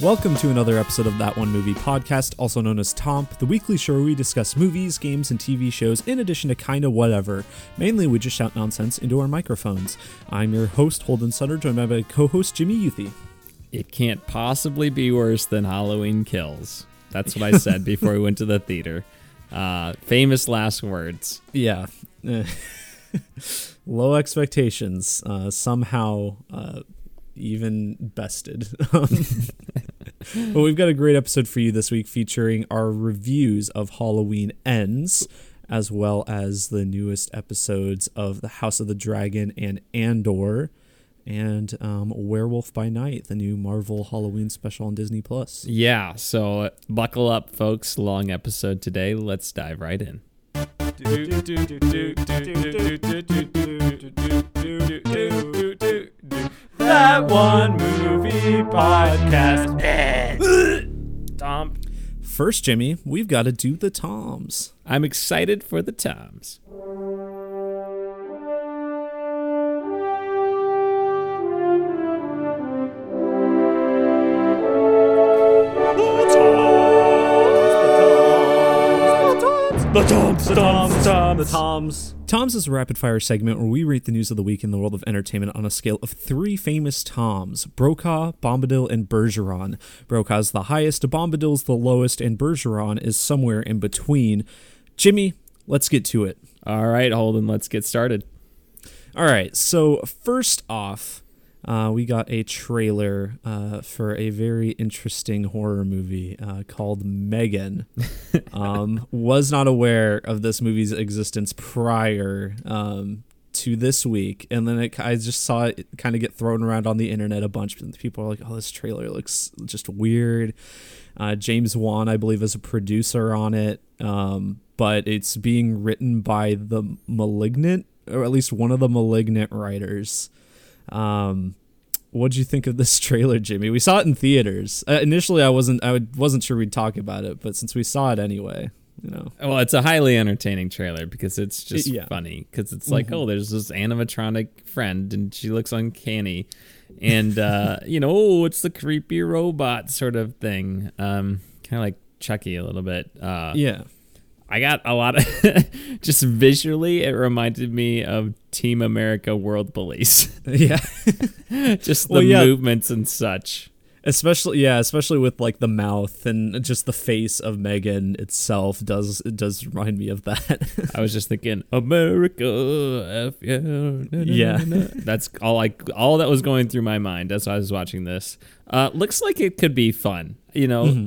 Welcome to another episode of That One Movie podcast, also known as Tomp, the weekly show where we discuss movies, games, and TV shows in addition to kinda whatever. Mainly, we just shout nonsense into our microphones. I'm your host, Holden Sutter, joined by my co host, Jimmy Youthy. It can't possibly be worse than Halloween Kills. That's what I said before we went to the theater. Uh, famous last words. Yeah. Low expectations. Uh, somehow. Uh, even bested. Um, but we've got a great episode for you this week featuring our reviews of Halloween Ends, as well as the newest episodes of The House of the Dragon and Andor, and um, Werewolf by Night, the new Marvel Halloween special on Disney Plus. Yeah, so buckle up, folks. Long episode today. Let's dive right in. That one movie podcast. Tom. First, Jimmy, we've got to do the Toms. I'm excited for the Toms. The Toms, the Toms, the Toms, The Toms. Toms is a rapid fire segment where we rate the news of the week in the world of entertainment on a scale of three famous Toms Brokaw, Bombadil, and Bergeron. Brokaw's the highest, Bombadil's the lowest, and Bergeron is somewhere in between. Jimmy, let's get to it. All right, Holden, let's get started. All right, so first off, uh, we got a trailer uh, for a very interesting horror movie uh, called Megan. um, was not aware of this movie's existence prior um, to this week, and then it, I just saw it kind of get thrown around on the internet a bunch. People are like, "Oh, this trailer looks just weird." Uh, James Wan, I believe, is a producer on it, um, but it's being written by the Malignant, or at least one of the Malignant writers. Um, what'd you think of this trailer, Jimmy? We saw it in theaters. Uh, initially, I wasn't I wasn't sure we'd talk about it, but since we saw it anyway, you know. Well, it's a highly entertaining trailer because it's just Yeah. funny. Because it's like, oh, there's this animatronic friend and she looks uncanny, and uh, you know, oh, it's the creepy robot sort of thing. Um, kind of like Chucky a little bit. Uh, Yeah. I got a lot of just visually. It reminded me of Team America World Police, Yeah. just the Well, yeah. movements and such. especially yeah, especially with like the mouth and just the face of Megan itself does it does remind me of that. I was just thinking, America, F yeah, na, na, Yeah. na. That's all I all that was going through my mind as I was watching this. Uh, looks like it could be fun. You know, Mm-hmm.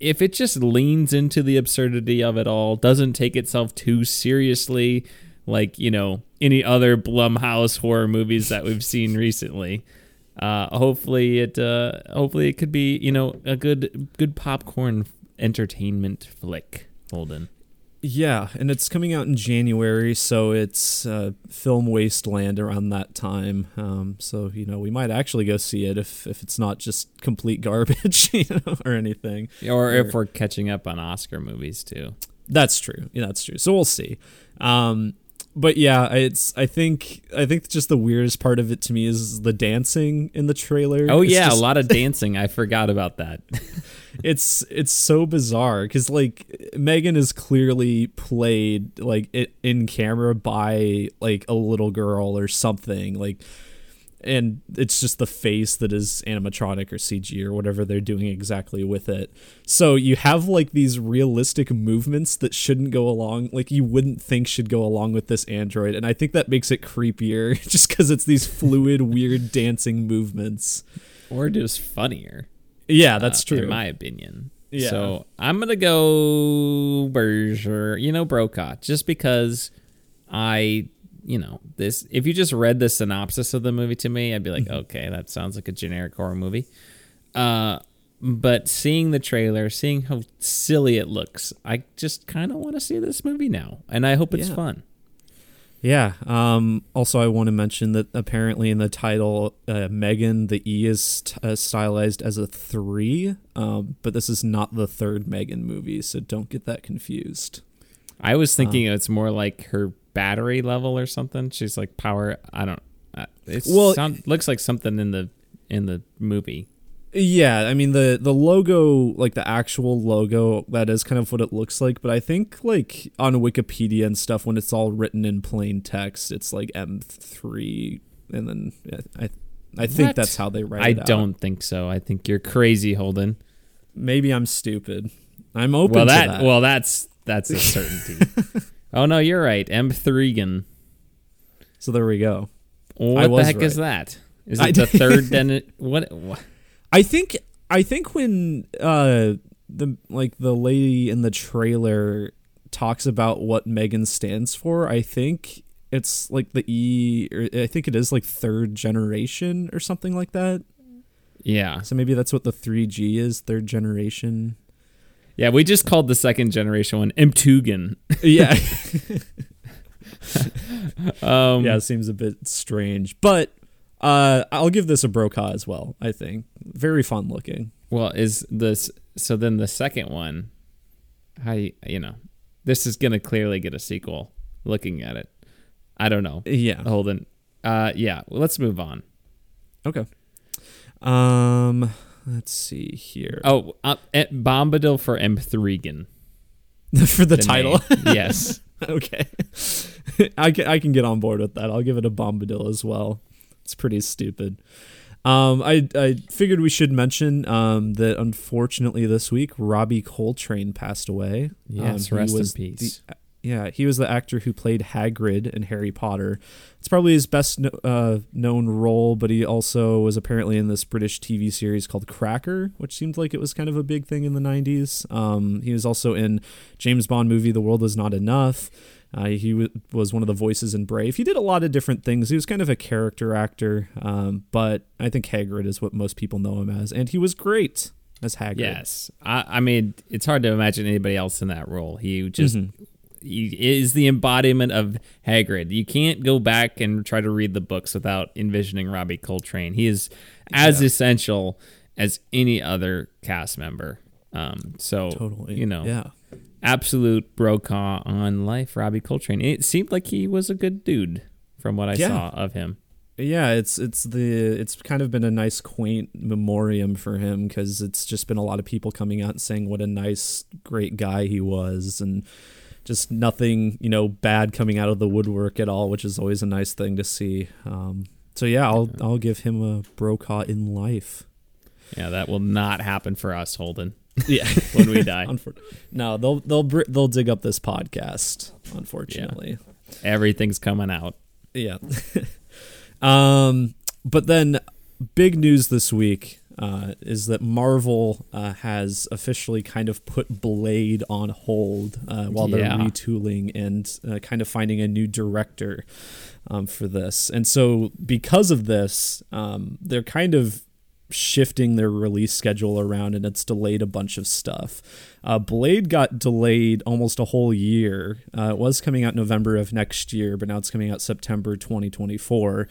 If it just leans into the absurdity of it all, doesn't take itself too seriously, like you know any other Blumhouse horror movies that we've seen recently. Uh, hopefully it uh, hopefully it could be you know a good good popcorn entertainment flick. Holden. Yeah, and it's coming out in January, so it's uh, film wasteland around that time. Um, so you know we might actually go see it if if it's not just complete garbage, you know, or anything. Or if we're catching up on Oscar movies too. That's true. Yeah, that's true. So we'll see. Um, but yeah, it's. I think. I think just the weirdest part of it to me is the dancing in the trailer. Oh It's yeah, just- a lot of dancing. I forgot about that. it's it's so bizarre because like Megan is clearly played like it in camera by like a little girl or something like and it's just the face that is animatronic or CG or whatever they're doing exactly with it. So you have like these realistic movements that shouldn't go along like you wouldn't think should go along with this android and I think that makes it creepier just cuz it's these fluid weird dancing movements. or just funnier. Yeah, that's uh, true. in my opinion. Yeah. So I'm gonna go Berger, you know, Brokaw, just because I, you know, this. If you just read the synopsis of the movie to me, I'd be like, Mm-hmm. okay, that sounds like a generic horror movie. Uh, but seeing the trailer, seeing how silly it looks, I just kind of want to see this movie now, and I hope it's Yeah. fun. Yeah. Um, also, I want to mention that apparently in the title, uh, Megan, the E is t- uh, stylized as a three, um, but this is not the third Megan movie, so don't get that confused. I was thinking it's more like her battery level or something. She's like power. I don't. Uh, it Well- sound, looks like something in the in the movie. Yeah, I mean the the logo, like the actual logo, that is kind of what it looks like. But I think like on Wikipedia and stuff, when it's all written in plain text, it's like M three, and then I I think What? that's how they write I it. out. don't think so. I think you're crazy, Holden. Maybe I'm stupid. I'm open well, to that, that. well, that's that's a certainty. oh no, you're right. M Thregan. so there we go. What the heck is right. that? Is I it the did- third? Then what? what? I think I think when uh the like the lady in the trailer talks about what Megan stands for, I think it's like the E or I think it is like third generation or something like that. Yeah, So maybe that's what the 3G is, third generation. yeah. We just called the second generation one M Tugan. yeah. Um, yeah, it seems a bit strange, but uh I'll give this a Brokaw as well, I think. Very fun looking. Well, is this so? Then the second one, how you, you know, this is gonna clearly get a sequel. Looking at it, I don't know. Yeah. Holden. Uh, yeah. Well, let's move on. Okay. Um let's see here. Oh, uh, eh, Bombadil for M Thregan. For the, title. name. yes. okay. I can, I can get on board with that. I'll give it a Bombadil as well. It's pretty stupid. Um, I I figured we should mention um, that unfortunately this week Robbie Coltrane passed away. Yes, Um, rest in was the- peace. yeah, he was the actor who played Hagrid in Harry Potter. It's probably his best kno- uh, known role, but he also was apparently in this British TV series called Cracker, which seemed like it was kind of a big thing in the 90s. Um, he was also in James Bond movie The World Is Not Enough. Uh, he w- was one of the voices in Brave. He did a lot of different things. He was kind of a character actor, um, but I think Hagrid is what most people know him as, and he was great as Hagrid. Yes. I, I mean, it's hard to imagine anybody else in that role. He just Mhm. he is the embodiment of Hagrid. You can't go back and try to read the books without envisioning Robbie Coltrane. He is as Yeah. essential as any other cast member. Um, so totally. you know, yeah. Absolute brokaw on life, Robbie Coltrane. It seemed like he was a good dude from what I Yeah. saw of him. Yeah, it's it's the it's kind of been a nice quaint memoriam for him because it's just been a lot of people coming out and saying what a nice great guy he was and just nothing you know bad coming out of the woodwork at all, which is always a nice thing to see. Um, so yeah, I'll I'll give him a Brokaw in life. Yeah, that will not happen for us, Holden, Yeah, when we die. Unfor- no, they'll they'll br- they'll dig up this podcast. Unfortunately. Everything's coming out. Yeah. um, but then big news this week uh, is that Marvel uh, has officially kind of put Blade on hold uh, while they're Yeah. retooling and uh, kind of finding a new director um, for this. And so, because of this, um, they're kind of shifting their release schedule around and it's delayed a bunch of stuff. Uh, Blade got delayed almost a whole year. Uh, it was coming out November of next year, but now it's coming out September 2024.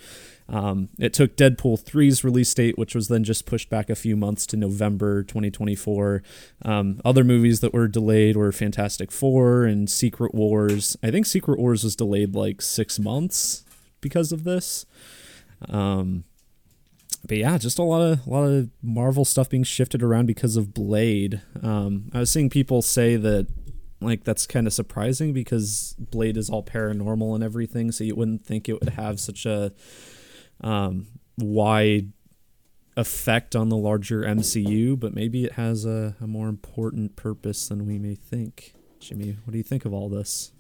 Um, it took Deadpool 3's release date, which was then just pushed back a few months to November 2024. Um, other movies that were delayed were Fantastic Four and Secret Wars. I think Secret Wars was delayed like six months because of this. Um, but yeah, just a lot of a lot of Marvel stuff being shifted around because of Blade. Um, I was seeing people say that like that's kind of surprising because Blade is all paranormal and everything, so you wouldn't think it would have such a um, wide effect on the larger MCU, but maybe it has a, a more important purpose than we may think. Jimmy, what do you think of all this?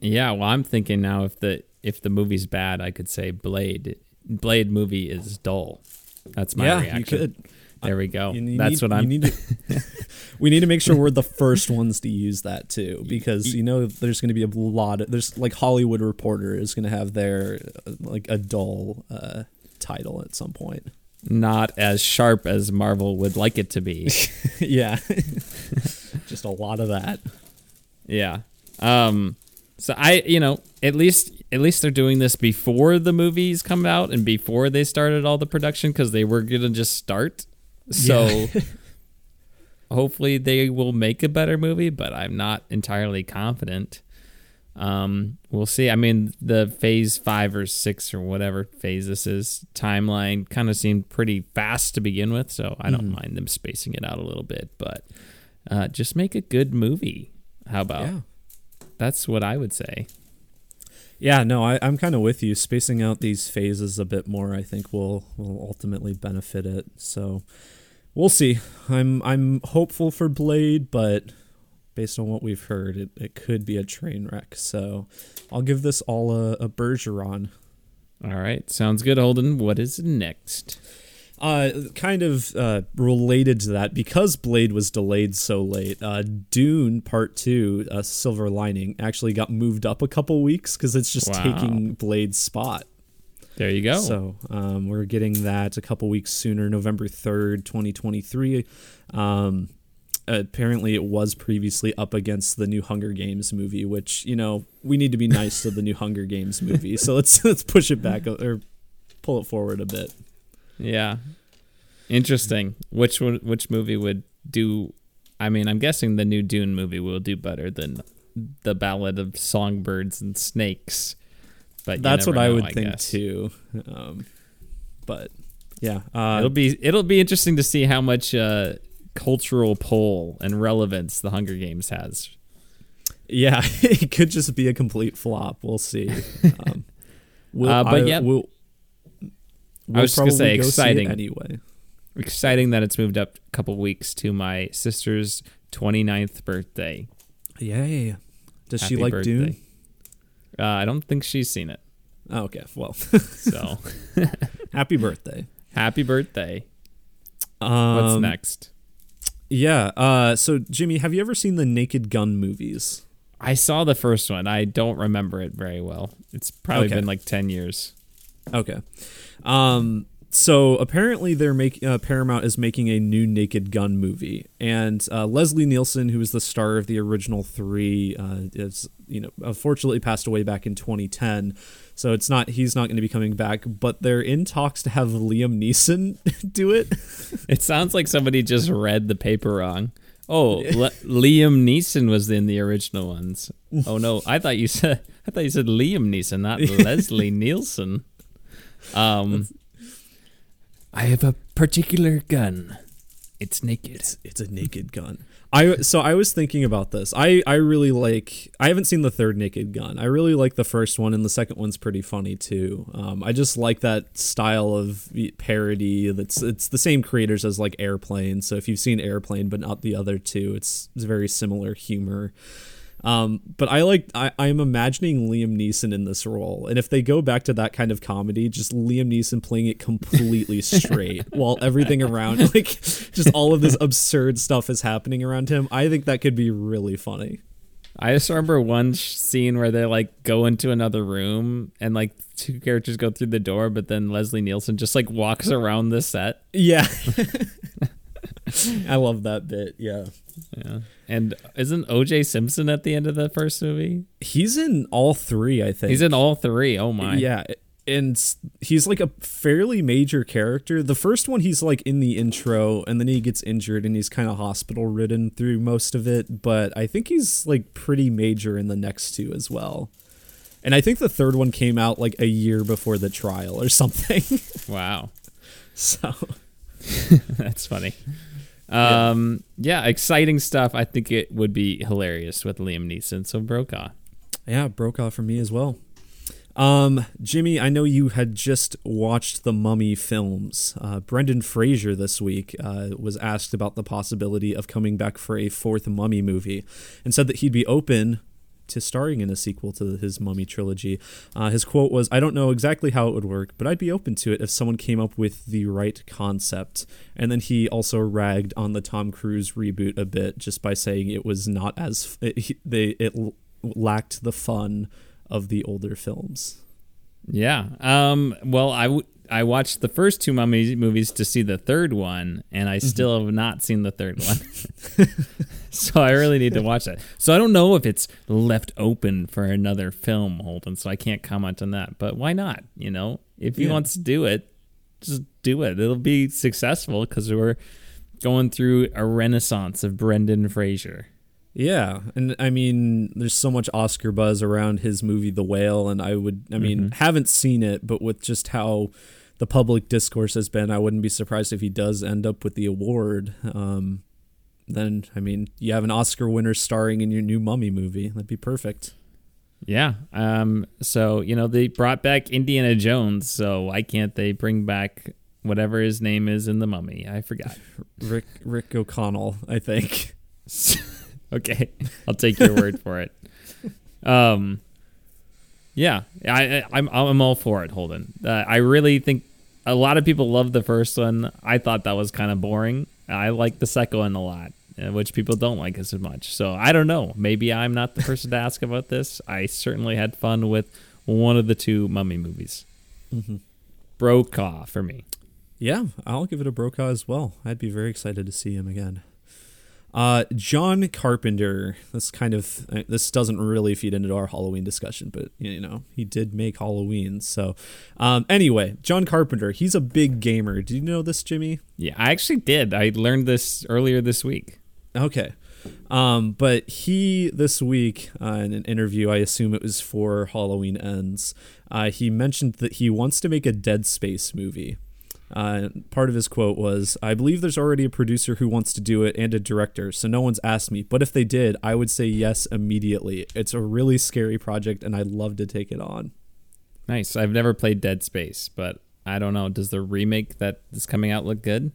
Yeah, well, I'm thinking now if the if the movie's bad, I could say Blade. Blade movie is dull. That's my reaction. you could. There we go. You- you That's need- what I'm. need to- we need to make sure we're the first ones to use that too, because you know there's going to be a lot. Of, there's like Hollywood Reporter is going to have their uh, like a dull uh, title at some point. not as sharp as Marvel would like it to be. yeah, just a lot of that. yeah. Um. So I, you know, at least at least they're doing this before the movies come out and before they started all the production because they were gonna just start. So hopefully they will make a better movie, but I'm not entirely confident. Um, we'll see. I mean, the phase five or six or whatever phase this is timeline kind of seemed pretty fast to begin with, so I don't Mhm. mind them spacing it out a little bit. But uh, just make a good movie. How about yeah. that's what I would say. Yeah, no, I, I'm kind of with you. Spacing out these phases a bit more, I think, will will ultimately benefit it. So we'll see. I'm I'm hopeful for Blade, but based on what we've heard, it, it could be a train wreck. So I'll give this all a, a Bergeron. All right, sounds good, Holden. What is next? Uh, kind of uh, related to that, because Blade was delayed so late, uh, Dune Part 2, uh, Silver Lining, actually got moved up a couple weeks because it's just Wow. taking Blade's spot. There you go. So um, we're getting that a couple weeks sooner, November 3rd, 2023. Um, apparently, it was previously up against the new Hunger Games movie, which, you know, we need to be nice to the new Hunger Games movie. So let's let's push it back or pull it forward a bit. Yeah. Interesting. Which one which movie would do I mean, I'm guessing the new Dune movie will do better than the Ballad of Songbirds and Snakes. But That's what never I know, would think guess. too. Um, but yeah, uh, it'll be it'll be interesting to see how much uh, cultural pull and relevance the Hunger Games has. yeah, it could just be a complete flop. We'll see. Um, we'll, Uh, but I- yeah. we'll, I was just gonna say, go exciting. anyway. Exciting that it's moved up a couple weeks to my sister's 29th birthday. Yay! Does she like birthday. Dune? Uh, I don't think she's seen it. Oh, okay, well, So, happy birthday. happy birthday. Um, What's next? Yeah. Uh, so Jimmy, have you ever seen the Naked Gun movies? I saw the first one. I don't remember it very well. It's probably Okay. been like 10 years. Okay. Um, so apparently they're making uh, Paramount is making a new Naked Gun movie, and uh, Leslie Nielsen, who was the star of the original three, uh, is you know unfortunately passed away back in 2010. So it's not he's not going to be coming back, but they're in talks to have Liam Neeson do it. It sounds like somebody just read the paper wrong. Oh, Le- Liam Neeson was in the original ones. Oh no, I thought you said I thought you said Liam Neeson, not Leslie Nielsen. Um, I have a particular gun. It's naked. It's it's a Naked Gun. I so I was thinking about this. I I really like. I haven't seen the third Naked Gun. I really like the first one, and the second one's pretty funny too. Um, I just like that style of parody. That's it's the same creators as like Airplane. So if you've seen Airplane but not the other two, it's it's very similar humor. Um, but I like I, I'm imagining Liam Neeson in this role, and if they go back to that kind of comedy, just Liam Neeson playing it completely straight, while everything around like just all of this absurd stuff is happening around him. I think that could be really funny. I just remember one sh- scene where they like go into another room and like two characters go through the door, but then Leslie Nielsen just like walks around the set. Yeah, I love that bit. Yeah, Yeah. And isn't OJ Simpson at the end of the first movie? he's in all three. I think He's in all three. Oh my. Yeah, and he's like a fairly major character. The first one, he's like in the intro, and then he gets injured, and he's kind of hospital ridden through most of it. But I think he's like pretty major in the next two as well. And I think the third one came out like a year before the trial or something. Wow. so That's funny. Um yeah. exciting stuff. I think it would be hilarious with Liam Neeson. So Brokaw. yeah, Brokaw for me as well. Um, Jimmy, I know you had just watched the Mummy films. Uh, Brendan Fraser this week uh, was asked about the possibility of coming back for a fourth Mummy movie, and said that he'd be open to starring in a sequel to his Mummy trilogy. Uh, his quote was, "I don't know exactly how it would work, but I'd be open to it if someone came up with the right concept." And then he also ragged on the Tom Cruise reboot a bit, just by saying it was not as it, he- they it lacked the fun of the older films. Yeah. Um well I w- I watched the first two mummy movies to see the third one, and I mm-hmm. still have not seen the third one. so I really need to watch that. So I don't know if it's left open for another film, Holden. So I can't comment on that. But why not? You know, if he Yeah. wants to do it, just do it. It'll be successful because we're going through a renaissance of Brendan Fraser. Yeah, and I mean, there's so much Oscar buzz around his movie The Whale, and I would, I mean, mm-hmm. haven't seen it, but with just how the public discourse has been, I wouldn't be surprised if he does end up with the award. Um, then, I mean, you have an Oscar winner starring in your new Mummy movie. That'd be perfect. Yeah. Um. So you know they brought back Indiana Jones, so why can't they bring back whatever his name is in the Mummy? I forgot. Rick Rick O'Connell, I think. okay, I'll take your word for it. Um, yeah, I, I'm I'm all for it, Holden. Uh, I really think a lot of people love the first one. I thought that was kind of boring. I like the second one a lot, uh, which people don't like as much. So I don't know. Maybe I'm not the person to ask about this. I certainly had fun with one of the two Mummy movies. Mhm. Brokaw for me. Yeah, I'll give it a Brokaw as well. I'd be very excited to see him again. Uh, John Carpenter. This kind of uh, this doesn't really feed into our Halloween discussion, but you know he did make Halloween. So, um, anyway, John Carpenter. He's a big gamer. Do you know this, Jimmy? Yeah, I actually did. I learned this earlier this week. Okay. Um, but he this week uh, in an interview, I assume it was for Halloween Ends, uh, he mentioned that he wants to make a Dead Space movie. Uh, part of his quote was, "I believe there's already a producer who wants to do it and a director, so no one's asked me. But if they did, I would say yes immediately. It's a really scary project, and I'd love to take it on." Nice. I've never played Dead Space, but I don't know. Does the remake that is coming out look good?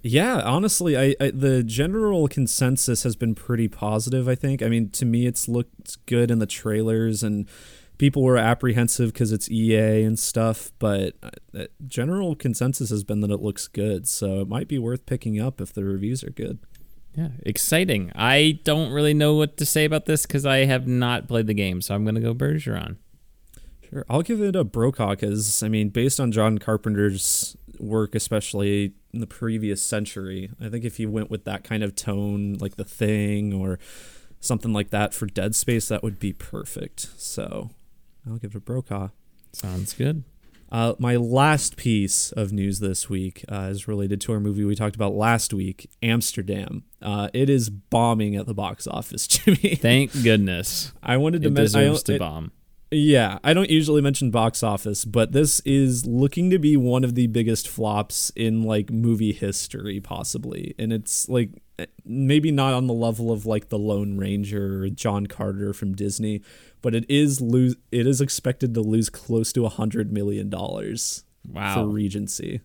Yeah, honestly, I, I the general consensus has been pretty positive. I think. I mean, to me, it's looked good in the trailers, and people were apprehensive because it's EA and stuff. But uh, general consensus has been that it looks good, so it might be worth picking up if the reviews are good. Yeah, exciting. I don't really know what to say about this because I have not played the game, so I'm going to go Bergeron. Sure, I'll give it a Brokaw because I mean, based on John Carpenter's work, especially in the previous century, I think if you went with that kind of tone, like The Thing or something like that for Dead Space, that would be perfect. So I'll give it a Brokaw. Sounds good. Uh, my last piece of news this week uh, is related to our movie we talked about last week, Amsterdam. Uh, it is bombing at the box office, Jimmy. Thank goodness. I wanted to It mention. deserves to bomb. Yeah, I don't usually mention box office, but this is looking to be one of the biggest flops in like movie history, possibly. And it's like maybe not on the level of like the Lone Ranger or John Carter from Disney, but it is lose. It is expected to lose close to a hundred million dollars Wow. for Regency.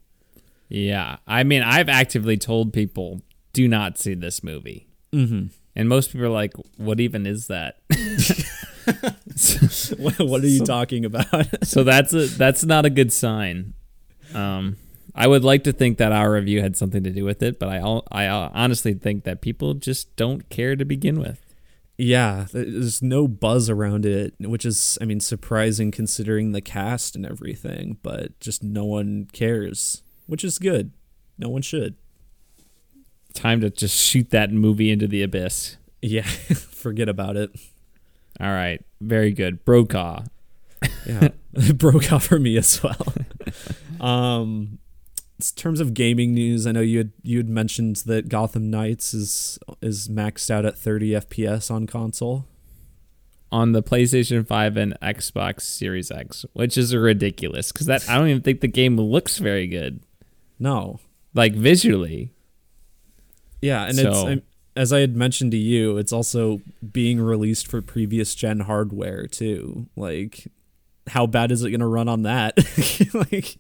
Yeah. I mean, I've actively told people do not see this movie. Mm-hmm. And most people are like, what even is that? what, what are you talking about? so that's a that's not a good sign. Um, I would like to think that our review had something to do with it, but I I uh, honestly think that people just don't care to begin with. Yeah, there's no buzz around it, which is, I mean, surprising considering the cast and everything, but just no one cares, which is good. No one should. Time to just shoot that movie into the abyss. Yeah, forget about it. All right, very good. Brokaw. Yeah, out for me as well. um, in terms of gaming news, I know you had you had mentioned that Gotham Knights is is maxed out at 30 FPS on console. on the PlayStation 5 and Xbox Series X, which is ridiculous because that I don't even think the game looks very good, No, like visually. Yeah, and it's I'm- as I had mentioned to you, it's also being released for previous gen hardware too. Like, how bad is it going to run on that? like,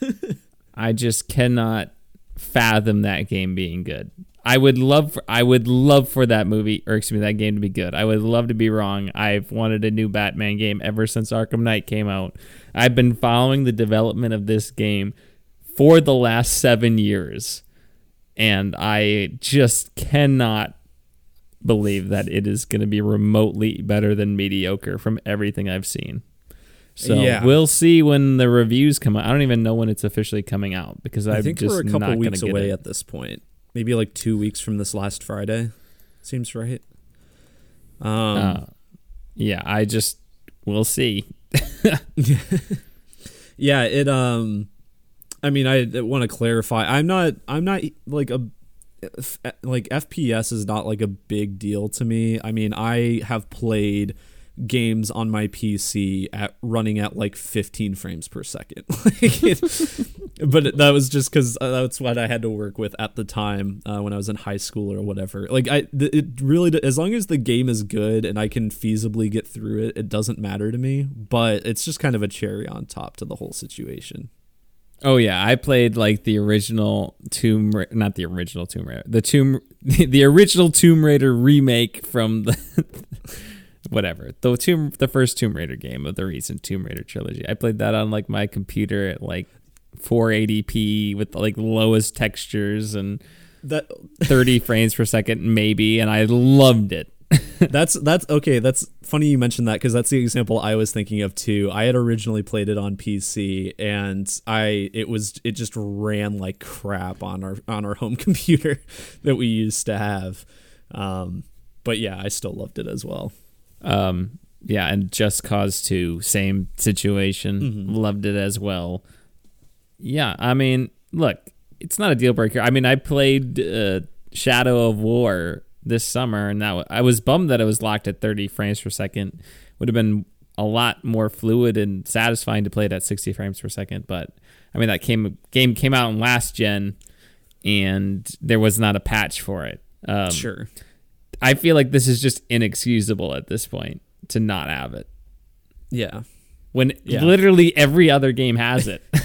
I just cannot fathom that game being good. I would love for, I would love for that movie or excuse me that game to be good. I would love to be wrong. I've wanted a new Batman game ever since Arkham Knight came out. I've been following the development of this game for the last 7 years and I just cannot believe that it is going to be remotely better than mediocre from everything I've seen. So Yeah. we'll see when the reviews come out. I don't even know when it's officially coming out because I I'm think just we're a couple weeks away it. at this point. Maybe like two weeks from this last Friday. Seems right. Um, Uh, yeah, I just we'll see. yeah, it. Um, I mean, I want to clarify. I'm not. I'm not like a like FPS is not like a big deal to me. I mean, I have played games on my PC at running at like 15 frames per second. But that was just because that's what I had to work with at the time uh, when I was in high school or whatever. Like I, it really, as long as the game is good and I can feasibly get through it, it doesn't matter to me. But it's just kind of a cherry on top to the whole situation. Oh yeah, I played like the original Tomb, Ra- not the original Tomb Raider, the Tomb, the original Tomb Raider remake from the whatever the Tomb, the first Tomb Raider game of the recent Tomb Raider trilogy. I played that on like my computer at like 480p with like lowest textures and That 30 frames per second maybe, and I loved it. that's that's okay. That's funny you mentioned that because that's the example I was thinking of too. I had originally played it on PC and I it was it just ran like crap on our on our home computer that we used to have. Um, but yeah, I still loved it as well. Um, yeah, and Just Cause 2, same situation. Mhm. Loved it as well. Yeah, I mean, look, it's not a deal breaker. I mean, I played uh, Shadow of War this summer, and that wa- I was bummed that it was locked at 30 frames per second. Would have been a lot more fluid and satisfying to play it at 60 frames per second. But I mean, that came game came out in last gen, and there was not a patch for it. Um, sure. I feel like this is just inexcusable at this point to not have it Yeah. when Yeah. literally every other game has it.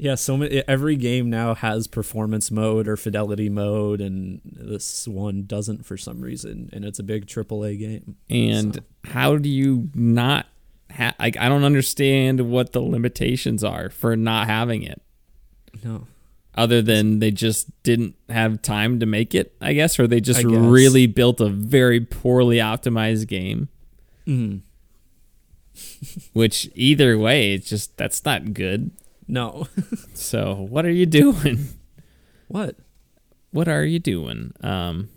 Yeah, so many, every game now has performance mode or fidelity mode, and this one doesn't for some reason, and it's a big AAA game. and So- how do you not ha- like I don't understand what the limitations are for not having it No, other than they just didn't have time to make it, I guess, or they just really built a very poorly optimized game, mm, which either way, it's just that's not good. no. So, what are you doing? what? what are you doing? Um,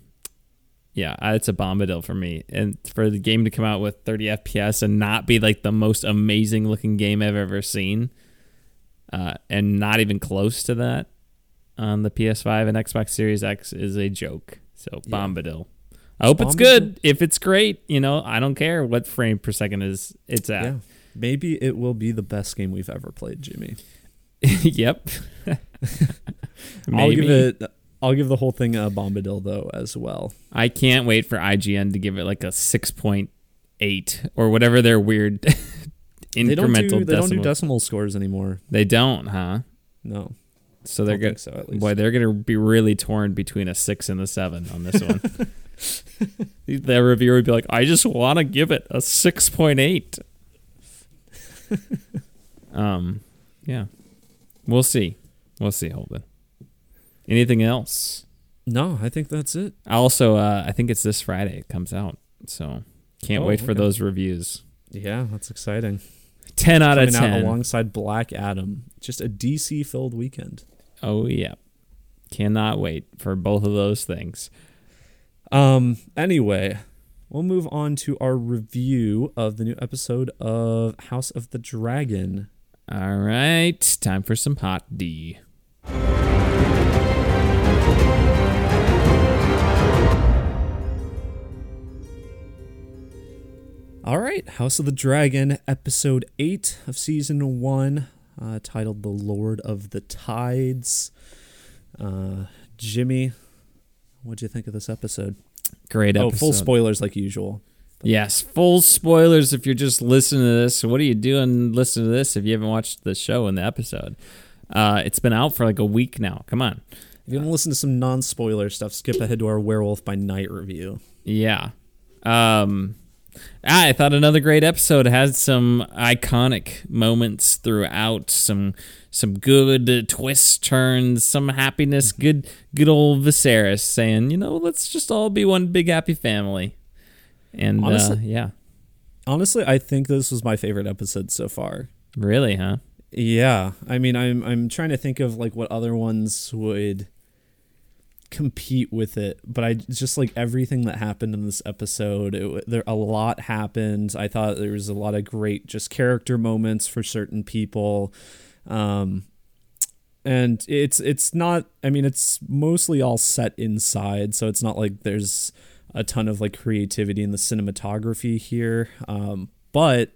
yeah, it's a bombadil for me, and for the game to come out with 30 FPS and not be like the most amazing looking game I've ever seen, uh, and not even close to that on the PS5 and Xbox Series X is a joke. So Yeah. bombadil. I hope it's good. If it's great, you know, I don't care what frame per second is it's at. Yeah, maybe it will be the best game we've ever played, Jimmy. yep. I'll give it. I'll give the whole thing a bombadil though as well. I can't wait for IGN to give it like a six point eight or whatever their weird incremental They don't do. They decimal. don't do decimal scores anymore. They don't, huh? No, So they're gonna so at least. boy, they're gonna be really torn between a six and a seven on this one. the reviewer would be like, "I just want to give it a six point eight. um, yeah, we'll see. We'll see, Holden. Anything else? No, I think that's it. Also, uh, I think it's this Friday it comes out, so can't Oh, wait for okay. those reviews. Yeah, that's exciting. Ten out of Coming out ten. alongside Black Adam. Just a DC filled weekend. Oh yeah, cannot wait for both of those things. Um. Anyway, we'll move on to our review of the new episode of House of the Dragon. All right, time for some hot D. All right, House of the Dragon, episode eight of season one, uh, titled "The Lord of the Tides." Uh, Jimmy, what'd you think of this episode? Great episode. Oh, full spoilers like usual. Yes, full spoilers if you're just listening to this. What are you doing listening to this if you haven't watched the show and the episode? Uh, it's been out for like a week now. Come on. If you want to listen to some non-spoiler stuff, skip ahead to our Werewolf by Night review. Yeah. Um, I thought another great episode had some iconic moments throughout, some some good uh, twists, turns, some happiness. Good, good old Viserys saying, you know, let's just all be one big happy family. And uh, yeah, Honestly, I think this was my favorite episode so far. really, huh? Yeah, I mean, I'm I'm trying to think of like what other ones would compete with it, but I just like everything that happened in this episode. It, there a lot happened. I thought there was a lot of great just character moments for certain people. Um, and it's it's not. I mean, it's mostly all set inside, so it's not like there's a ton of like creativity in the cinematography here. Um, but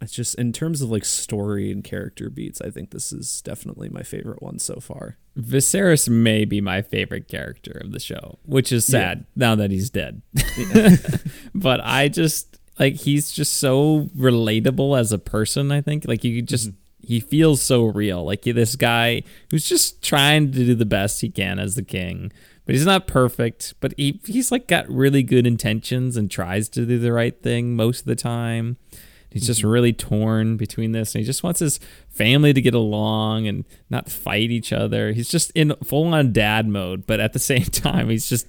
it's just in terms of like story and character beats, I think this is definitely my favorite one so far. Viserys may be my favorite character of the show, which is sad now that he's dead. but I just like he's just so relatable as a person. I think like you just mm-hmm. he feels so real. Like this guy who's just trying to do the best he can as the king, but he's not perfect. But he he's like got really good intentions and tries to do the right thing most of the time. He's just mm-hmm. really torn between this, and he just wants his family to get along and not fight each other. He's just in full on dad mode, but at the same time, he's just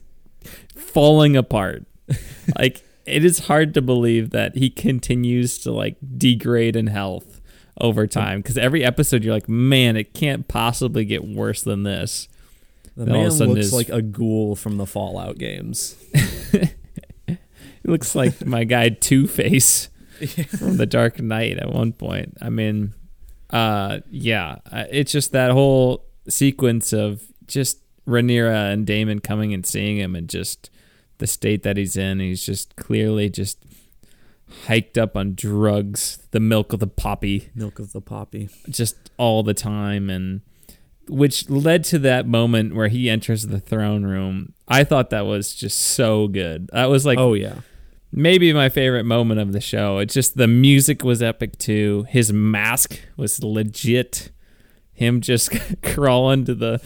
falling apart. like it is hard to believe that he continues to like degrade in health over time because every episode you're like, man, it can't possibly get worse than this. The man looks like a ghoul from the Fallout games. He looks like my guy Two Face from The Dark Knight at one point. I mean, uh, yeah, uh, it's just that whole sequence of just Rhaenyra and Daemon coming and seeing him, and just the state that he's in. He's just clearly just hiked up on drugs, the milk of the poppy, Milk of the poppy. just all the time, and which led to that moment where he enters the throne room. I thought that was just so good. That was like oh yeah. Maybe my favorite moment of the show. It's just the music was epic too. His mask was legit. Him just crawling to the,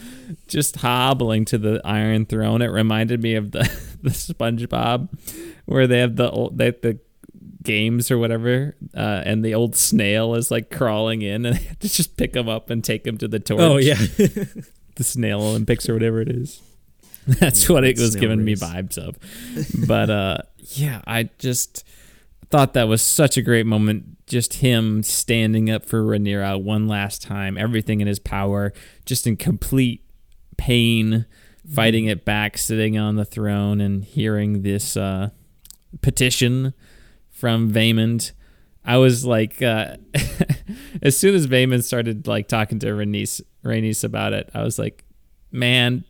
just hobbling to the Iron Throne. It reminded me of the the SpongeBob, where they have the old they the games or whatever, uh, and the old snail is like crawling in, and they have to just pick him up and take him to the torch. Oh yeah. the snail Olympics or whatever it is. That's what it was giving me vibes of. But uh yeah, I just thought that was such a great moment. Just him standing up for Rhaenyra one last time, everything in his power, just in complete pain, fighting it back, sitting on the throne and hearing this uh petition from Vaymond. I was like, uh, as soon as Vaymond started like talking to Rhaenys, Rhaenys about it, I was like, man,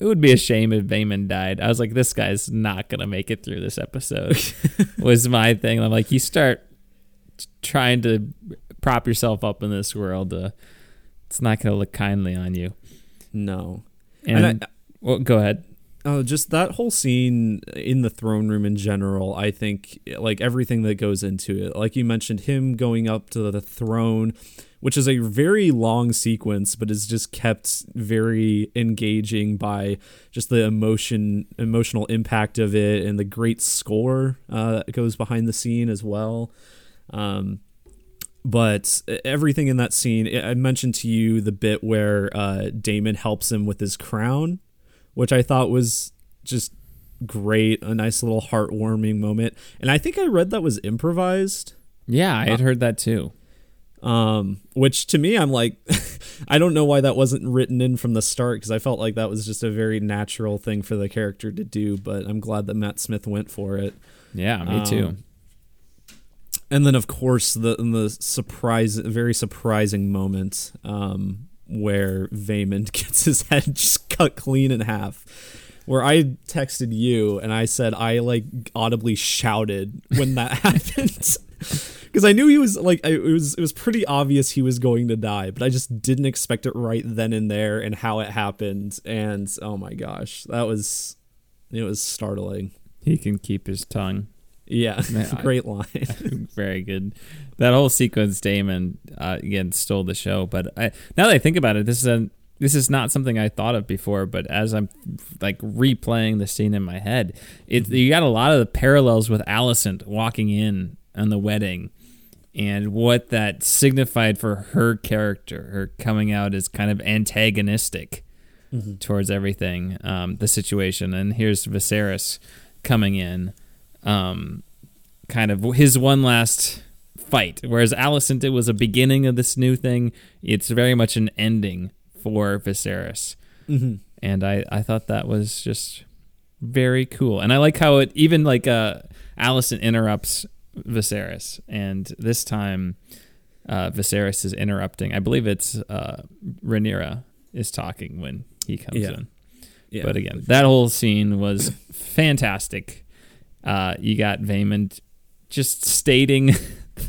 it would be a shame if Vaymond died. I was like, this guy's not gonna make it through this episode. was my thing. I'm like, you start trying to prop yourself up in this world, uh, it's not gonna look kindly on you. no. And, And I- well, go ahead. Oh, just that whole scene in the throne room in general, I think like everything that goes into it. Like you mentioned him going up to the throne, which is a very long sequence but is just kept very engaging by just the emotion emotional impact of it and the great score uh, that goes behind the scene as well. Um but everything in that scene, I mentioned to you the bit where uh, Daemon helps him with his crown, which I thought was just great, a nice little heartwarming moment. And I think I read that was improvised. Yeah, I had heard that too. Um, which to me, I'm like, I don't know why that wasn't written in from the start because I felt like that was just a very natural thing for the character to do. But I'm glad that Matt Smith went for it. Yeah, me too. Um, and then of course the the surprise very surprising moment um where Vaymond gets his head just cut clean in half where I texted you and I said I like audibly shouted when that happened because I knew he was like I, it was it was pretty obvious he was going to die but I just didn't expect it right then and there and how it happened and oh my gosh that was it was startling He can keep his tongue. yeah Man, I- great line Very good. That whole sequence, Daemon uh, again stole the show. But I, now that I think about it, this is a this is not something I thought of before. But as I'm like replaying the scene in my head, it you got a lot of the parallels with Alicent walking in on the wedding, and what that signified for her character, her coming out as kind of antagonistic towards everything, um, the situation. And here's Viserys coming in. Um, kind of his one last fight. Whereas Alicent, it was a beginning of this new thing. It's very much an ending for Viserys, mm-hmm. and I I thought that was just very cool. And I like how it even like uh Alicent interrupts Viserys, and this time uh Viserys is interrupting. I believe it's uh Rhaenyra is talking when he comes Yeah. in. Yeah. But again, that whole scene was fantastic. Uh, you got Vaymond just stating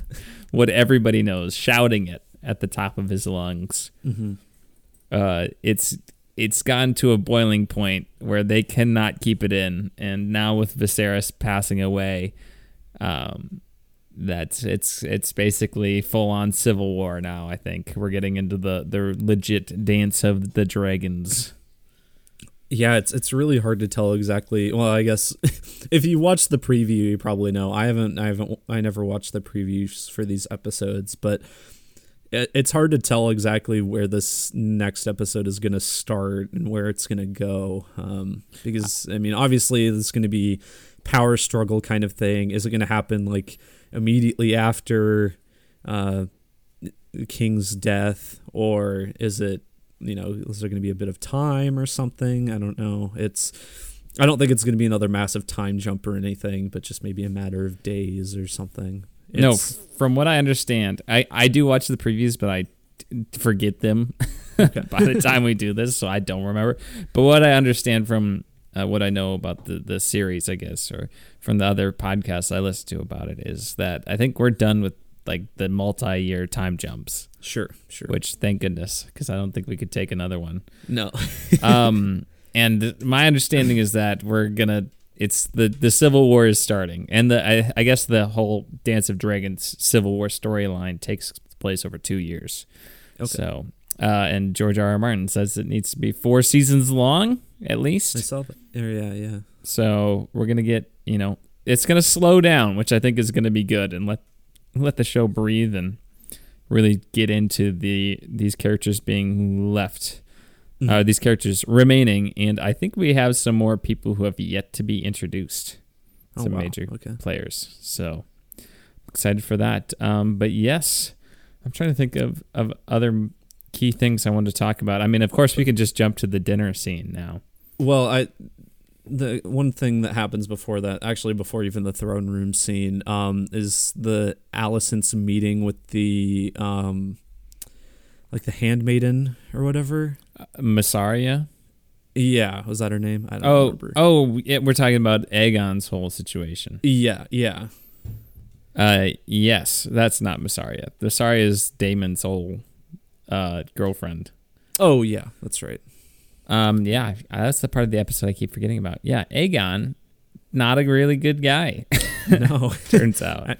what everybody knows, shouting it at the top of his lungs. hmm Uh, it's it's gotten to a boiling point where they cannot keep it in, and now with Viserys passing away, um, that's it's it's basically full on civil war now. I think we're getting into the the legit dance of the dragons. Yeah, it's it's really hard to tell exactly. Well, I guess if you watch the preview, you probably know. I haven't, I haven't, I never watched the previews for these episodes, but it, it's hard to tell exactly where this next episode is going to start and where it's going to go. Um, because I mean, obviously, is going to be power struggle kind of thing. Is it going to happen like immediately after uh, king's death, or is it you know, is there going to be a bit of time or something? I don't know. It's, I don't think it's going to be another massive time jump or anything, but just maybe a matter of days or something. no, It's- f- from what I understand, I I do watch the previews, but I forget them by the time we do this, so I don't remember. But what I understand from uh, what I know about the the series, I guess, or from the other podcasts I listen to about it, is that I think we're done with like the multi-year time jumps. sure, sure. Which thank goodness, because I don't think we could take another one. no, um, and my understanding is that we're gonna. It's the the Civil War is starting, and the I, I guess the whole Dance of Dragons Civil War storyline takes place over two years. Okay. So, uh, and George R. R. Martin says it needs to be four seasons long at least. I saw that. Yeah, yeah, yeah. So we're gonna get you know it's gonna slow down, which I think is gonna be good, and let let the show breathe and really get into the these characters being left, Mm-hmm. uh, these characters remaining, and I think we have some more people who have yet to be introduced, Oh, some wow. major Okay. players. So excited for that. Um, but yes, I'm trying to think of of other key things I wanted to talk about. I mean, of course, we can just jump to the dinner scene now. Well, I the one thing that happens before that, actually before even the throne room scene, um, is the Alicent's meeting with the um, like the handmaiden or whatever. Uh, Mysaria. Yeah, was that her name? I don't Oh, remember. oh, yeah, we're talking about Aegon's whole situation. Yeah, yeah. Uh, yes, that's not Mysaria. Mysaria is Daemon's whole uh, girlfriend. Oh, yeah, that's right. Um, yeah, that's the part of the episode I keep forgetting about. Yeah, Aegon, not a really good guy. No. turns out.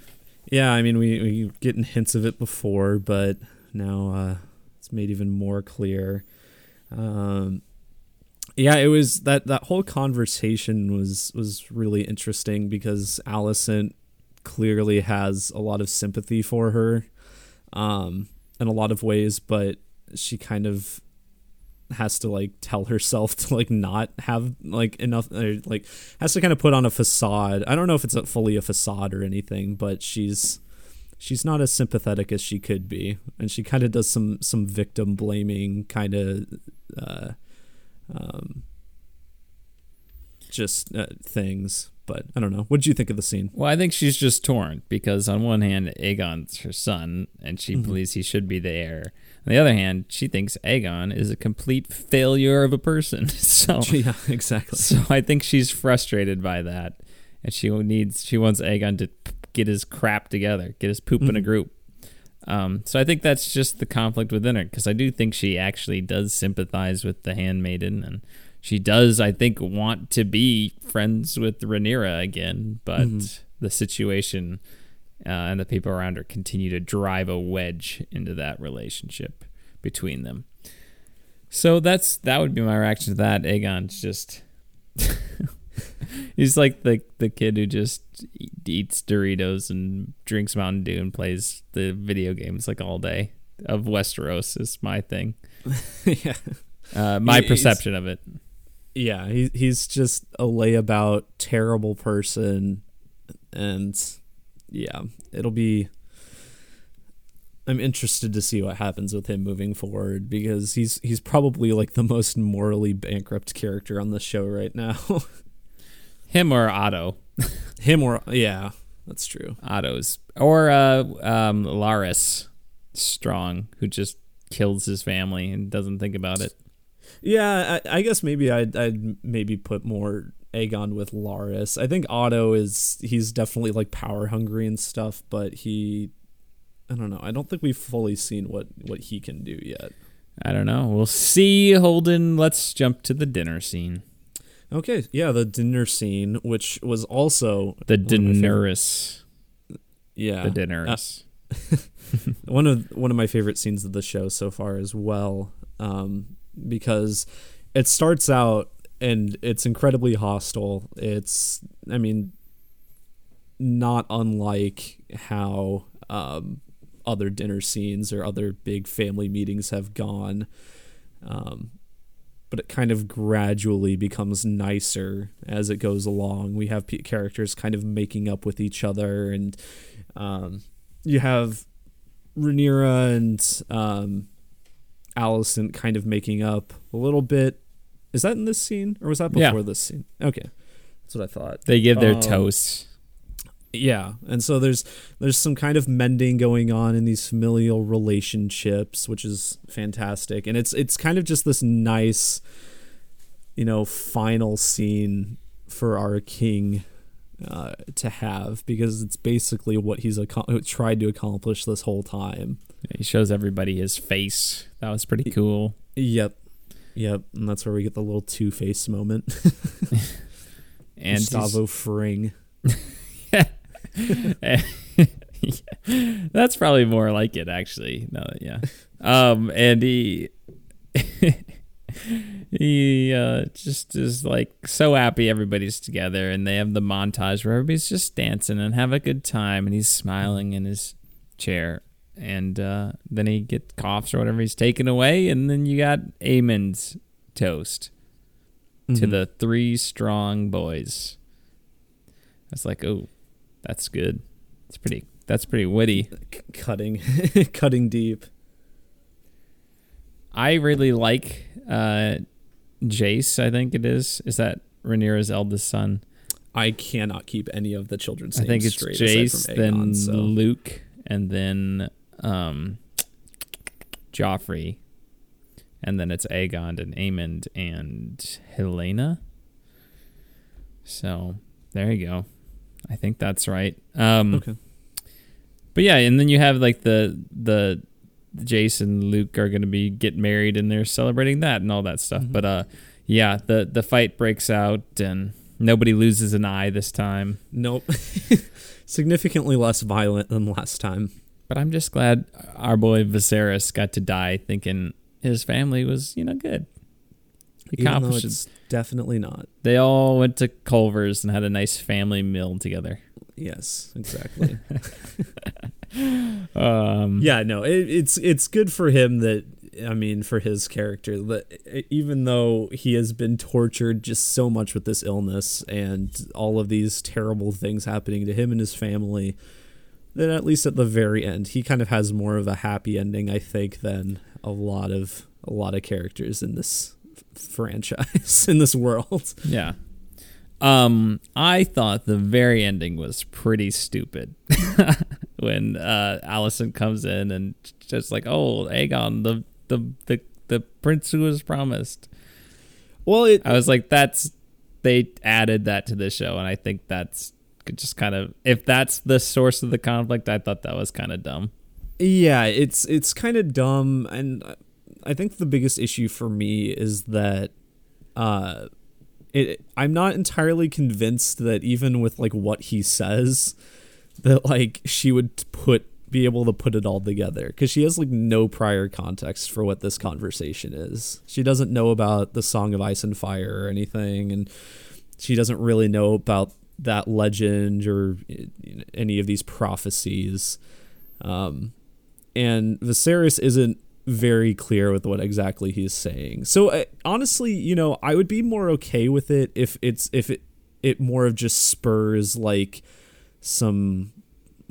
yeah, I mean, we we getting hints of it before, but now uh, it's made even more clear. Um, yeah, it was that that whole conversation was was really interesting because Alicent clearly has a lot of sympathy for her, um, in a lot of ways, but she kind of has to like tell herself to like not have like enough like has to kind of put on a facade. I don't know if it's fully a facade or anything, but she's she's not as sympathetic as she could be, and she kind of does some some victim blaming kind of uh, um, just uh, things. But I don't know. What did you think of the scene? Well, I think she's just torn because on one hand, Aegon's her son, and she Mhm. believes he should be the heir. On the other hand, she thinks Aegon is a complete failure of a person. So, yeah, exactly. so I think she's frustrated by that, and she needs she wants Aegon to p- get his crap together, get his poop in a Mhm. group. Um, so I think that's just the conflict within her because I do think she actually does sympathize with the handmaiden and she does I think want to be friends with Rhaenyra again, but Mhm. the situation uh, and the people around her continue to drive a wedge into that relationship between them. So that's that would be my reaction to that. Aegon's just he's like the the kid who just eats Doritos and drinks Mountain Dew and plays the video games like all day. Of Westeros is my thing. yeah. Uh, my He- perception of it. Yeah, he, he's just a layabout, terrible person, and yeah, it'll be. I'm interested to see what happens with him moving forward because he's he's probably like the most morally bankrupt character on the show right now. Him or Otto. him or yeah, that's true. Otto's or uh, um, Larys Strong, who just kills his family and doesn't think about it. Yeah, I, I guess maybe I'd, I'd maybe put more Aegon with Larys. I think Otto is he's definitely like power hungry and stuff, but he I don't know. I don't think we've fully seen what what he can do yet. I don't know. We'll see, Holden. Let's jump to the dinner scene. Okay, yeah, the dinner scene, which was also The one of my favorite- dinners. yeah, The dinners. one of one of my favorite scenes of the show so far as well, um, because it starts out and it's incredibly hostile. It's, I mean, not unlike how um, other dinner scenes or other big family meetings have gone. Um, but it kind of gradually becomes nicer as it goes along. We have p- characters kind of making up with each other, and um, you have Rhaenyra and um, Alicent kind of making up a little bit. Is that in this scene, or was that Yeah. before this scene? Okay, that's what I thought. they give their Um, toast. Yeah, and so there's there's some kind of mending going on in these familial relationships, which is fantastic, and it's it's kind of just this nice, you know, final scene for our king uh, to have because it's basically what he's ac- tried to accomplish this whole time. He shows everybody his face. That was pretty cool. Yep, yep, and that's where we get the little Two Face moment. And Gustavo Fring. Yeah. that's probably more like it, actually. No, yeah. Um, and he he uh, just is like so happy everybody's together, and they have the montage where everybody's just dancing and have a good time, and he's smiling in his chair, and uh, then he gets coughs or whatever he's taken away, and then you got Aemond's toast to Mhm. the three strong boys. That's like, oh, that's good. It's pretty. That's pretty witty. C- cutting, cutting deep. I really like uh, Jace. I think it is. Is that Rhaenyra's eldest son? I cannot keep any of the children's I names think it's straight. Jace, from then so. Luke, and then um, Joffrey, and then it's Aegon and Aemond and Helaena. So there you go. I think that's right. Um, Okay. But yeah, and then you have like the the Jason Luke are going to be get married and they're celebrating that and all that stuff. Mhm. But uh, yeah, the the fight breaks out and nobody loses an eye this time. Nope. Significantly less violent than last time. But I'm just glad our boy Viserys got to die, thinking his family was you know good. He Even though accomplished. it's definitely not. They all went to Culver's and had a nice family meal together. Yes, exactly. Um, yeah, no, it, it's it's good for him that I mean for his character that even though he has been tortured just so much with this illness and all of these terrible things happening to him and his family, that at least at the very end he kind of has more of a happy ending I think than a lot of a lot of characters in this f- franchise in this world. Yeah. Um, I thought the very ending was pretty stupid when uh, Alicent comes in and just like, oh, Aegon, the the the the prince who was promised. Well, it I was like, that's they added that to the show, and I think that's just kind of if that's the source of the conflict, I thought that was kind of dumb. Yeah, it's it's kind of dumb, and I think the biggest issue for me is that uh, it I'm not entirely convinced that even with like what he says, that like she would put be able to put it all together because she has like no prior context for what this conversation is. She doesn't know about the Song of Ice and Fire or anything, and she doesn't really know about that legend or uh, any of these prophecies. Um, and Viserys isn't very clear with what exactly he's saying. So uh, honestly, you know, I would be more okay with it if it's if it it more of just spurs like some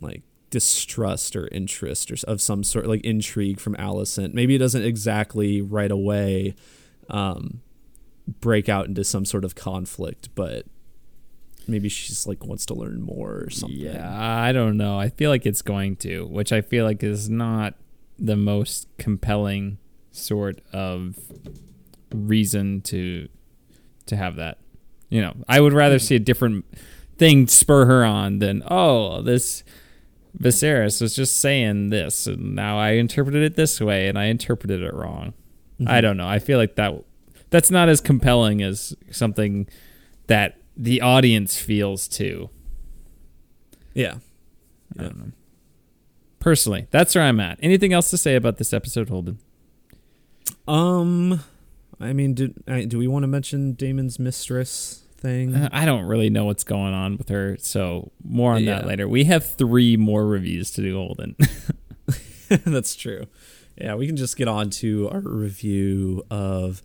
like distrust or interest or of some sort like intrigue from Alicent. Maybe it doesn't exactly right away um break out into some sort of conflict, but maybe she's like wants to learn more or something. Yeah, I don't know. I feel like it's going to, which I feel like is not the most compelling sort of reason to to have that. You know, I would rather see a different thing spur her on than oh this Viserys was just saying this and now I interpreted it this way and I interpreted it wrong. I mm-hmm. don't know. I feel like that that's not as compelling as something that the audience feels too. Yeah. I don't know. Personally, that's where I'm at. Anything else to say about this episode, Holden? Um, I mean, do I, do we want to mention Daemon's mistress thing? Uh, I don't really know what's going on with her, so more on that later. We have three more reviews to do, Holden. That's true. Yeah, we can just get on to our review of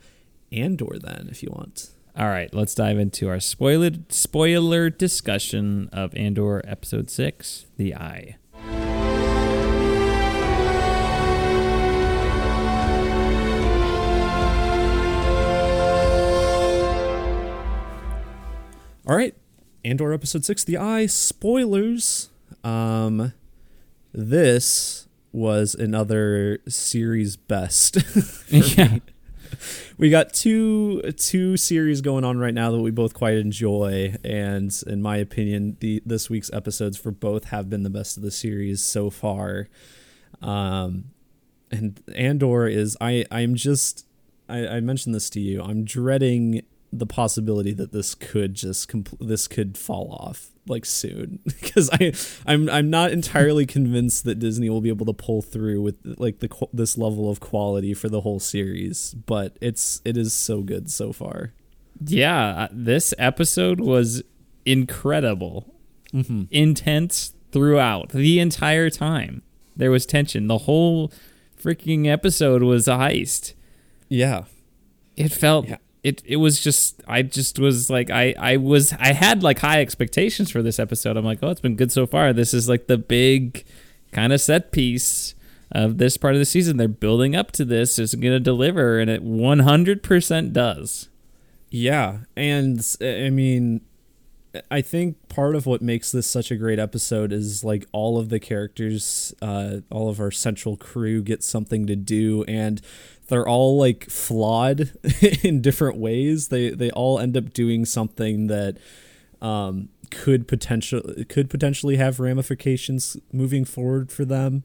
Andor then, if you want. All right, let's dive into our spoiler spoiler discussion of Andor episode 6, The Eye. All right, Andor episode six, The Eye. Spoilers. Um, this was another series best. yeah. We got two two series going on right now that we both quite enjoy, and in my opinion, the this week's episodes for both have been the best of the series so far. Um, and Andor is I I'm just I, I mentioned this to you. I'm dreading the possibility that this could just compl- this could fall off like soon because I I'm I'm not entirely convinced that Disney will be able to pull through with like the this level of quality for the whole series, but it's it is so good so far. Yeah, uh, this episode was incredible. Intense throughout the entire time. There was tension. The whole freaking episode was a heist. Yeah. It felt Yeah. It it was just I just was like I I was I had like high expectations for this episode. I'm like, "Oh, it's been good so far. This is like the big kind of set piece of this part of the season. They're building up to this. It's going to deliver and it 100% does." Yeah, and I mean, I think part of what makes this such a great episode is like all of the characters, uh, all of our central crew get something to do, and they're all like flawed in different ways. They they all end up doing something that um, could potential could potentially have ramifications moving forward for them,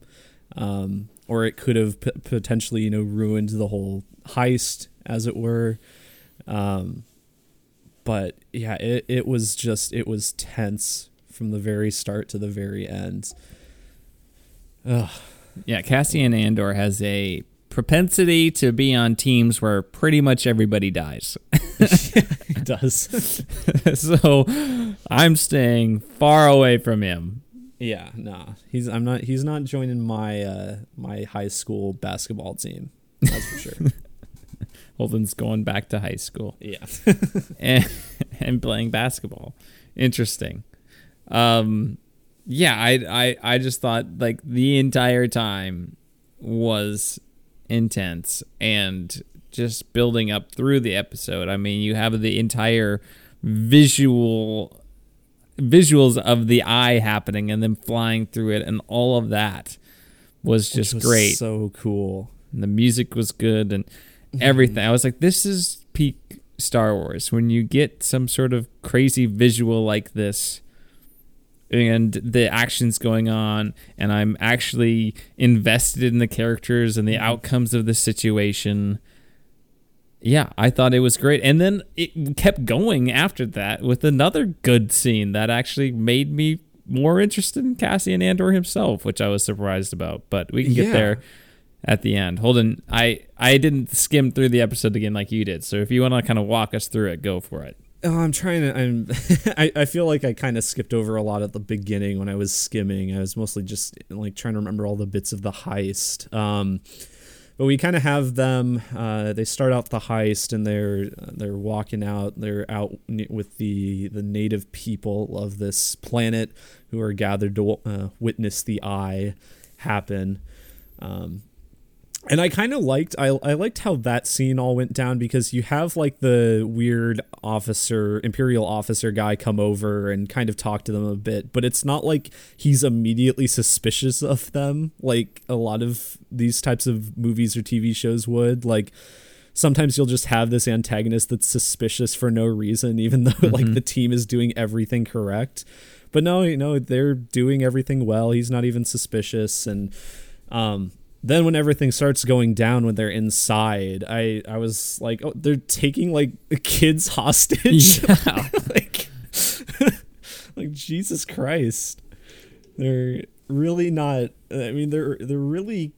um, or it could have p- potentially you know ruined the whole heist, as it were. Um, but yeah, it, it was just it was tense from the very start to the very end. Ugh. Yeah, Cassian Andor has a propensity to be on teams where pretty much everybody dies. It does. so I'm staying far away from him. yeah, nah. He's I'm not he's not joining my uh my high school basketball team. That's for sure. Holden's going back to high school yeah. and, and playing basketball. Interesting. Um, yeah, I, I I just thought like the entire time was intense and just building up through the episode. I mean, you have the entire visual visuals of the eye happening and then flying through it and all of that was just was great. So cool. And the music was good and everything. I was like, this is peak Star Wars when you get some sort of crazy visual like this and the actions going on and I'm actually invested in the characters and the mm-hmm. outcomes of the situation. Yeah, I thought it was great. And then it kept going after that with another good scene that actually made me more interested in Cassian Andor himself, which I was surprised about. But we can get Yeah. there at the end. Holden, I I didn't skim through the episode again like you did. So if you want to kind of walk us through it, go for it. Oh, I'm trying to. I'm. I, I feel like I kind of skipped over a lot at the beginning when I was skimming. I was mostly just like trying to remember all the bits of the heist. Um, but we kind of have them. Uh, they start out the heist and they're they're walking out. They're out with the the native people of this planet who are gathered to uh, witness the eye happen. Um, and I kind of liked I, I liked how that scene all went down because you have like the weird officer imperial officer guy come over and kind of talk to them a bit but it's not like he's immediately suspicious of them like a lot of these types of movies or TV shows would like sometimes you'll just have this antagonist that's suspicious for no reason, even though like Mhm. the team is doing everything correct. But no, you know, they're doing everything well. He's not even suspicious. And um, then when everything starts going down when they're inside, I I was like, oh, they're taking like kids hostage. Yeah. like, like Jesus Christ, they're really not. I mean, they're they're really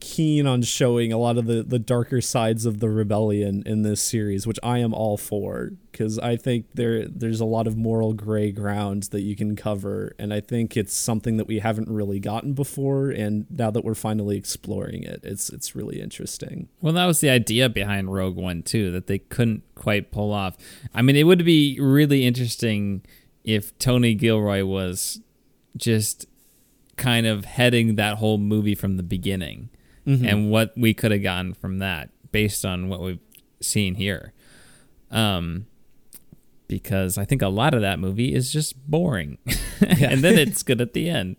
keen on showing a lot of the the darker sides of the rebellion in this series, which I am all for because I think there there's a lot of moral gray ground that you can cover, and I think it's something that we haven't really gotten before, and now that we're finally exploring it, it's it's really interesting. Well, that was the idea behind Rogue One too, that they couldn't quite pull off. I mean, it would be really interesting if Tony Gilroy was just kind of heading that whole movie from the beginning and what we could have gotten from that based on what we've seen here. Um because I think a lot of that movie is just boring. and then it's good at the end.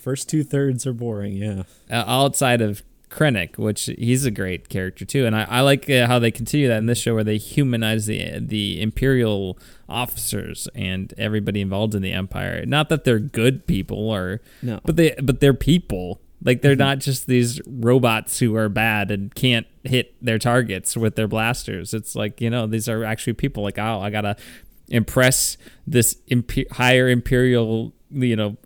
First two thirds are boring, yeah. uh, outside of Krennic, which he's a great character too, and I, I like uh, how they continue that in this show, where they humanize the the Imperial officers and everybody involved in the Empire. Not that they're good people, or No. but they but they're people. Like they're not just these robots who are bad and can't hit their targets with their blasters. It's like you know these are actually people. Like oh, I gotta impress this imp- higher imperial you know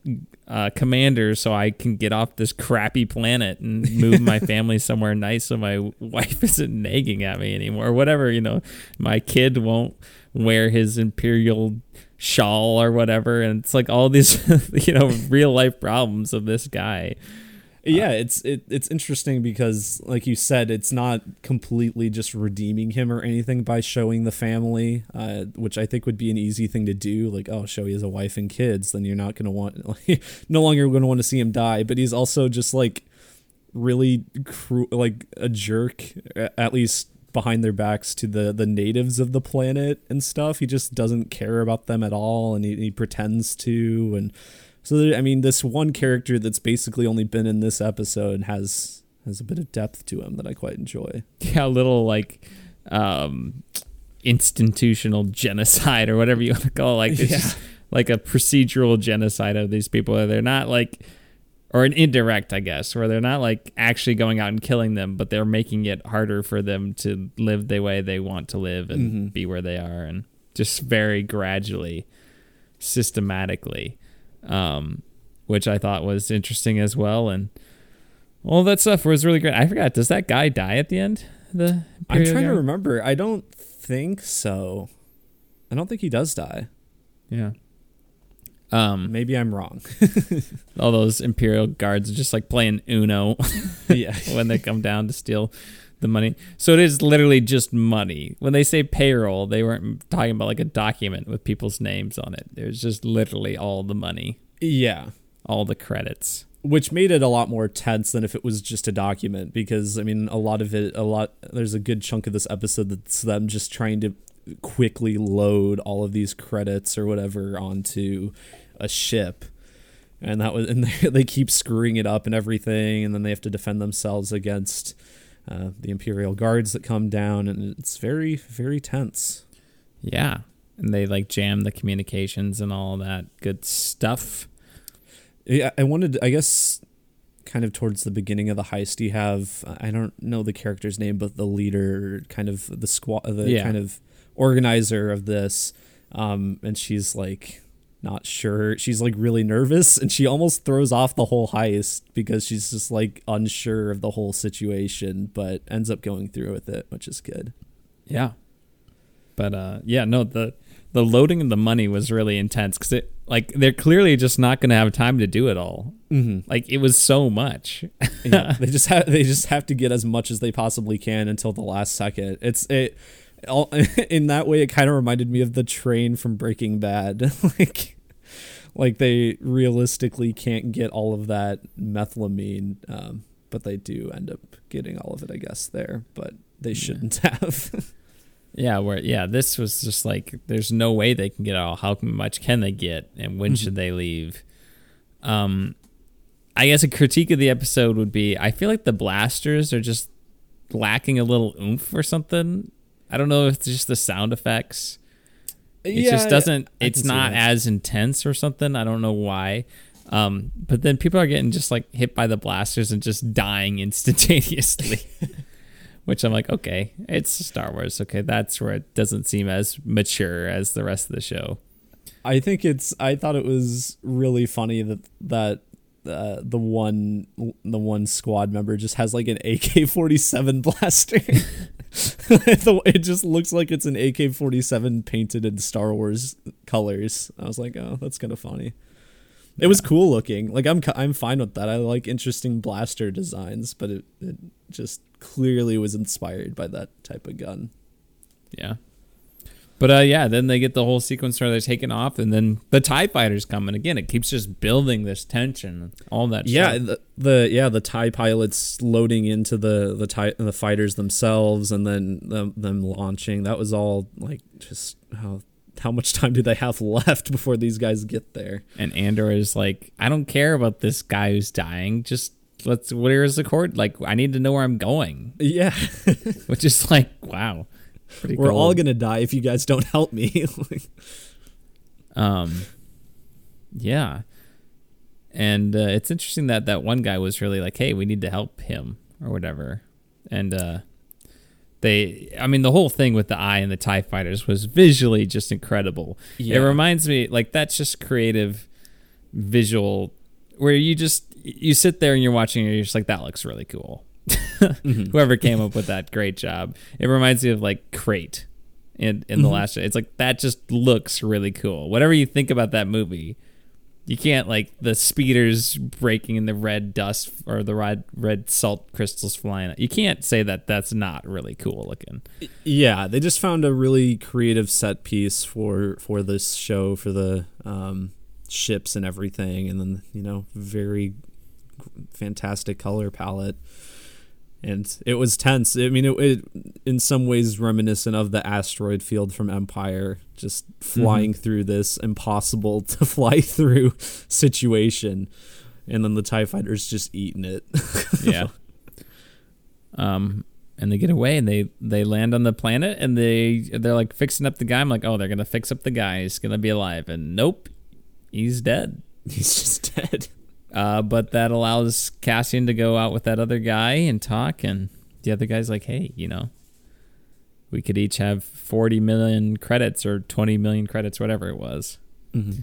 uh, commander so I can get off this crappy planet and move my family somewhere nice so my wife isn't nagging at me anymore or whatever you know my kid won't wear his imperial shawl or whatever and it's like all these you know real life problems of this guy yeah it's it, it's interesting because like you said it's not completely just redeeming him or anything by showing the family uh, which i think would be an easy thing to do. Like oh show he has a wife and kids then you're not going to want like, no longer going to want to see him die. But he's also just like really cru- like a jerk at least behind their backs to the the natives of the planet and stuff. He just doesn't care about them at all and he, he pretends to and so there, I mean, this one character that's basically only been in this episode has has a bit of depth to him that I quite enjoy. yeah, a little like um institutional genocide or whatever you want to call it. like Yeah. like a procedural genocide of these people they're not like or an indirect I guess where they're not like actually going out and killing them but they're making it harder for them to live the way they want to live and Mhm. be where they are and just very gradually systematically um which I thought was interesting as well and all that stuff was really great. I forgot. Does that guy die at the end? The I'm trying to remember. I don't think so. I don't think he does die. Yeah. Um, Maybe I'm wrong. all those Imperial guards are just like playing Uno yeah. when they come down to steal the money. So it is literally just money. When they say payroll, they weren't talking about like a document with people's names on it. There's just literally all the money, Yeah. all the credits. Which made it a lot more tense than if it was just a document because I mean a lot of it a lot there's a good chunk of this episode that's them just trying to quickly load all of these credits or whatever onto a ship and that was and they, they keep screwing it up and everything and then they have to defend themselves against uh, the imperial guards that come down and it's very very tense Yeah. And they like jam the communications and all that good stuff. yeah i wanted i guess kind of towards the beginning of the heist you have i don't know the character's name but the leader kind of the squad the Yeah. kind of organizer of this um and she's like not sure she's like really nervous and she almost throws off the whole heist because she's just like unsure of the whole situation but ends up going through with it which is good Yeah. But uh yeah, no, the the loading of the money was really intense cuz it like they're clearly just not going to have time to do it all. mm-hmm. Like it was so much. yeah, they just have they just have to get as much as they possibly can until the last second. It's it all in that way. It kind of reminded me of the train from Breaking Bad. like like they realistically can't get all of that methylamine, um, but they do end up getting all of it, I guess. There, but they shouldn't have. Yeah, where yeah, this was just like there's no way they can get all. How much can they get, and when should they leave? Um, I guess a critique of the episode would be I feel like the blasters are just lacking a little oomph or something. I don't know if it's just the sound effects. It just doesn't. I It's not as intense or something. I don't know why. Um, but then people are getting just like hit by the blasters and just dying instantaneously. Which I'm like, okay, it's Star Wars. Okay, that's where it doesn't seem as mature as the rest of the show. I think it's. I thought it was really funny that that uh, the one the one squad member just has like an AK forty seven blaster. It just looks like it's an AK forty seven painted in Star Wars colors. I was like, oh, that's kind of funny. It was cool looking. Like I'm I'm fine with that. I like interesting blaster designs, but it, it just clearly was inspired by that type of gun. Yeah. But uh, yeah, then they get the whole sequence where they're taking off, and then the Tie Fighters come, and again, it keeps just building this tension, all that. Yeah, stuff. the, the yeah the Tie pilots loading into the the tie the fighters themselves, and then them, them launching. That was all like just how how much time do they have left before these guys get there? and Andor is like, I don't care about this guy who's dying. Just let's. Where's the cord? Like, I need to know where I'm going. Yeah, Which is like, wow, pretty we're all gonna die if you guys don't help me. Like, Um, yeah, and uh, it's interesting that that one guy was really like, "Hey, we need to help him" or whatever, and uh, they, I mean, the whole thing with the eye and the Tie Fighters was visually just incredible. Yeah. It reminds me, like, that's just creative visual, where you just you sit there and you're watching, and you're just like, "That looks really cool." Whoever came up with that, great job. It reminds me of like Crait in in the last. It's like that just looks really cool. Whatever you think about that movie, you can't like the speeders breaking in the red dust or the red red salt crystals flying. You can't say that that's not really cool looking. yeah, they just found a really creative set piece for for this show for the um, ships and everything, and then you know very fantastic color palette. And it was tense. I mean, it, it in some ways reminiscent of the asteroid field from Empire, just flying through this impossible to fly through situation, and then the Tie Fighters just eating it. Yeah. um, and they get away and they they land on the planet and they they're like fixing up the guy. I'm like, oh, they're gonna fix up the guy. He's gonna be alive. And nope, he's dead. He's just dead. Uh, but that allows Cassian to go out with that other guy and talk, and the other guy's like, "Hey, you know, we could each have forty million credits or twenty million credits, whatever it was." Mm-hmm.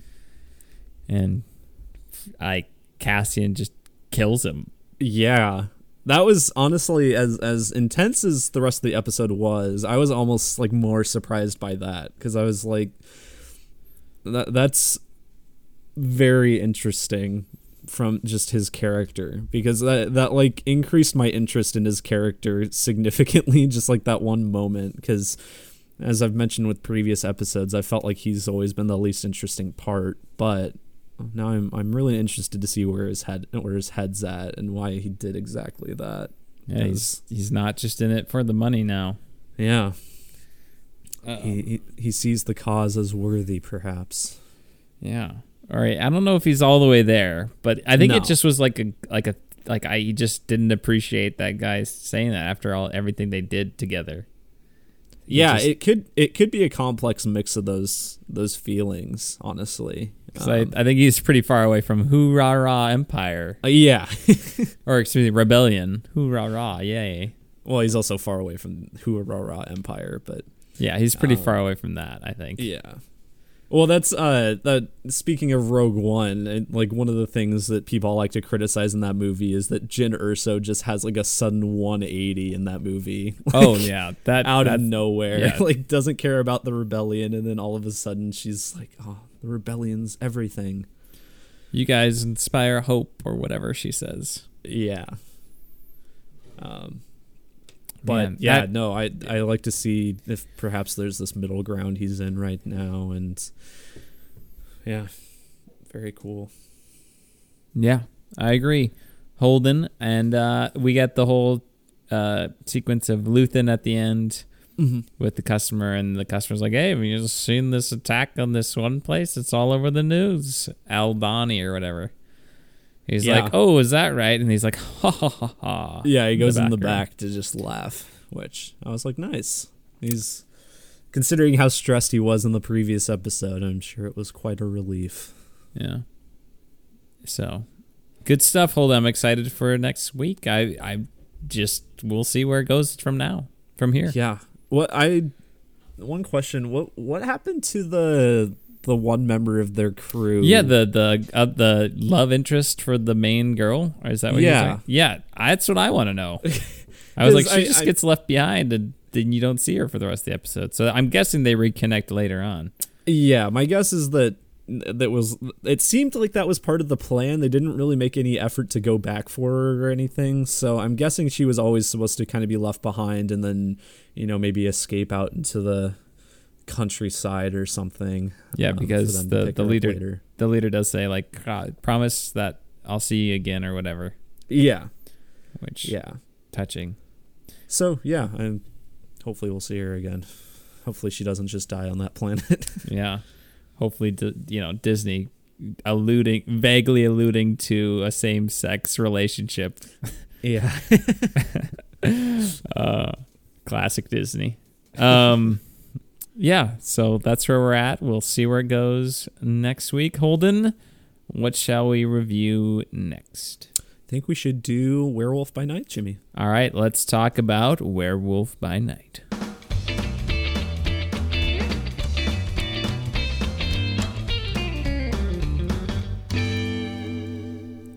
And I Cassian just kills him. Yeah. That was honestly as as intense as the rest of the episode was. I was almost like more surprised by that cuz I was like that that's very interesting from just his character because that that like increased my interest in his character significantly just like that one moment cuz as I've mentioned with previous episodes I felt like he's always been the least interesting part but now I'm I'm really interested to see where his head where his head's at and why he did exactly that. Yeah, he's he's not just in it for the money now. Yeah. He, he he sees the cause as worthy, perhaps. Yeah. All right. I don't know if he's all the way there, but I think No. it just was like a like a like I just didn't appreciate that guy saying that after all everything they did together. He Yeah, just- it could it could be a complex mix of those those feelings, honestly. Um, I, I think he's pretty far away from Hoorah Rah Empire. uh, yeah. Or excuse me, Rebellion. Hoorah Rah, yay. well, he's also far away from Huarara Empire, but Yeah, he's pretty Um, far away from that, I think. Yeah. Well, that's uh that speaking of Rogue One, and, like one of the things that people like to criticize in that movie is that Jyn Erso just has like a sudden 180 in that movie. Oh yeah, that out of nowhere. yeah. like doesn't care about the rebellion and then all of a sudden she's like, "Oh, the rebellion's everything." you guys inspire hope or whatever she says. Yeah. Um but Man, yeah, that- no, I I like to see if perhaps there's this middle ground he's in right now and yeah, very cool. Yeah, I agree. Holden and uh, we get the whole uh, sequence of Luthen at the end Mm-hmm. with the customer, and the customer's like, "Hey, have you seen this attack on this one place? It's all over the news, Albani or whatever." He's Yeah. like, "Oh, is that right?" And he's like, "Ha ha ha ha." Yeah, he goes in the background. back to just laugh, which I was like, nice. He's considering how stressed he was in the previous episode. I'm sure it was quite a relief. Yeah. So, good stuff. Hold on, I'm excited for next week. I I just we'll see where it goes from now, from here. Yeah. What I one question what what happened to the the one member of their crew? Yeah, the the uh, the love interest for the main girl, or is that what? Yeah. you're saying? yeah. That's what I want to know. I was like, she I- just I- gets left behind, and then you don't see her for the rest of the episode. So I'm guessing they reconnect later on. Yeah, my guess is that that was it seemed like that was part of the plan. They didn't really make any effort to go back for her or anything. So I'm guessing she was always supposed to kind of be left behind and then, you know, maybe escape out into the countryside or something. Yeah, um, because the the leader later. the leader does say like, promise that I'll see you again or whatever, Yeah. which Yeah. touching. So, yeah, and hopefully we'll see her again. Hopefully she doesn't just die on that planet. Yeah. Hopefully, you know, Disney alluding, vaguely alluding to a same sex relationship. yeah. Uh, classic Disney. Um, yeah. So that's where we're at. We'll see where it goes next week. Holden, what shall we review next? I think we should do Werewolf by Night, Jimmy. All right. Let's talk about Werewolf by Night.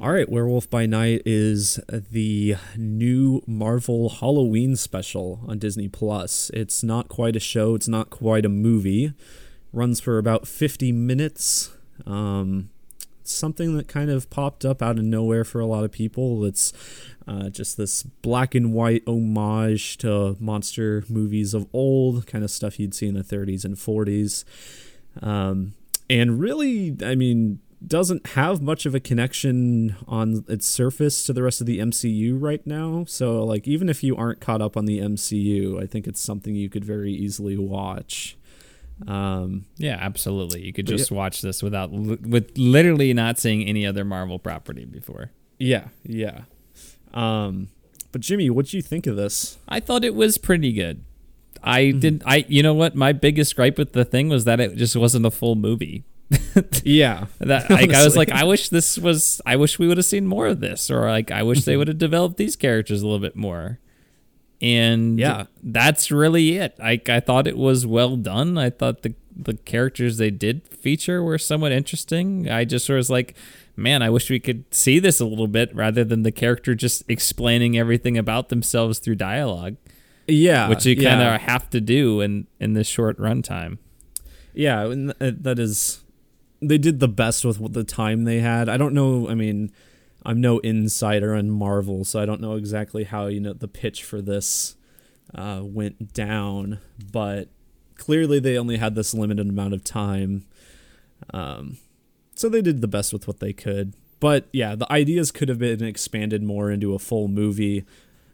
All right, Werewolf by Night is the new Marvel Halloween special on Disney Plus. It's not quite a show, it's not quite a movie. Runs for about 50 minutes. Um, something that kind of popped up out of nowhere for a lot of people. It's uh, just this black and white homage to monster movies of old, kind of stuff you'd see in the 30s and 40s. Um, and really, I mean, doesn't have much of a connection on its surface to the rest of the MCU right now. So, like, even if you aren't caught up on the MCU, I think it's something you could very easily watch. Um, Yeah, absolutely. You could just watch this without, with literally not seeing any other Marvel property before. yeah, yeah. Um, but Jimmy, what do you think of this? I thought it was pretty good. I didn't. I you know what? My biggest gripe with the thing was that it just wasn't a full movie. Yeah, That like, I was like, I wish this was. I wish we would have seen more of this, or like, I wish they mm-hmm. would have developed these characters a little bit more. And Yeah. that's really it. I I thought it was well done. I thought the the characters they did feature were somewhat interesting. I just was like, man, I wish we could see this a little bit rather than the character just explaining everything about themselves through dialogue, yeah, which you kind of have to do in in this short runtime. Yeah, and uh, that is they did the best with what the time they had. I don't know, I mean, I'm no insider on Marvel, so I don't know exactly how, you know, the pitch for this uh, went down, but clearly they only had this limited amount of time. Um, so they did the best with what they could. But yeah, the ideas could have been expanded more into a full movie.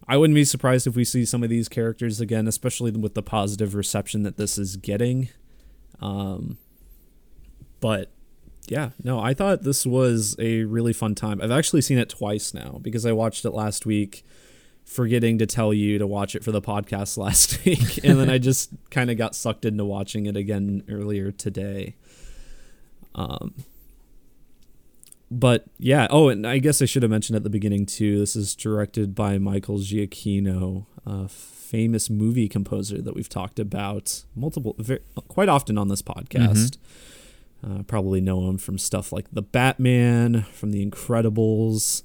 I wouldn't be surprised if we see some of these characters again, especially with the positive reception that this is getting. Um, but yeah, no, I thought this was a really fun time. I've actually seen it twice now because I watched it last week, forgetting to tell you to watch it for the podcast last week, and then I just kind of got sucked into watching it again earlier today. Um, but yeah, oh, and I guess I should have mentioned at the beginning too. This is directed by Michael Giacchino, a famous movie composer that we've talked about multiple, very, quite often on this podcast. Uh, probably know him from stuff like The Batman, from The Incredibles,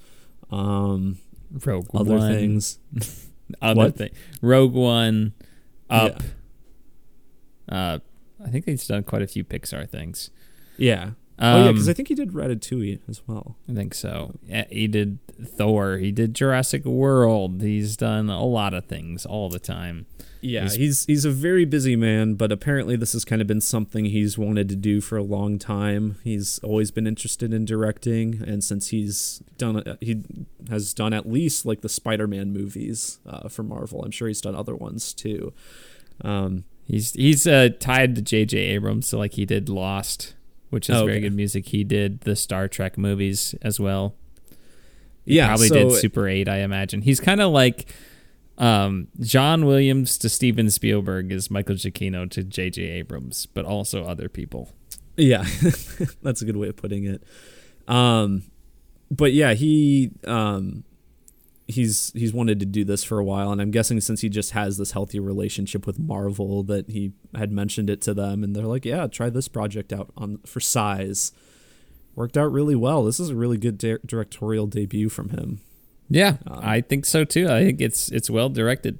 um, Rogue other One, things. other What? thing, Rogue One, Up. Uh, I think he's done quite a few Pixar things. Yeah. Um, oh yeah, because I think he did Ratatouille as well. I think so. Yeah, he did Thor. He did Jurassic World. He's done a lot of things all the time. Yeah, He's- he's he's a very busy man, but apparently this has kind of been something he's wanted to do for a long time. He's always been interested in directing, and since he's done he has done at least like the Spider-Man movies uh, for Marvel. I'm sure he's done other ones too. Um, He's he's uh, tied to J.J. Abrams, so like he did Lost, which is Oh, very good music. He did the Star Trek movies as well. Yeah, Probably so- did Super 8, I imagine. He's kind of like um, John Williams to Steven Spielberg is Michael Giacchino to J.J. Abrams, but also other people. Yeah, that's a good way of putting it. Um, but yeah, he um, he's he's wanted to do this for a while, and I'm guessing since he just has this healthy relationship with Marvel, that he had mentioned it to them, and they're like, "Yeah, try this project out on for size." Worked out really well. This is a really good di- directorial debut from him. Yeah, Um, I think so too. I think it's it's well directed.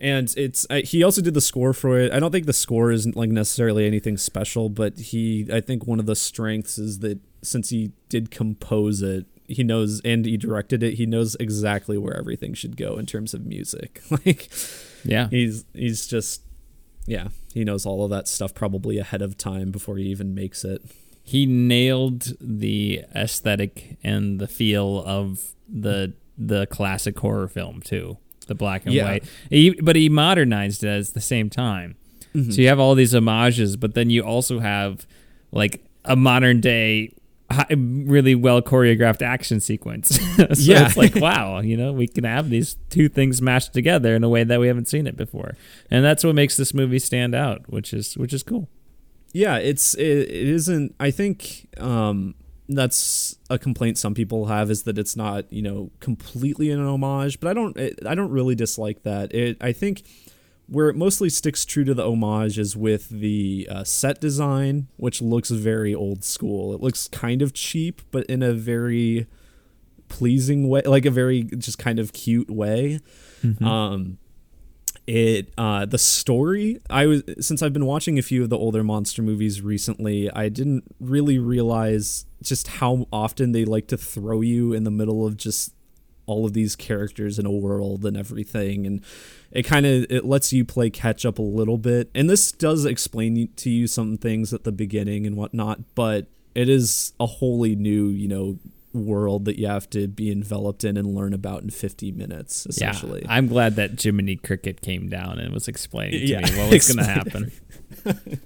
and it's I, he also did the score for it. I don't think the score isn't like necessarily anything special, but he I think one of the strengths is that since he did compose it, he knows and he directed it, he knows exactly where everything should go in terms of music. Like Yeah, he's he's just yeah, he knows all of that stuff probably ahead of time before he even makes it. he nailed the aesthetic and the feel of the the classic horror film too, the black and Yeah. white. He, but he modernized it at the same time. Mm-hmm. So you have all these homages, but then you also have like a modern day, really well choreographed action sequence. so Yeah. it's like wow, you know, we can have these two things mashed together in a way that we haven't seen it before, and that's what makes this movie stand out, which is which is cool. Yeah, it's it, it isn't. I think um, that's a complaint some people have is that it's not you know completely an homage, but I don't it, I don't really dislike that. It I think where it mostly sticks true to the homage is with the uh, set design, which looks very old school. It looks kind of cheap, but in a very pleasing way, like a very just kind of cute way. Um, it uh the story i was since i've been watching a few of the older monster movies recently i didn't really realize just how often they like to throw you in the middle of just all of these characters in a world and everything and it kind of it lets you play catch up a little bit. And this does explain to you some things at the beginning and whatnot but it is a wholly new you know world that you have to be enveloped in and learn about in 50 minutes essentially. Yeah, I'm glad that Jiminy Cricket came down and was explaining to Yeah, me what was going to happen.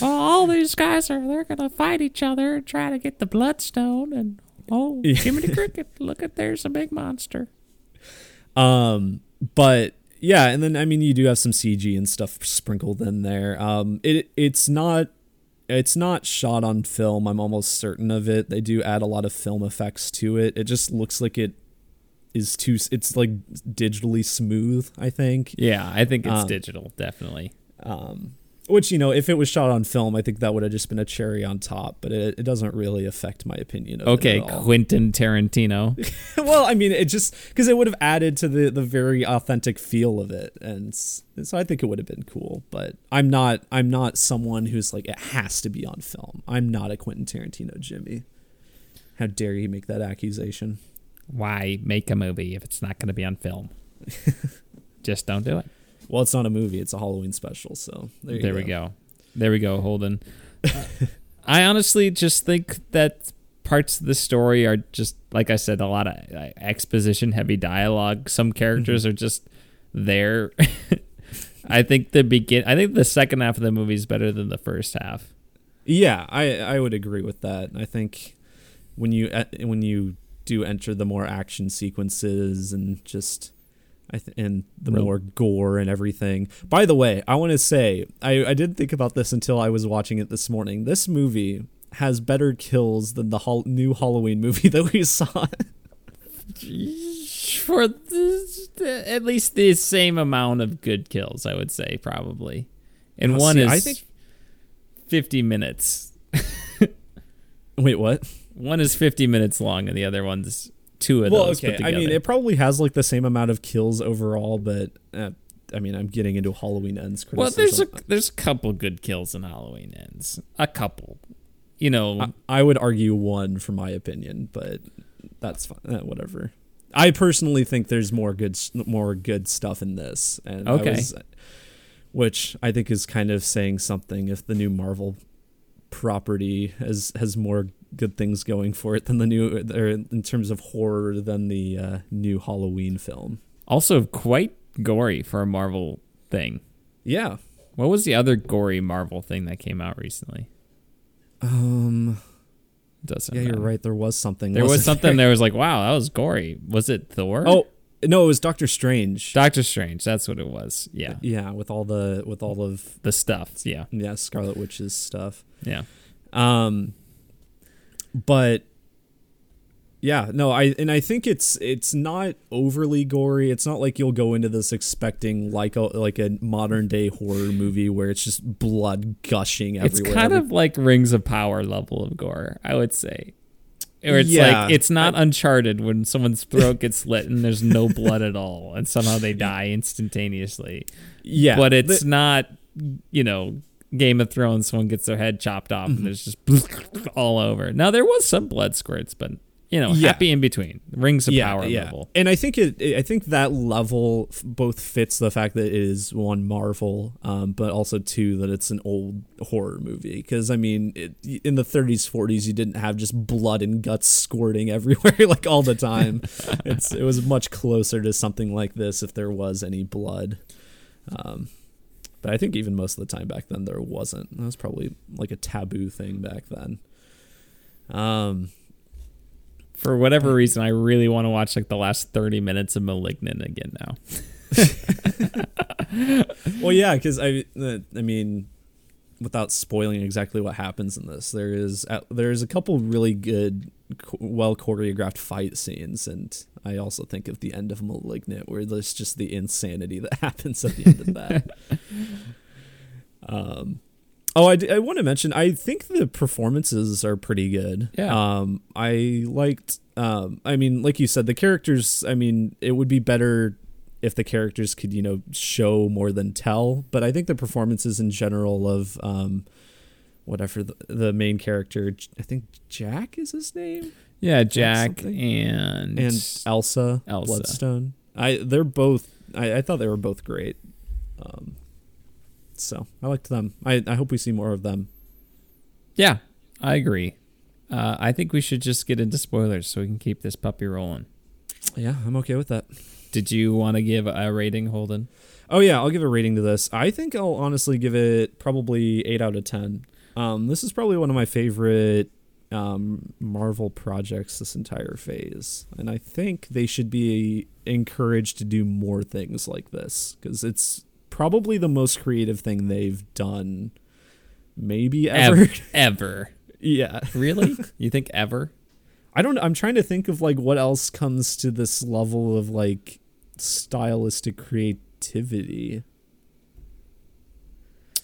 well, all these guys are they're going to fight each other and try to get the bloodstone and oh, Yeah. Jiminy Cricket, look at there's a big monster. Um, but yeah, and then I mean you do have some CG and stuff sprinkled in there. Um, it it's not it's not shot on film. I'm almost certain of it. They do add a lot of film effects to it. It just looks like it is too. It's like digitally smooth. I think. Yeah, I think it's Um, digital, definitely. Um, which you know, if it was shot on film, I think that would have just been a cherry on top. But it, it doesn't really affect my opinion. Of Okay, it at all. Quentin Tarantino. well, I mean, it just because it would have added to the the very authentic feel of it, and s- so I think it would have been cool. But I'm not I'm not someone who's like it has to be on film. I'm not a Quentin Tarantino Jimmy. How dare you make that accusation? Why make a movie if it's not going to be on film? Just don't do it. Well, it's not a movie; it's a Halloween special. So there, you There we go. There we go, Holden. Uh, I honestly just think that parts of the story are just, like I said, a lot of uh, exposition heavy dialogue. Some characters Mm-hmm. are just there. I think the begin. I think the second half of the movie is better than the first half. Yeah, I I would agree with that. I think when you e- when you do enter the more action sequences and just th- and the Real- more gore and everything. By the way, I want to say I I didn't think about this until I was watching it this morning. This movie has better kills than the new Halloween movie that we saw. For this, at least the same amount of good kills, I would say probably. And Oh, one see, is I think- fifty minutes. Wait, what? One is 50 minutes long, and the other one's two of Well, those okay. I mean, it probably has like the same amount of kills overall, but uh, I mean, I'm getting into Halloween ends well, criticism. there's a there's a couple good kills in Halloween ends. A couple, you know. I, I would argue one for my opinion, but that's fine. Eh, whatever. I personally think there's more good more good stuff in this, and I Okay. was- which I think is kind of saying something. If the new Marvel property has has more good things going for it than the new, or in terms of horror than the uh, new Halloween film. also, quite gory for a Marvel thing. Yeah. What was the other gory Marvel thing that came out recently? Um. Doesn't. Yeah, you're right. There was something. There was something there was like, wow, that was gory. Was it Thor? Oh no, it was Doctor Strange. Doctor Strange. That's what it was. Yeah, yeah, with all the with all of the stuff. Yeah, yeah Scarlet Witch's stuff. yeah. Um, but yeah, no, I and I think it's it's not overly gory. It's not like you'll go into this expecting like a like a modern day horror movie where it's just blood gushing everywhere It's kind of like Rings of Power level of gore, I would say. Or it's Yeah. like it's not Uncharted when someone's throat gets slit and there's no blood at all, and somehow they die instantaneously. yeah, but it's the- not, you know, Game of Thrones. Someone gets their head chopped off Mm-hmm. and there's just all over. Now there was some blood squirts, but you know, Yeah. happy in between. Rings of yeah, Power yeah. level. And I think it, I think that level both fits the fact that it is one Marvel, um, but also two that it's an old horror movie. Because I mean, it, in the 30s, 40s, you didn't have just blood and guts squirting everywhere like all the time. it's it was much closer to something like this if there was any blood. Um, but I think even most of the time back then there wasn't. That was probably like a taboo thing back then. Um. For whatever reason, I really want to watch like the last thirty minutes of Malignant again now. well yeah because i uh, i mean without spoiling exactly what happens in this there is uh, there's a couple really good well choreographed fight scenes and i also think of the end of malignant where there's just the insanity that happens at the end of that. Um oh i, d- I want to mention i think the performances are pretty good. Yeah. um i liked um i mean like you said the characters i mean it would be better if the characters could you know show more than tell but i think the performances in general of um whatever the, the main character I think jack is his name Yeah, Jack and and elsa, Elsa. bloodstone i they're both I, I thought they were both great um so i liked them i i hope we see more of them yeah, I agree. Uh, I think we should just get into spoilers so we can keep this puppy rolling. yeah i'm okay with that Did you want to give a rating, Holden? Oh yeah, I'll give a rating to this. I think I'll honestly give it probably eight out of ten. Um, this is probably one of my favorite um, Marvel projects this entire phase, and I think they should be encouraged to do more things like this because it's probably the most creative thing they've done, maybe ever. Ever? ever. yeah, Really? you think ever? I don't. I'm trying to think of like what else comes to this level of like stylistic creativity.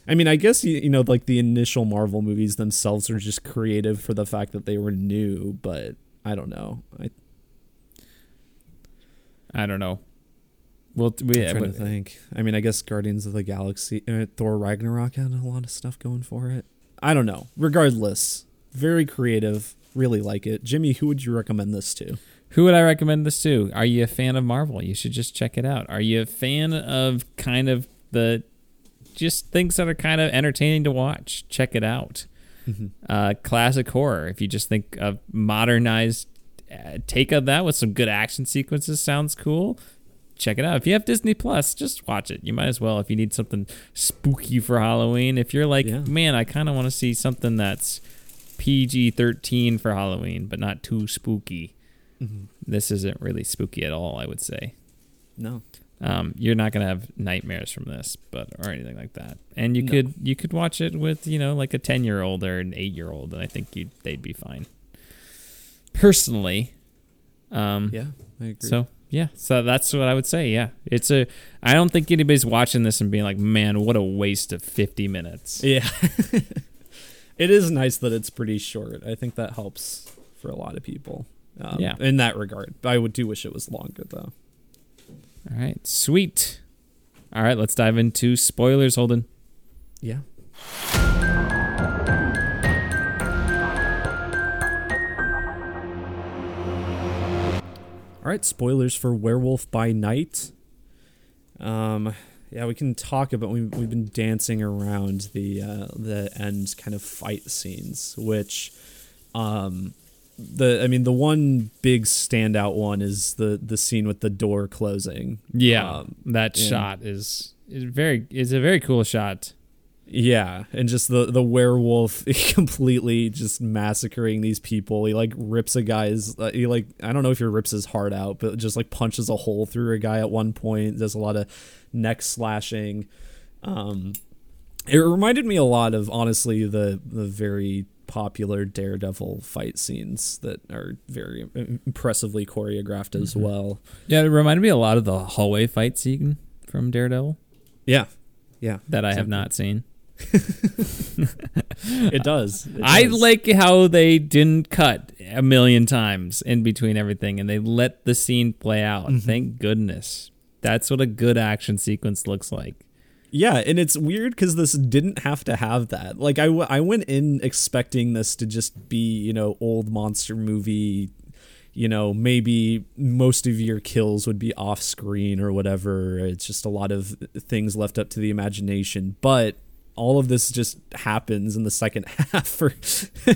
I mean, I guess you, you know, like the initial Marvel movies themselves are just creative for the fact that they were new, but I don't know. I, I don't know. Well, we, I'm trying to think. I mean, I guess Guardians of the Galaxy, uh, Thor Ragnarok had a lot of stuff going for it. I don't know. Regardless, very creative. Really like it. Jimmy, who would you recommend this to? Who would I recommend this to? Are you a fan of Marvel? You should just check it out. Are you a fan of kind of the just things that are kind of entertaining to watch? Check it out. Uh, classic horror. If you just think of modernized uh, take of that with some good action sequences, sounds cool. Check it out. If you have Disney Plus, just watch it. You might as well if you need something spooky for Halloween. If you're like, Yeah. man, I kind of want to see something that's PG 13 for Halloween, but not too spooky this isn't really spooky at all. I would say No. Um, you're not gonna have nightmares from this, but or anything like that. And you No. could you could watch it with you know like a ten year old or an eight year old, and I think you they'd be fine. Personally, um, Yeah, I agree. so yeah, so that's what I would say. Yeah, it's a. I don't think anybody's watching this and being like, man, what a waste of fifty minutes. Yeah. it is nice that it's pretty short. I think that helps for a lot of people. Um, Yeah. In that regard. I would do wish it was longer though. All right, sweet. All right, let's dive into spoilers, Holden. Yeah. All right, spoilers for Werewolf by Night. Um, yeah, we can talk about. We've, we've been dancing around the uh, the end kind of fight scenes, which, um, the I mean the one big standout one is the the scene with the door closing. Yeah, Um, that shot is is very is a very cool shot. Yeah, and just the the werewolf completely just massacring these people. He like rips a guy's uh, he like I don't know if he rips his heart out, but just like punches a hole through a guy at one point. There's a lot of neck slashing. Um, it reminded me a lot of honestly the the very popular Daredevil fight scenes that are very impressively choreographed as well. Yeah, it reminded me a lot of the hallway fight scene from Daredevil Yeah, yeah, that I have not seen. it does. It I does. like how they didn't cut a million times in between everything and they let the scene play out. Mm-hmm. Thank goodness. That's what a good action sequence looks like. Yeah, and it's weird because this didn't have to have that. Like I, w- I went in expecting this to just be you know old monster movie. You know, maybe most of your kills would be off screen or whatever. It's just a lot of things left up to the imagination. But all of this just happens in the second half for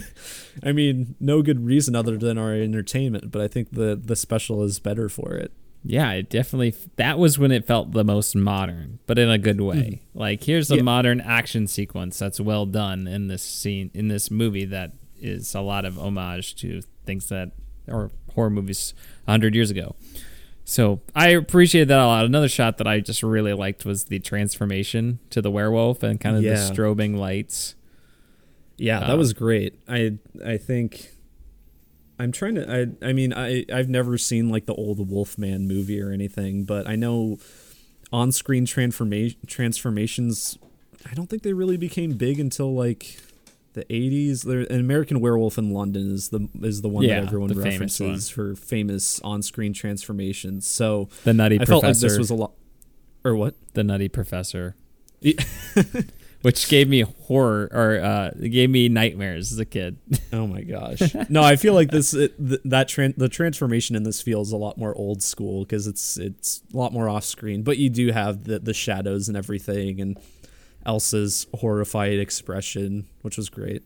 I mean, no good reason other than our entertainment, but I think the the special is better for it. Yeah, it definitely that was when it felt the most modern, but in a good way. Like here's a Mm-hmm. Yeah. modern action sequence that's well done in this scene in this movie that is a lot of homage to things that or horror movies 100 years ago. So I appreciate that a lot. Another shot that I just really liked was the transformation to the werewolf and kind of Yeah. the strobing lights. Yeah, that Um, was great. I I think I'm trying to I I mean I I've never seen like the old Wolfman movie or anything, but I know on-screen transformation transformations I don't think they really became big until like the 80s. There an American Werewolf in London is the is the one Yeah, that everyone famous references for famous on-screen transformations. So The nutty I professor. felt like this was a lot or what? the nutty professor. Which gave me horror or uh it gave me nightmares as a kid. Oh my gosh! No, I feel like this it, th- that tran- the transformation in this feels a lot more old school because it's it's a lot more off screen, but you do have the the shadows and everything, and Elsa's horrified expression, which was great.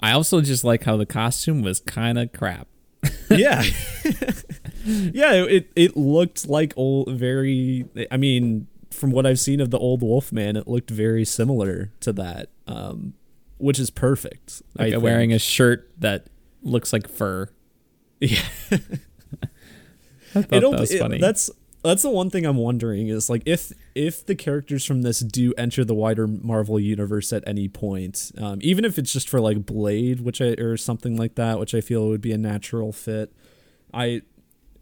I also just like how the costume was kind of crap. yeah, yeah. It it looked like old, very. I mean, from what I've seen of the old Wolfman, it looked very similar to that, um, which is perfect. Like think. wearing a shirt that looks like fur. Yeah. I thought that was it- that's that's the one thing I'm wondering is like if if the characters from this do enter the wider Marvel universe at any point, um, even if it's just for like Blade, which I or something like that, which I feel would be a natural fit. I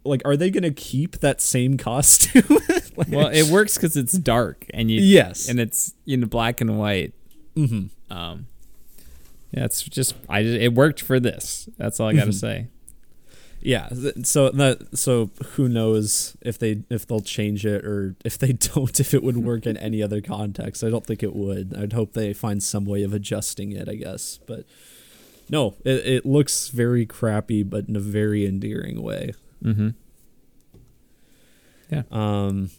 like, are they gonna keep that same costume? Like- well, it works because it's dark and you yes, and it's in black and white. hmm Um, yeah, it's just I it worked for this. That's all I got to Mhm. say. yeah. So that so who knows if they if they'll change it or if they don't if it would work in any other context. I don't think it would. I'd hope they find some way of adjusting it. I guess, but no, it it looks very crappy, but in a very endearing way. Mm-hmm. Yeah. Um,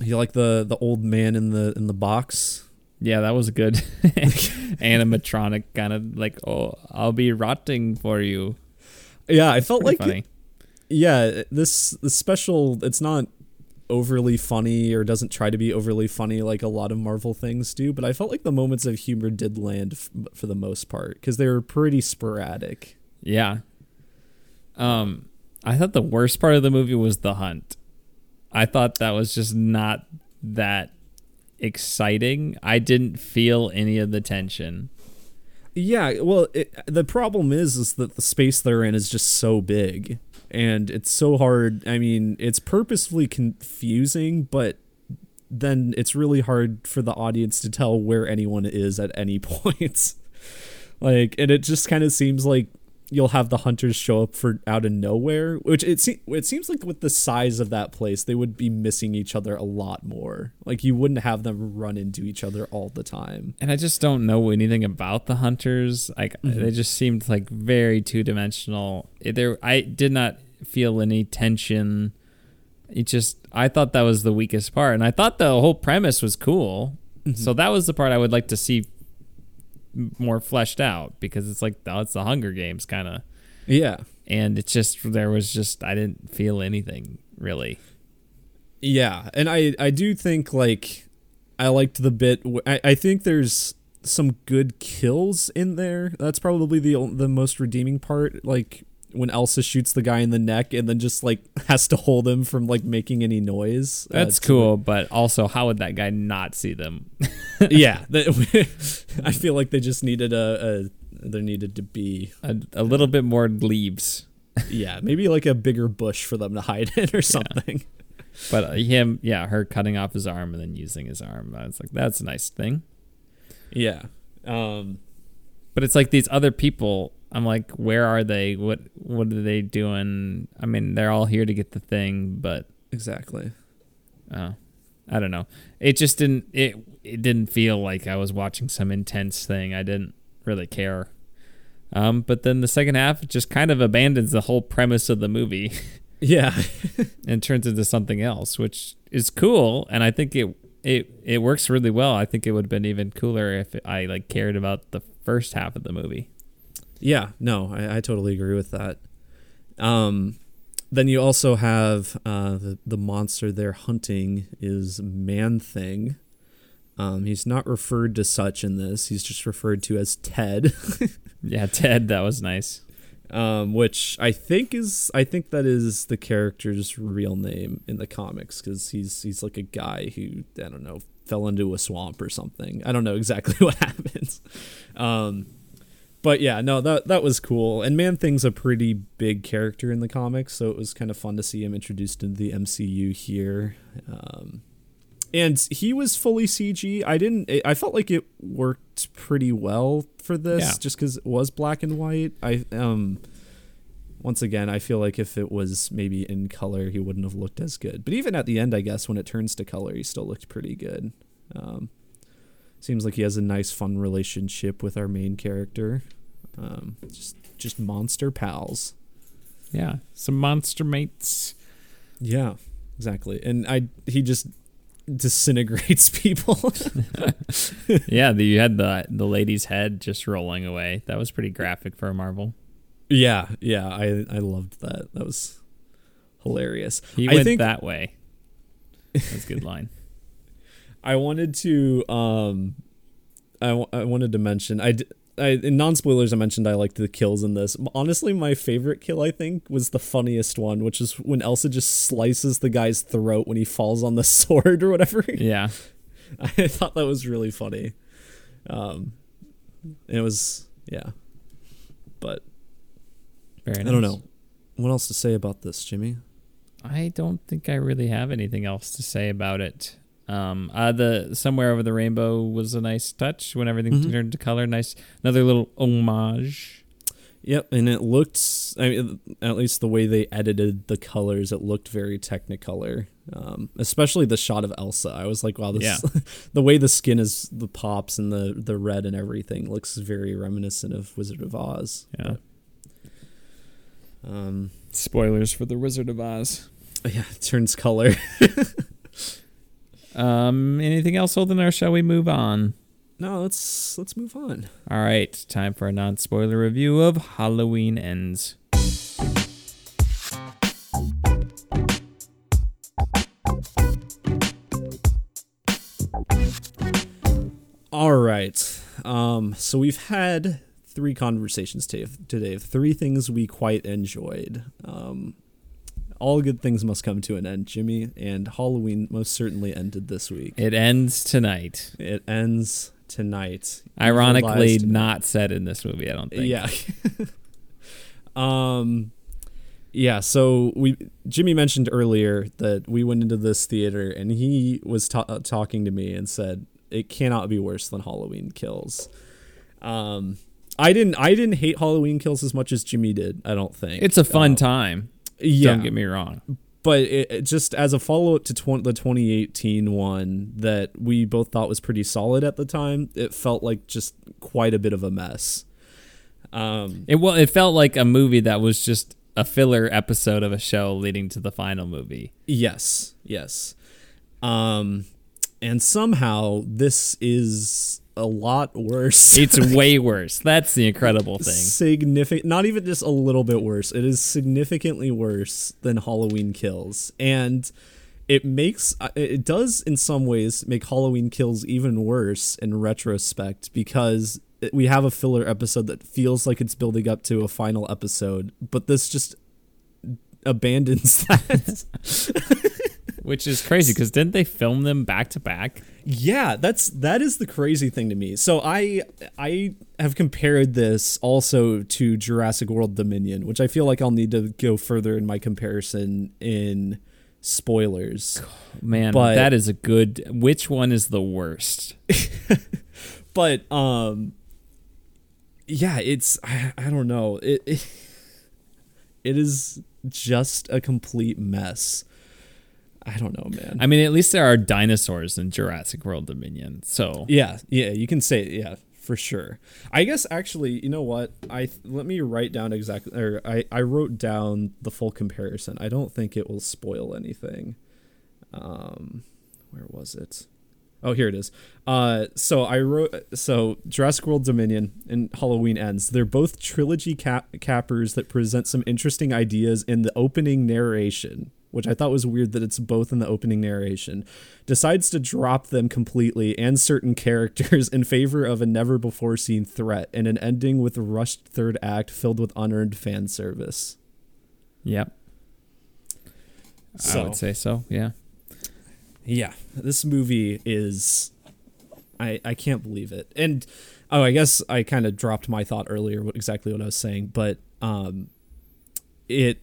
you like the the old man in the in the box. Yeah, that was good animatronic kind of like oh I'll be rotting for you. Yeah, I felt Pretty like funny. yeah this this special it's not overly funny or doesn't try to be overly funny like a lot of marvel things do but i felt like the moments of humor did land f- for the most part because they were pretty sporadic Yeah. Um, I thought the worst part of the movie was the hunt. I thought that was just not that exciting. I didn't feel any of the tension. yeah well it, the problem is is that the space they're in is just so big and it's so hard i mean it's purposefully confusing but then it's really hard for the audience to tell where anyone is at any point like and it just kind of seems like you'll have the hunters show up for out of nowhere which it, se- it seems like with the size of that place they would be missing each other a lot more like you wouldn't have them run into each other all the time And I just don't know anything about the hunters. Like mm-hmm. they just seemed like very two dimensional. There, I did not feel any tension. It just, I thought that was the weakest part, and I thought the whole premise was cool. Mm-hmm. So that was the part I would like to see more fleshed out because it's like oh, it's the Hunger Games kind of, yeah and it's just there was just I didn't feel anything really. Yeah, and I I do think like I liked the bit. w- I I think there's some good kills in there. That's probably the the most redeeming part. Like when Elsa shoots the guy in the neck and then just like has to hold him from like making any noise. Uh, That's cool, but also, how would that guy not see them? yeah, that, I feel like they just needed a, a there needed to be a, a little bit more leaves, yeah maybe like a bigger bush for them to hide in or something. but uh, him, yeah, her cutting off his arm and then using his arm. I was like, that's a nice thing. Yeah. Um. But it's like these other people. I'm like, where are they? What What are they doing? I mean, they're all here to get the thing, but Exactly. uh, I don't know. It just didn't. It it didn't feel like I was watching some intense thing. I didn't really care. Um, but then the second half just kind of abandons the whole premise of the movie Yeah. and turns into something else, which is cool. And I think it it it works really well. I think it would have been even cooler if I like cared about the first half of the movie. Yeah, no, I, I totally agree with that. Um, then you also have uh, the the monster they're hunting is Man Thing. Um, he's not referred to such in this. He's just referred to as Ted, Yeah, Ted, that was nice. um, which I think is I think that is the character's real name in the comics because he's he's like a guy who I don't know fell into a swamp or something. I don't know exactly what happens. Um, but yeah, no, that that was cool. And Man Thing's a pretty big character in the comics, so it was kind of fun to see him introduced into the MCU here. Um, and he was fully CG. I didn't. I felt like it worked pretty well for this, Yeah. just because it was black and white. I um. Once again, I feel like if it was maybe in color, he wouldn't have looked as good. But even at the end, I guess when it turns to color, he still looked pretty good. Um, seems like he has a nice, fun relationship with our main character. Um, just, just monster pals. Yeah, some monster mates. Yeah, exactly. And I, he just disintegrates people. yeah, the, you had the the lady's head just rolling away. That was pretty graphic for a Marvel. yeah, yeah. I, I loved that. That was hilarious. He I went think- that way. That's a good line. I wanted to um I, w- I wanted to mention I, d- I in non spoilers I mentioned I liked the kills in this. Honestly, my favorite kill I think was the funniest one, which is when Elsa just slices the guy's throat when he falls on the sword or whatever. Yeah, I thought that was really funny. Um it was yeah. But very. Nice. I don't know. What else to say about this, Jimmy? I don't think I really have anything else to say about it. Um, uh, the somewhere over the rainbow was a nice touch when everything Mhm. turned to color. Nice, another little homage. Yep, and it looked I mean, at least the way they edited the colors, it looked very technicolor. Um, especially the shot of Elsa. I was like, wow, this Yeah. the way the skin is the pops and the the red and everything looks very reminiscent of Wizard of Oz. Yeah. Um, Spoilers for the Wizard of Oz. yeah, it turns color. Um, anything else, Holden, or shall we move on? no, let's let's move on. All right, time for a non-spoiler review of Halloween Ends. All right. Um, so we've had three conversations today, today of three things we quite enjoyed. Um, all good things must come to an end, Jimmy, and Halloween most certainly ended this week. It ends tonight. It ends tonight. Ironically, not said in this movie. I don't think. Yeah. um yeah, so we Jimmy mentioned earlier that we went into this theater and he was ta- uh, talking to me and said it cannot be worse than Halloween Kills. Um I didn't I didn't hate Halloween Kills as much as Jimmy did, I don't think. It's a fun Um, time. Yeah. Don't get me wrong. but it, it just as a follow up to tw- the 2018 one that we both thought was pretty solid at the time, it felt like just quite a bit of a mess. Um It well, it felt like a movie that was just a filler episode of a show leading to the final movie. Yes, yes. Um, and somehow this is a lot worse. It's way worse. That's the incredible thing. significant. Not even just a little bit worse. It is significantly worse than Halloween Kills, and it makes uh, it does in some ways make Halloween Kills even worse in retrospect because we have a filler episode that feels like it's building up to a final episode, but this just abandons that. Which is crazy because didn't they film them back to back? Yeah, that's that is the crazy thing to me. So I I have compared this also to Jurassic World Dominion, which I feel like I'll need to go further in my comparison in spoilers. Man, But- that is a good. Which one is the worst? But um yeah, it's I, I don't know. It, it it is just a complete mess. I don't know, man. I mean, at least there are dinosaurs in Jurassic World Dominion. So Yeah, yeah, you can say yeah for sure. I guess actually, you know what? I let me write down exactly, or I I wrote down the full comparison. I don't think it will spoil anything. Um, where was it? Oh, here it is. Uh, so I wrote so Jurassic World Dominion and Halloween Ends. They're both trilogy cap- cappers that present some interesting ideas in the opening narration, which I thought was weird that it's both in the opening narration. Decides to drop them completely and certain characters in favor of a never before seen threat and an ending with a rushed third act filled with unearned fan service. Yep, I would say so. Yeah. Yeah, this movie is I I can't believe it. And oh, I guess I kind of dropped my thought earlier what exactly what I was saying, but um it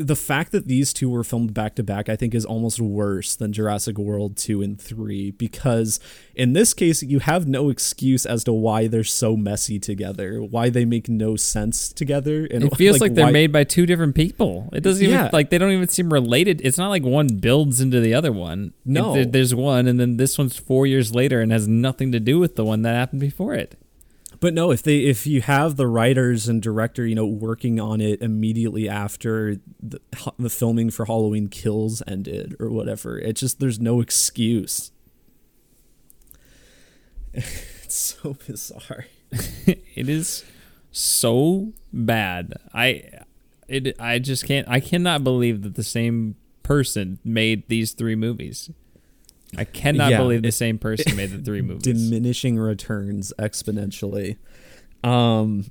the fact that these two were filmed back to back I think is almost worse than Jurassic World 2 and 3 because in this case you have no excuse as to why they're so messy together, why they make no sense together and It feels like, they're why- made by two different people. It doesn't even Yeah. like they don't even seem related. It's not like one builds into the other one. No. It- there's one, and then this one's four years later and has nothing to do with the one that happened before it. But no, if they if you have the writers and director, you know, working on it immediately after the, the filming for Halloween Kills ended or whatever, it just there's no excuse. it's so bizarre. it is so bad. I it I just can't I cannot believe that the same person made these three movies. I cannot Yeah, believe the same person made the three movies. Diminishing returns exponentially. Um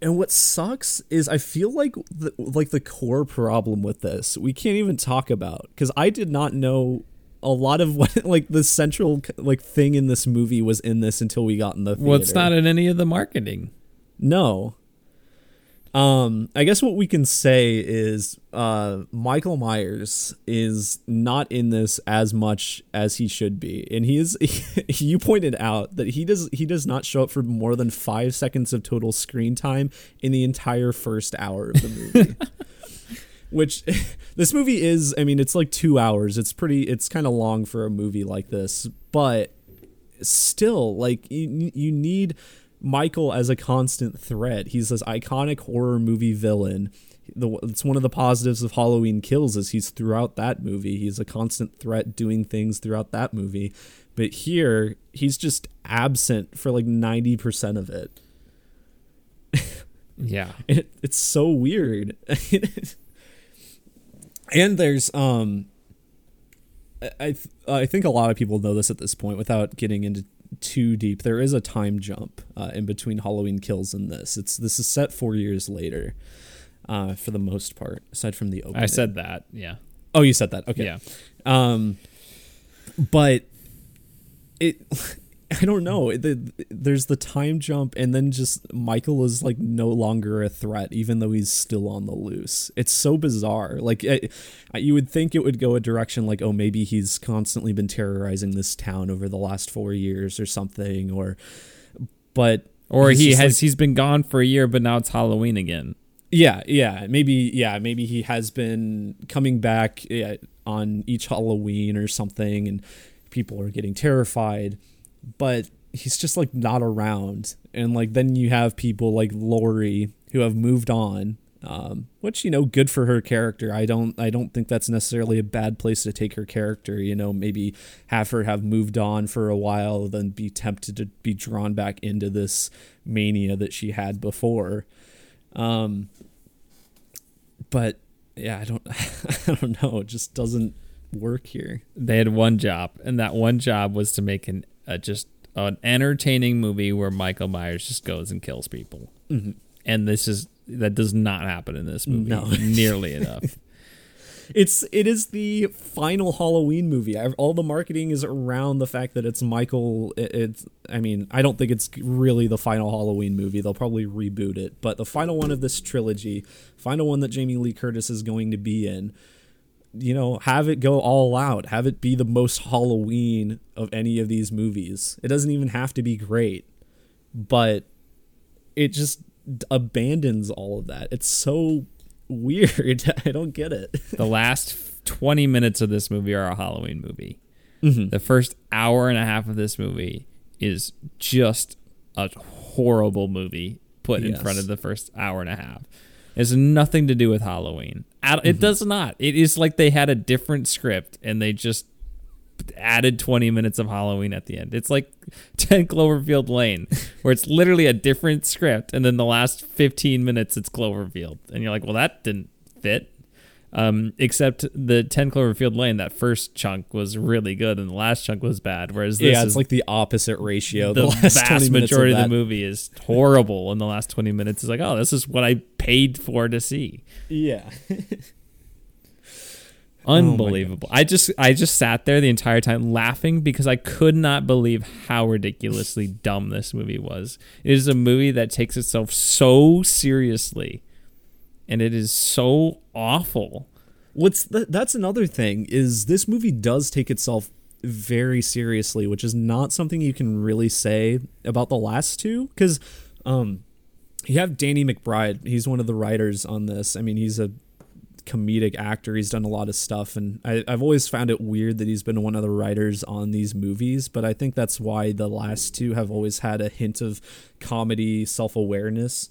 and what sucks is I feel like the, like the core problem with this we can't even talk about because I did not know a lot of what like the central like thing in this movie was in this until we got in the theater. well, it's not in any of the marketing. No. Um, I guess what we can say is uh, Michael Myers is not in this as much as he should be, and he is. you pointed out that he does he does not show up for more than five seconds of total screen time in the entire first hour of the movie. Which this movie is. I mean, it's like two hours. It's pretty. It's kind of long for a movie like this, but still like you, you need Michael as a constant threat. He's this iconic horror movie villain. The, it's one of the positives of Halloween Kills is he's throughout that movie. He's a constant threat doing things throughout that movie. But here, he's just absent for like 90% of it. Yeah. It, it's so weird. and there's um I I th- I think a lot of people know this at this point without getting into too deep. There is a time jump uh, in between Halloween Kills and this. It's this is set 4 years later. Uh, for the most part, aside from the opening. I said that. Yeah. Oh, you said that. Okay. Yeah. Um, but it, I don't know. The, there's the time jump, and then just Michael is like no longer a threat, even though he's still on the loose. It's so bizarre. Like I, I- you would think it would go a direction like, oh, maybe he's constantly been terrorizing this town over the last four years or something, or, but Or he has like- he's been gone for a year, but now it's Halloween again. Yeah, yeah, maybe yeah, maybe he has been coming back yeah, on each Halloween or something and people are getting terrified, but he's just like not around. And like then you have people like Laurie who have moved on. Um, which you know, good for her character. I don't, I don't think that's necessarily a bad place to take her character. You know, maybe have her have moved on for a while, then be tempted to be drawn back into this mania that she had before. Um, but yeah, I don't I don't know. It just doesn't work here. They had one job, and that one job was to make an uh, just an entertaining movie where Michael Myers just goes and kills people. Mm-hmm. And this is that does not happen in this movie No. nearly enough. It's it is the final Halloween movie. I- All the marketing is around the fact that it's Michael. it- It's I mean I don't think it's really the final Halloween movie. They'll probably reboot it, but the final one of this trilogy, final one that Jamie Lee Curtis is going to be in. You know, have it go all out. Have it be the most Halloween of any of these movies. It doesn't even have to be great, but it just abandons all of that. It's so weird. I don't get it. the last 20 minutes of this movie are a Halloween movie. Mm-hmm. The first hour and a half of this movie is just a horrible movie put in front of the first hour and a half. It has nothing to do with Halloween. At- Mm-hmm. It does not. It is like they had a different script and they just added 20 minutes of Halloween at the end. It's like 10 Cloverfield Lane, where it's literally a different script, and then the last 15 minutes it's Cloverfield. And you're like, well, that didn't fit. Um, except the 10 Cloverfield Lane, that first chunk was really good, and the last chunk was bad. Whereas this yeah, is it's like the opposite ratio. the, The, last 20 vast majority of, of, the movie is horrible, in the last 20 minutes It's like, oh, this is what I paid for to see. Yeah. Unbelievable. I just I just sat there the entire time laughing because I could not believe how ridiculously dumb this movie was. It is a movie that takes itself so seriously and it is so awful. What's the, that's another thing is this movie does take itself very seriously, which is not something you can really say about the last two cuz um you have Danny McBride. He's one of the writers on this. I mean, he's a comedic actor. He's done a lot of stuff, and I, I've always found it weird that he's been one of the writers on these movies. But I think that's why the last two have always had a hint of comedy, self awareness.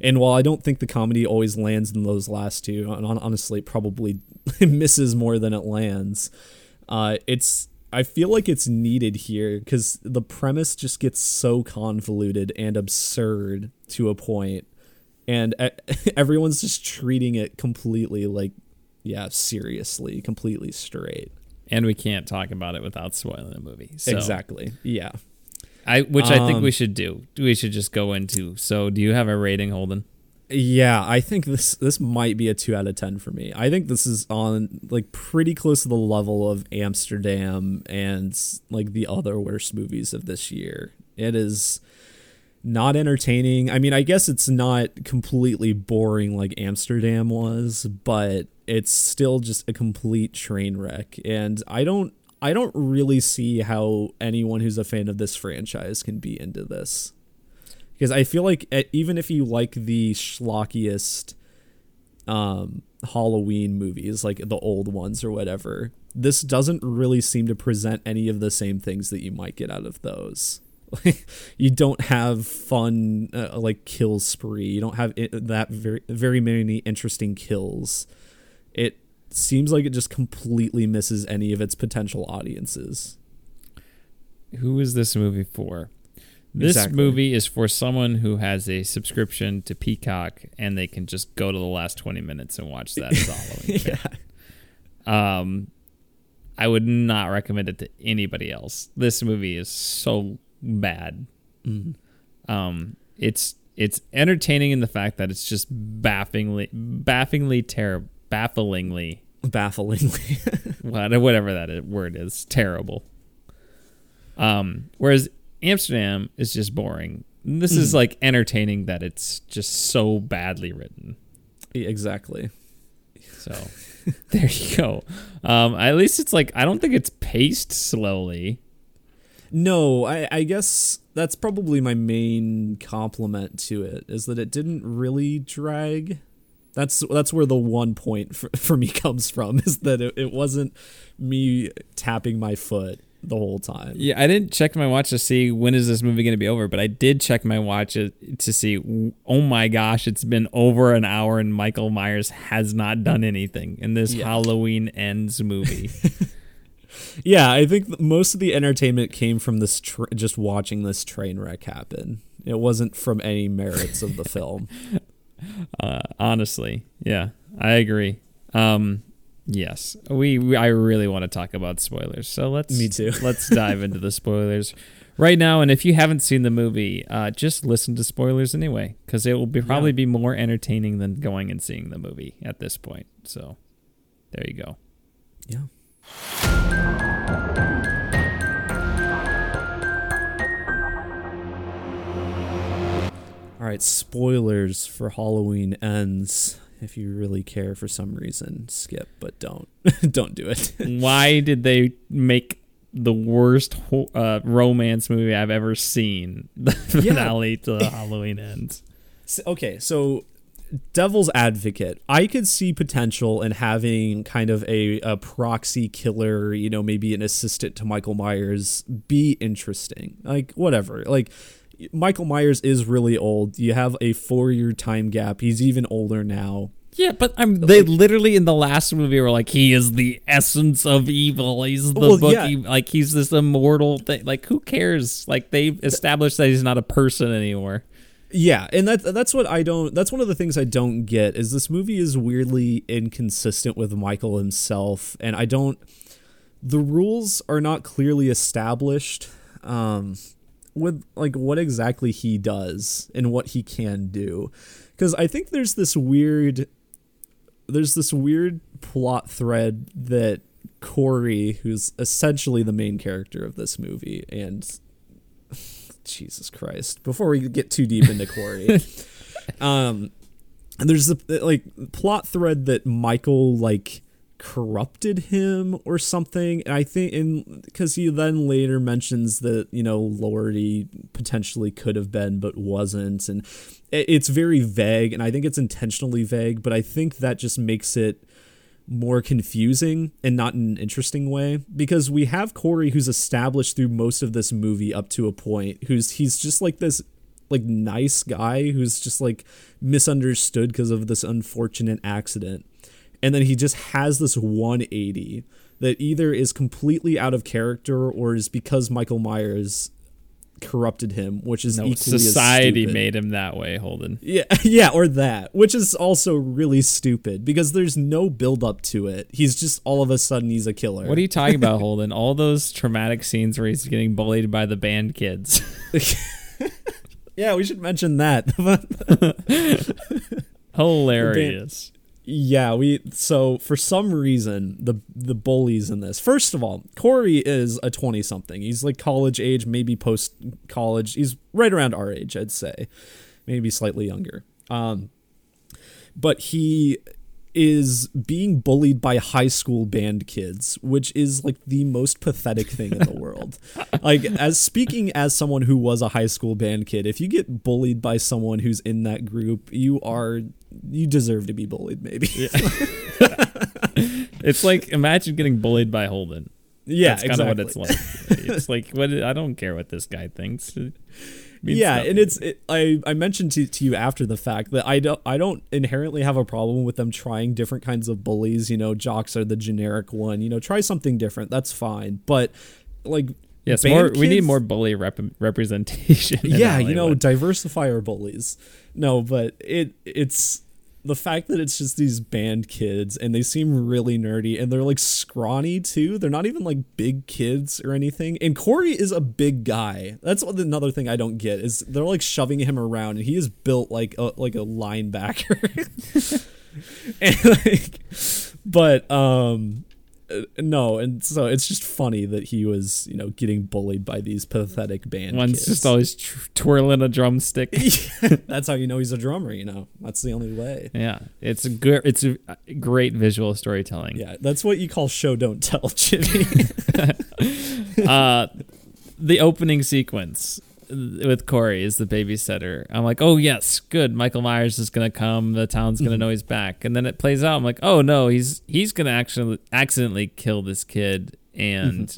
And while I don't think the comedy always lands in those last two, and honestly, it probably misses more than it lands. Uh, it's I feel like it's needed here because the premise just gets so convoluted and absurd to a point, and everyone's just treating it completely like, yeah, seriously, completely straight. And we can't talk about it without spoiling the movie. So Exactly. Yeah. I which I think Um, we should do. We should just go into. So, do you have a rating, Holden? Yeah, I think this this might be a two out of ten for me. I think this is on like pretty close to the level of Amsterdam and like the other worst movies of this year. It is not entertaining. I mean, I guess it's not completely boring like Amsterdam was, but it's still just a complete train wreck. And I don't I don't really see how anyone who's a fan of this franchise can be into this because I feel like eh, even if you like the schlockiest um, Halloween movies, like the old ones or whatever, this doesn't really seem to present any of the same things that you might get out of those. you don't have fun uh, like kill spree. You don't have it, that very very many interesting kills. It seems like it just completely misses any of its potential audiences. Who is this movie for? This Exactly. movie is for someone who has a subscription to Peacock and they can just go to the last 20 minutes and watch that as a Halloween film. yeah. Um, I would not recommend it to anybody else. This movie is so bad. Um, it's it's entertaining in the fact that it's just bafflingly bafflingly terrible, bafflingly Bafflingly. whatever that word is terrible. Um, whereas Amsterdam is just boring. This is like entertaining that it's just so badly written. exactly. So there you go. Um, at least it's like I don't think it's paced slowly. No, I, I guess that's probably my main compliment to it is that it didn't really drag. That's that's where the one point for, for me comes from is that it, it wasn't me tapping my foot the whole time. Yeah, I didn't check my watch to see when is this movie going to be over, but I did check my watch to see. Oh my gosh, it's been over an hour and Michael Myers has not done anything in this Yeah. Halloween ends movie. Yeah, I think most of the entertainment came from this tr- just watching this train wreck happen. It wasn't from any merits of the film. Uh, honestly, yeah, I agree. Um, yes, we, we I really want to talk about spoilers. So let's Me too. let's dive into the spoilers right now. And if you haven't seen the movie, uh, just listen to spoilers anyway, because it will be probably Yeah. be more entertaining than going and seeing the movie at this point. So there you go. Yeah. Right, spoilers for Halloween ends. If you really care for some reason, skip, but don't. don't do it. Why did they make the worst ho- uh, romance movie I've ever seen? The finale to Halloween ends. Okay, so devil's advocate, I could see potential in having kind of a, a proxy killer, you know, maybe an assistant to Michael Myers be interesting. Like, whatever. Like, Michael Myers is really old. You have a four year time gap. He's even older now. Yeah, but I'm, they literally in the last movie were like, he is the essence of evil. He's the Well, book, yeah. like he's this immortal thing. Like, who cares? Like they've established that he's not a person anymore. Yeah, and that that's what I don't. That's one of the things I don't get is this movie is weirdly inconsistent with Michael himself, and I don't. The rules are not clearly established. Um, with like what exactly he does and what he can do, because I think there's this weird. There's this weird plot thread that Corey, who's essentially the main character of this movie, and Jesus Christ. Before we get too deep into Corey, um, there's the like plot thread that Michael like corrupted him or something, and I think in because he then later mentions that you know Laurie potentially could have been but wasn't, and it, it's very vague, and I think it's intentionally vague, but I think that just makes it more confusing and not in an interesting way. Because we have Corey who's established through most of this movie up to a point who's he's just like this like nice guy who's just like misunderstood because of this unfortunate accident and then he just has this 180 that either is completely out of character or is because Michael Myers corrupted him which is No, equally society made him that way, Holden. Yeah, yeah, or that, which is also really stupid because there's no build up to it. He's just all of a sudden he's a killer. What are you talking about, Holden? All those traumatic scenes where he's getting bullied by the band kids. yeah, we should mention that. Hilarious. Yeah, we so for some reason the the bullies in this. First of all, Corey is a 20 something. He's like college age, maybe post college. He's right around our age, I'd say. Maybe slightly younger. Um but he is being bullied by high school band kids, which is like the most pathetic thing in the world. Like as speaking as someone who was a high school band kid, if you get bullied by someone who's in that group, you are you deserve to be bullied maybe. Yeah, It's like imagine getting bullied by Holden. Yeah, that's kind exactly. of what it's like. It's like what I don't care what this guy thinks. Yeah, nothing. and it's it, I I mentioned to, to you after the fact that I don't I don't inherently have a problem with them trying different kinds of bullies. You know, jocks are the generic one. You know, try something different. That's fine. But like yes, band more. We need more bully rep- representation. yeah, you know, diversify our bullies. No, but it it's the fact that it's just these band kids and they seem really nerdy and they're like scrawny too. They're not even like big kids or anything. And Corey is a big guy. That's another thing I don't get is they're like shoving him around and he is built like a like a linebacker. and like but um uh, no, and so it's just funny that he was, you know, getting bullied by these pathetic band One's kids. just always tr- twirling a drumstick. That's how you know he's a drummer. You know, that's the only way. yeah, it's a good. It's a great visual storytelling. Yeah, that's what you call show don't tell, Jimmy. uh, the opening sequence with Corey is the babysitter. I'm like, oh yes, good. Michael Myers is gonna come. The town's gonna know he's back. And then it plays out. I'm like, oh no, he's he's gonna actually accidentally kill this kid, and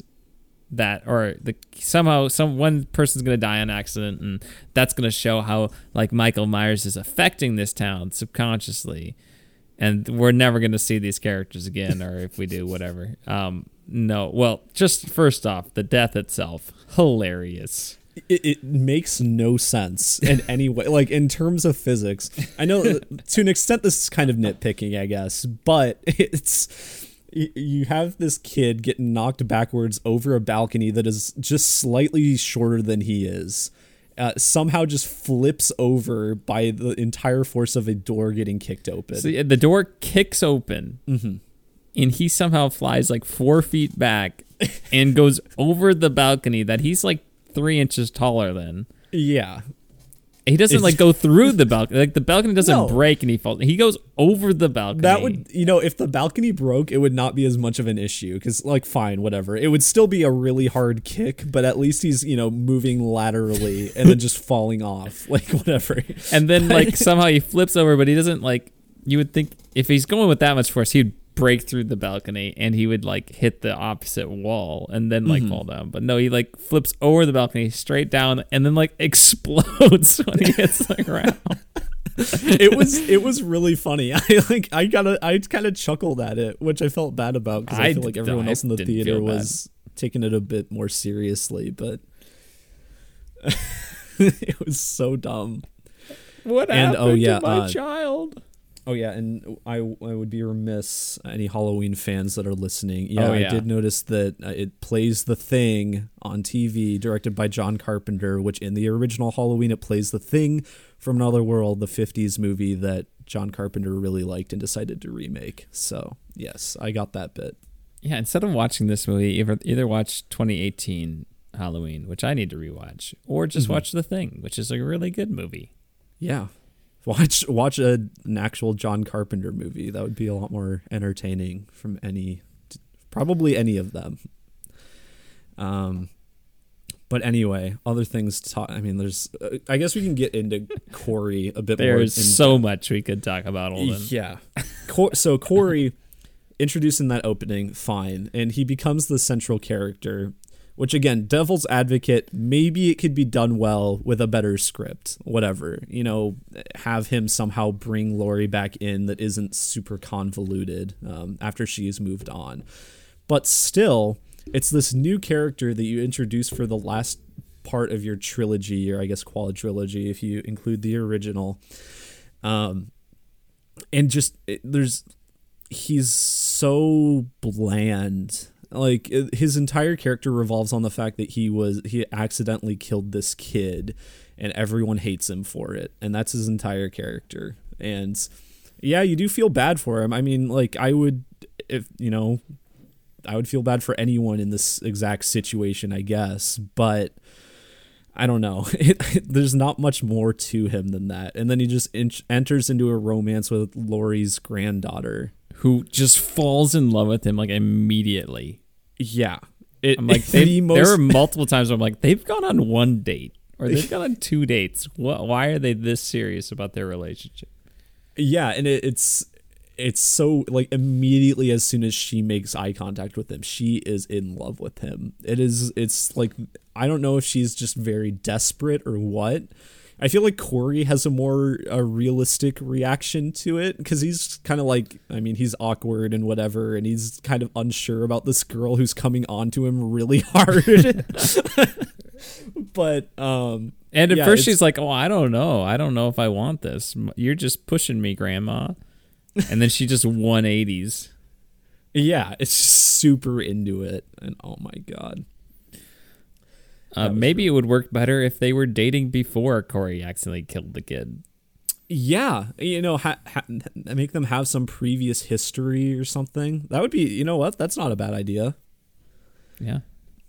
that or the somehow some one person's gonna die on accident, and that's gonna show how like Michael Myers is affecting this town subconsciously. And we're never going to see these characters again, or if we do, whatever. Um, no, well, just first off, the death itself, hilarious. It, it makes no sense in any way. Like in terms of physics, I know to an extent this is kind of nitpicking, I guess, but it's you have this kid getting knocked backwards over a balcony that is just slightly shorter than he is. Uh, somehow just flips over by the entire force of a door getting kicked open. So yeah, the door kicks open, Mm-hmm. and he somehow flies like four feet back and goes over the balcony that he's like three inches taller than. yeah, He doesn't It's- like go through the balcony. Like the balcony doesn't No. break and he falls. He goes over the balcony. That would, you know, if the balcony broke, it would not be as much of an issue because, like, fine, whatever. It would still be a really hard kick, but at least he's, you know, moving laterally and then just falling off, like, whatever. and then like somehow he flips over, but he doesn't like. You would think if he's going with that much force, he'd break through the balcony and he would like hit the opposite wall and then Mm-hmm. like fall down. But no, he like flips over the balcony straight down and then like explodes when he hits the ground. it was, it was really funny. I like, I gotta, I kind of chuckled at it, which I felt bad about because I, I feel like everyone else in the theater was taking it a bit more seriously, but it was so dumb. What And, happened oh, yeah, to my uh, child? Oh yeah, and I I would be remiss any Halloween fans that are listening. Yeah, Oh, I did notice that uh, it plays The Thing on TV, directed by John Carpenter, which in the original Halloween it plays The Thing from Another World, the '50s movie that John Carpenter really liked and decided to remake. So yes, I got that bit. Yeah, instead of watching this movie, either either watch 2018 Halloween, which I need to rewatch, or just Mm-hmm. watch The Thing, which is a really good movie. Yeah, watch watch a, an actual John Carpenter movie. That would be a lot more entertaining from any, probably any of them. Um, but anyway, other things to talk. I mean, there's. Uh, I guess we can get into Corey a bit more. There's so much we could talk about, Holden. yeah. Cor- so Corey, introduced in that opening, fine, and he becomes the central character. Which again, Devil's Advocate, maybe it could be done well with a better script. Whatever, you know, have him somehow bring Laurie back in that isn't super convoluted um, after she's moved on. But still, it's this new character that you introduce for the last part of your trilogy, or I guess quadrilogy if you include the original. Um, and just it, there's he's so bland like uh, his entire character revolves on the fact that he was he accidentally killed this kid and everyone hates him for it and that's his entire character and yeah you do feel bad for him i mean like i would if you know i would feel bad for anyone in this exact situation i guess but I don't know. It, there's not much more to him than that. And then he just in- enters into a romance with Laurie's granddaughter. Who just falls in love with him like immediately. Yeah. It, I'm like, the most, there are multiple times where I'm like, they've gone on one date or they've gone on two dates. What? Why are they this serious about their relationship? yeah, and it, it's it's so like immediately as soon as she makes eye contact with him, she is in love with him. It is it's like I don't know if she's just very desperate or what. I feel like Corey has a more a realistic reaction to it because he's kind of like I mean he's awkward and whatever and he's kind of unsure about this girl who's coming on to him really hard. but um And at Yeah, first she's like, "Oh, I don't know. I don't know if I want this. You're just pushing me, grandma." And then she just 180s. yeah, it's super into it and oh my god. Uh, maybe it would work better if they were dating before Corey accidentally killed the kid. Yeah, you know, ha- ha- make them have some previous history or something. That would be, you know what? That's not a bad idea. Yeah.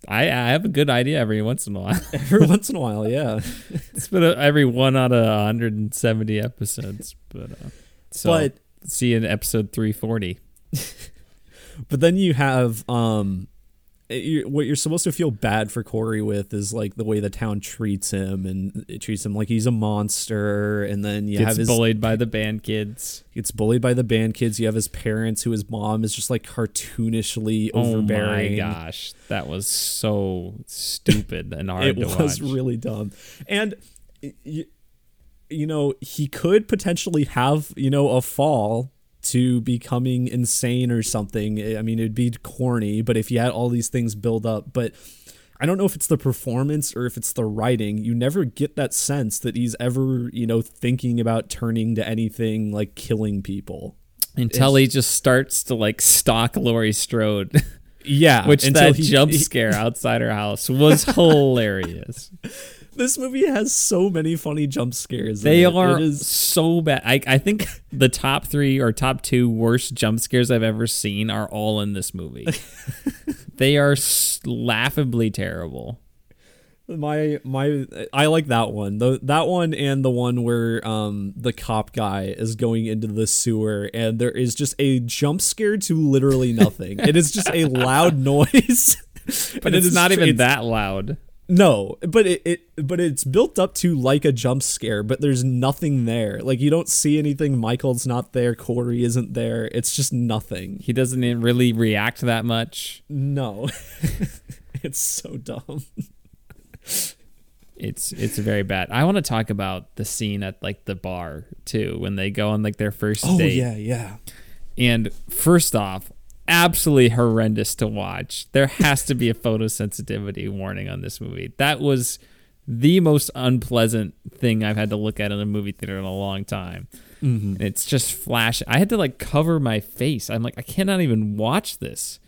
I, I have a good idea every once in a while. Every once in a while, yeah. it's been a, every one out of 170 episodes. But uh, so But see you in episode 340. but then you have um it- you what you're supposed to feel bad for Corey with is like the way the town treats him and it treats him like he's a monster and then you have his bullied by the band kids. gets bullied by the band kids. You have his parents who his mom is just like cartoonishly Oh overbearing. my gosh. That was so stupid and hard it was watch. really dumb and you, you know he could potentially have you know a fall to becoming insane or something i mean it'd be corny but if you had all these things build up but I don't know if it's the performance or if it's the writing. You never get that sense that he's ever, you know, thinking about turning to anything like killing people. Until he just starts to like stalk Laurie Strode. Yeah, Which until that he- jump he- scare outside her house was hilarious. This movie has so many funny jump scares. They it. are It is so bad. I, I think the top three or top two worst jump scares I've ever seen are all in this movie. they are laughably terrible. my my. I like that one. The that one and the one where um the cop guy is going into the sewer and there is just a jump scare to literally nothing. it is just a loud noise. But And it it's not even it's- that loud. No, but it, it but it's built up to like a jump scare, but there's nothing there. Like you don't see anything. Michael's not there. Corey isn't there. It's just nothing. He doesn't really react that much. No, it's so dumb. It's it's very bad. I want to talk about the scene at like the bar too when they go on like their first Oh date. yeah, yeah. And first off, absolutely horrendous to watch. There has to be a photosensitivity warning on this movie. That was the most unpleasant thing I've had to look at in a movie theater in a long time. Mm-hmm. And it's just flash. I had to like cover my face. I'm like, I cannot even watch this.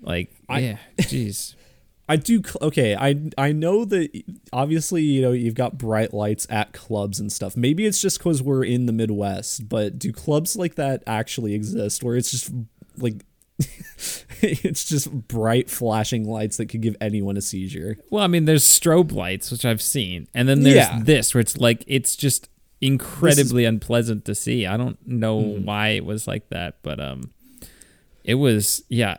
Like, I- yeah, jeez. I do. Okay, I I know that obviously you know you've got bright lights at clubs and stuff. Maybe it's just because we're in the Midwest, but do clubs like that actually exist where it's just like it's just bright flashing lights that could give anyone a seizure? Well, I mean, there's strobe lights, which I've seen, and then there's Yeah. this, where it's like it's just incredibly unpleasant to see. I don't know why it was like that, but um, it was yeah.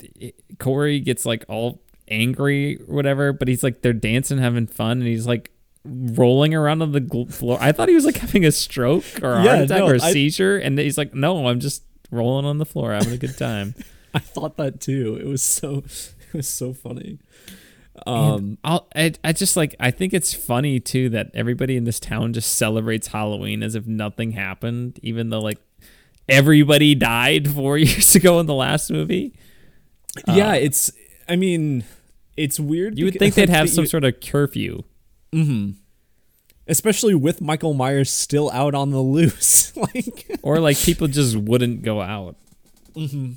It- Corey gets like all angry or whatever, but he's like they're dancing, having fun, and he's like rolling around on the floor. I thought he was like having a stroke or a Yeah, heart attack no, or a I- seizure, and he's like, no, I'm just rolling on the floor, having a good time. I thought that too. It was so it was so funny. Um, I'll, I, I just like I think it's funny too that everybody in this town just celebrates Halloween as if nothing happened, even though like everybody died four years ago in the last movie. yeah, it's. I mean, it's weird. You would think they'd have some you- sort of curfew. Especially with Michael Myers still out on the loose. like, Or like people just wouldn't go out. Hmm.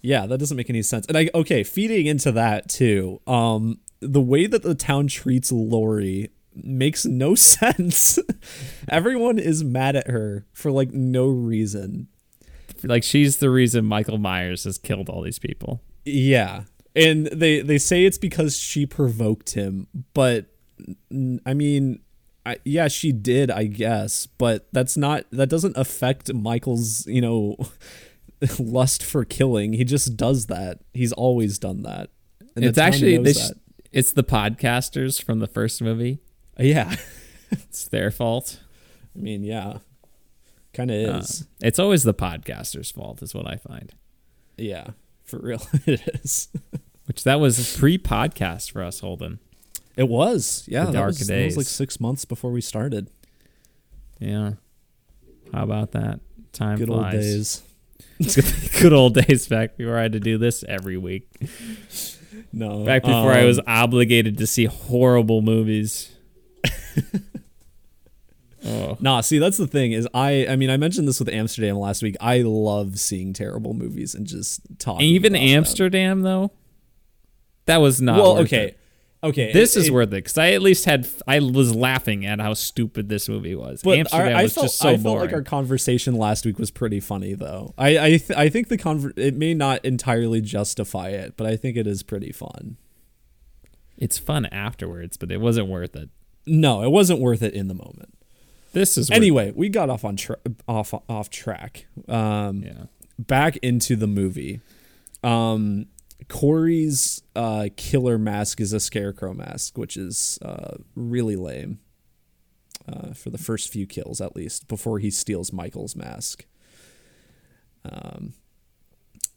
yeah, that doesn't make any sense. And I okay, feeding into that too. Um, the way that the town treats Laurie makes no sense. Everyone is mad at her for like no reason. Like she's the reason Michael Myers has killed all these people. Yeah. And they they say it's because she provoked him, but I mean, I, yeah, she did, I guess, but that's not that doesn't affect Michael's, you know, lust for killing. He just does that. He's always done that. And it's actually sh- it's the podcasters from the first movie. yeah. It's their fault. I mean, yeah. Kind of Uh, is. it's always the podcasters' fault, is what I find. yeah. For real it is. Which that was pre-podcast for us, Holden. It was. Yeah, The dark was, that was like 6 months before we started. Yeah. How about that? Time Good old days. good, old days back before I had to do this every week. No. Back before I um, was obligated to see horrible movies. oh. Nah, see that's the thing is I I mean I mentioned this with Amsterdam last week. I love seeing terrible movies and just talking. Even about them. Amsterdam though, that was not. Well, okay. it. Okay. This it- is it- worth it because I at least had I was laughing at how stupid this movie was. but Amsterdam I, I was felt, just so I felt like our conversation last week was pretty funny though. I I, th- I think the conver- it may not entirely justify it, but I think it is pretty fun. it's fun afterwards, but it wasn't worth it. No, it wasn't worth it in the moment. This is worth Anyway, we got off on tra- off off track. Um. Yeah. back into the movie. Um, Corey's uh, killer mask is a scarecrow mask, which is uh, really lame. Uh, for the first few kills, at least, before he steals Michael's mask. Um,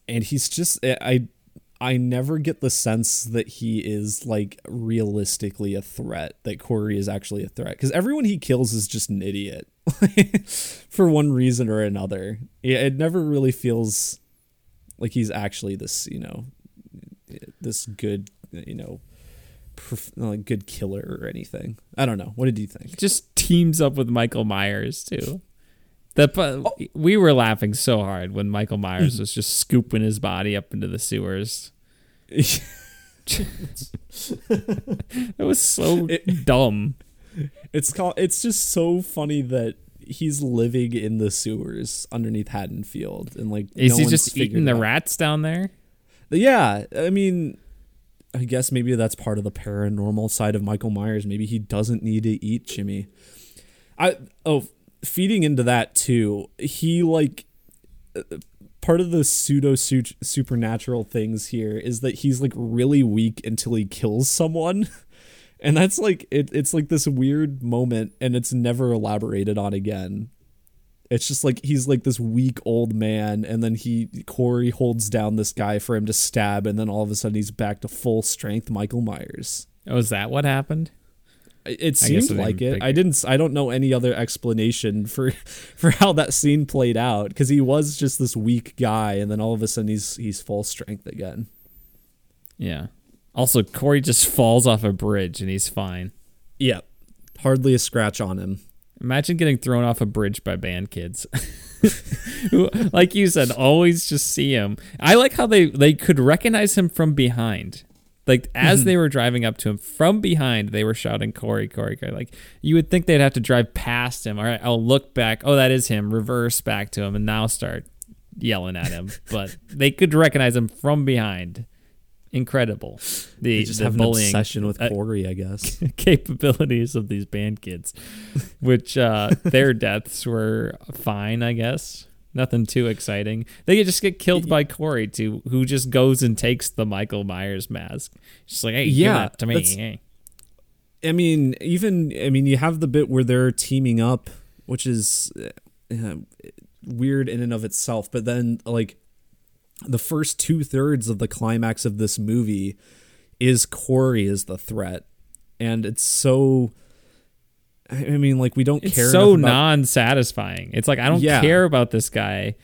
and he's just I I never get the sense that he is like realistically a threat. That Corey is actually a threat because everyone he kills is just an idiot for one reason or another. It never really feels like he's actually this, you know, this good you know, perf- like good killer or anything. I don't know. What did you think? Just teams up with Michael Myers too. The Oh. we were laughing so hard when Michael. Myers hmm. was just scooping his body up into the sewers. It was so It- dumb. It's called. It's just so funny that he's living in the sewers underneath Haddonfield, and like Is no he just eating the out. rats down there? Yeah, I mean, I guess maybe that's part of the paranormal side of Michael Myers. Maybe he doesn't need to eat Jimmy. I oh, feeding into that too. He like uh, part of the pseudo supernatural things here is that he's like really weak until he kills someone. And that's like it, it's like this weird moment and it's never elaborated on again. It's just like he's like this weak old man, and then he Corey holds down this guy for him to stab, and then all of a sudden he's back to full strength Michael Myers. Oh, is that what happened? It- seemed like it. I didn't. I don't know any other explanation for for how that scene played out because he was just this weak guy, and then all of a sudden he's he's full strength again. Yeah. Also, Corey just falls off a bridge and he's fine. Yeah, hardly a scratch on him. Imagine getting thrown off a bridge by band kids. Like you said, always just see him. I like how they they could recognize him from behind. Like as mm-hmm. they were driving up to him from behind, they were shouting Corey, Corey, Corey. Like you would think they'd have to drive past him. All right, I'll look back. Oh, that is him. Reverse back to him and now start yelling at him. but they could recognize him from behind. Incredible. The, They just the have an bullying obsession with uh, Corey, I guess. capabilities of these band kids, which uh, their deaths were fine, I guess. Nothing too exciting. They just get killed by Corey too, who just goes and takes the Michael Myers mask. Just like, hey, Yeah, to me. Hey. I mean, even I mean, you have the bit where they're teaming up, which is uh, weird in and of itself. But then, like, the first two thirds of the climax of this movie is Corey is the threat, and it's so. I mean, like, we don't It's care. so about, non-satisfying. It's like I don't Yeah. care about this guy.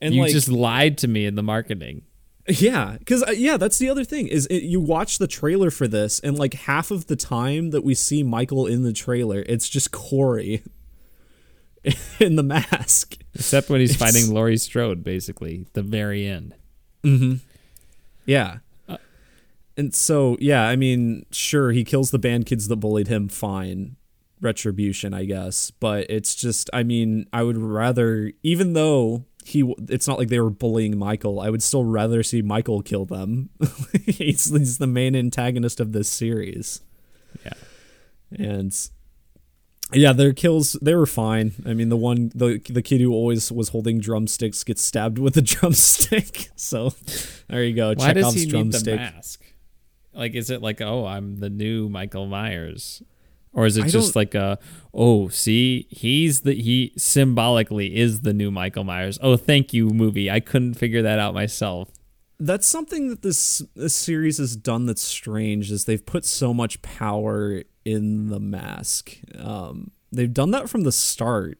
and you like, just lied to me in the marketing. Yeah, because uh, yeah, that's the other thing is it, you watch the trailer for this, and like half of the time that we see Michael in the trailer, it's just Corey in the mask. Except when he's It's- fighting Laurie Strode, basically, the very end. Mm-hmm. Yeah. Uh, and so yeah, I mean, sure, he kills the band kids that bullied him. Fine, retribution, I guess. But it's just, I mean, I would rather, even though he, it's not like they were bullying Michael. I would still rather see Michael kill them. he's, he's the main antagonist of this series. Yeah. And yeah, their kills they were fine. I mean, the one the the kid who always was holding drumsticks gets stabbed with a drumstick. So there you go. Why does Chekhov's he need the mask? Like, is it like, oh, I'm the new Michael Myers, or is it I just like a, oh, see, he's the he symbolically is the new Michael Myers. Oh, thank you, movie. I couldn't figure that out myself. That's something that this this series has done that's strange is they've put so much power in the mask. Um, they've done that from the start.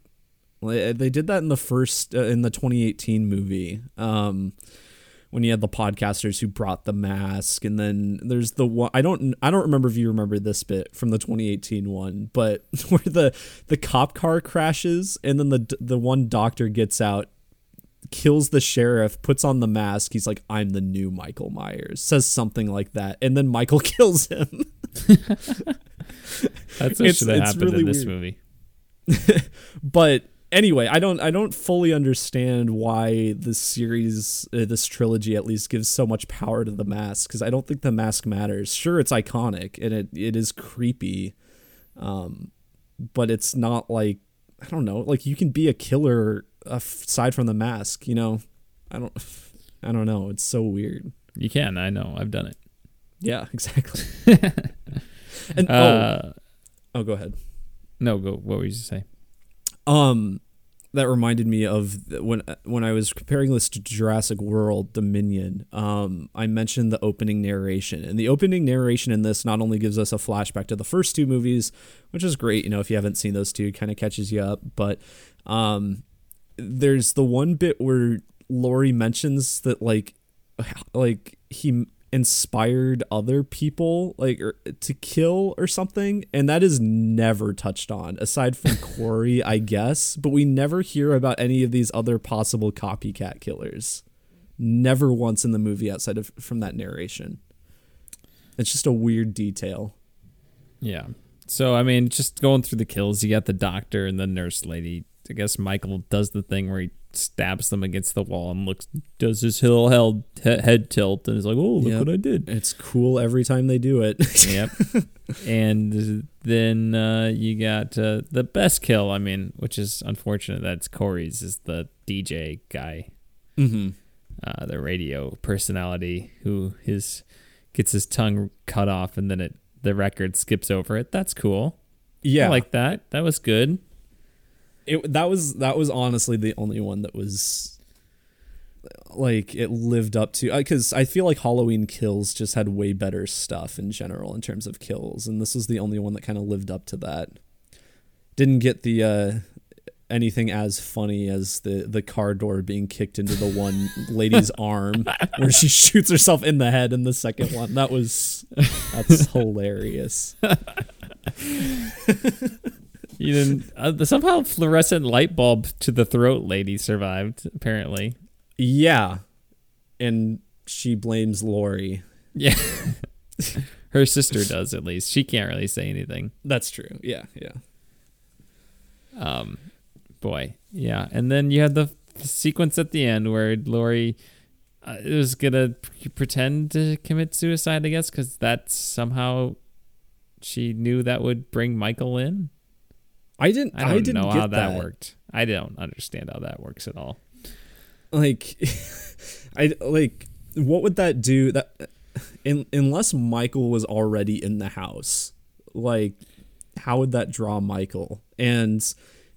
They did that in the first uh, in the 2018 movie. Um, when you had the podcasters who brought the mask and then there's the one I don't I don't remember if you remember this bit from the 2018 one but where the the cop car crashes and then the the one doctor gets out kills the sheriff puts on the mask he's like I'm the new Michael Myers says something like that and then Michael kills him That's what It's- should have happened really in this weird. movie. but anyway, I don't I don't fully understand why this series, uh, this trilogy at least, gives so much power to the mask because I don't think the mask matters. Sure, it's iconic and it it is creepy, um, but it's not like I don't know, like you can be a killer aside from the mask. You know, I don't I don't know. It's so weird. You can, I know, I've done it. Yeah, exactly. And oh, Uh, oh, go ahead. no, go. What were you to say? Um, that reminded me of when when I was comparing this to Jurassic World Dominion. Um, I mentioned the opening narration, and the opening narration in this not only gives us a flashback to the first two movies, which is great. You know, if you haven't seen those two, kind of catches you up. But um, there's the one bit where Laurie mentions that like like he inspired other people like or, to kill or something and that is never touched on aside from Corey I guess but we never hear about any of these other possible copycat killers never once in the movie outside of from that narration it's just a weird detail Yeah. So I mean, just going through the kills, you got the doctor and the nurse lady. I guess Michael does the thing where he stabs them against the wall and looks, does his hill held he- head tilt, and is like, "Oh, look Yep. what I did." it's cool every time they do it yep. And then uh, you got uh, the best kill. I mean, which is unfortunate. That's Corey's. Is the DJ guy, mm-hmm. uh, the radio personality who his gets his tongue cut off, and then it the record skips over it. That's cool. yeah I like that. That was good. It that was that was honestly the only one that was like it lived up to because I feel like Halloween Kills just had way better stuff in general in terms of kills, and this was the only one that kind of lived up to that. Didn't get the uh, anything as funny as the the car door being kicked into the one lady's arm where she shoots herself in the head in the second one. That was that's hilarious. You didn't. Uh, somehow, fluorescent light bulb to the throat lady survived. Apparently, Yeah, and she blames Laurie. yeah. Her sister does at least. She can't really say anything. That's true. Yeah, yeah. Um, boy, yeah. And then you had the sequence at the end where Laurie uh, was gonna pretend to commit suicide. I guess because that somehow she knew that would bring Michael in. I didn't. I I, don't didn't know get how that, worked. I don't understand how that works at all. Like, I like. What would that do? That, in, unless Michael was already in the house, like, how would that draw Michael? And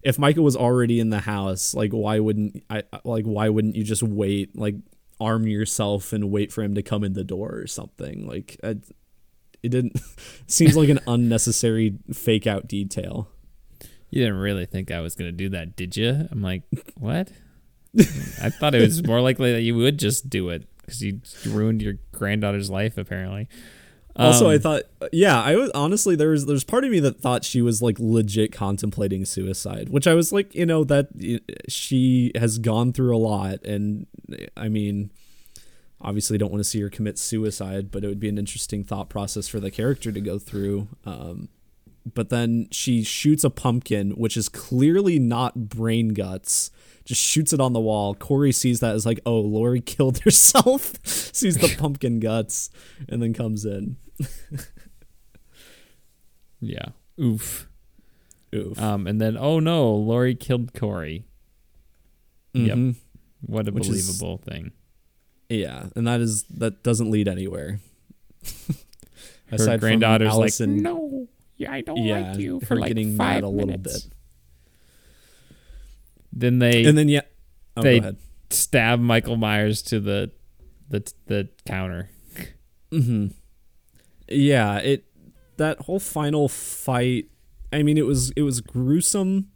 if Michael was already in the house, like, why wouldn't I? Like, why wouldn't you just wait? Like, arm yourself and wait for him to come in the door or something? Like, I, it didn't. seems like an unnecessary fake out detail. You didn't really think I was going to do that, did you? I'm like, what? I thought it was more likely that you would just do it because you ruined your granddaughter's life, apparently. Also, Um, I thought, yeah, I was honestly there was there's part of me that thought she was like legit contemplating suicide, which I was like, you know, that she has gone through a lot, and I mean, obviously don't want to see her commit suicide, but it would be an interesting thought process for the character to go through. Um, but then she shoots a pumpkin, which is clearly not brain guts. Just shoots it on the wall. Corey sees that as like, oh, Laurie killed herself. sees the pumpkin guts, and then comes in. yeah. Oof. Oof. Um, and then, oh no, Laurie killed Corey. Yep. Mhm. What a Which is- believable thing. Yeah, and that is that doesn't lead anywhere. Her granddaughter's like, Allyson, no, yeah, I don't yeah, like you for like getting five mad a little minutes." bit, Then they and then yeah, oh, they- go stab Michael Myers to the the the counter. hmm Yeah, it that whole final fight. I mean, it was it was gruesome,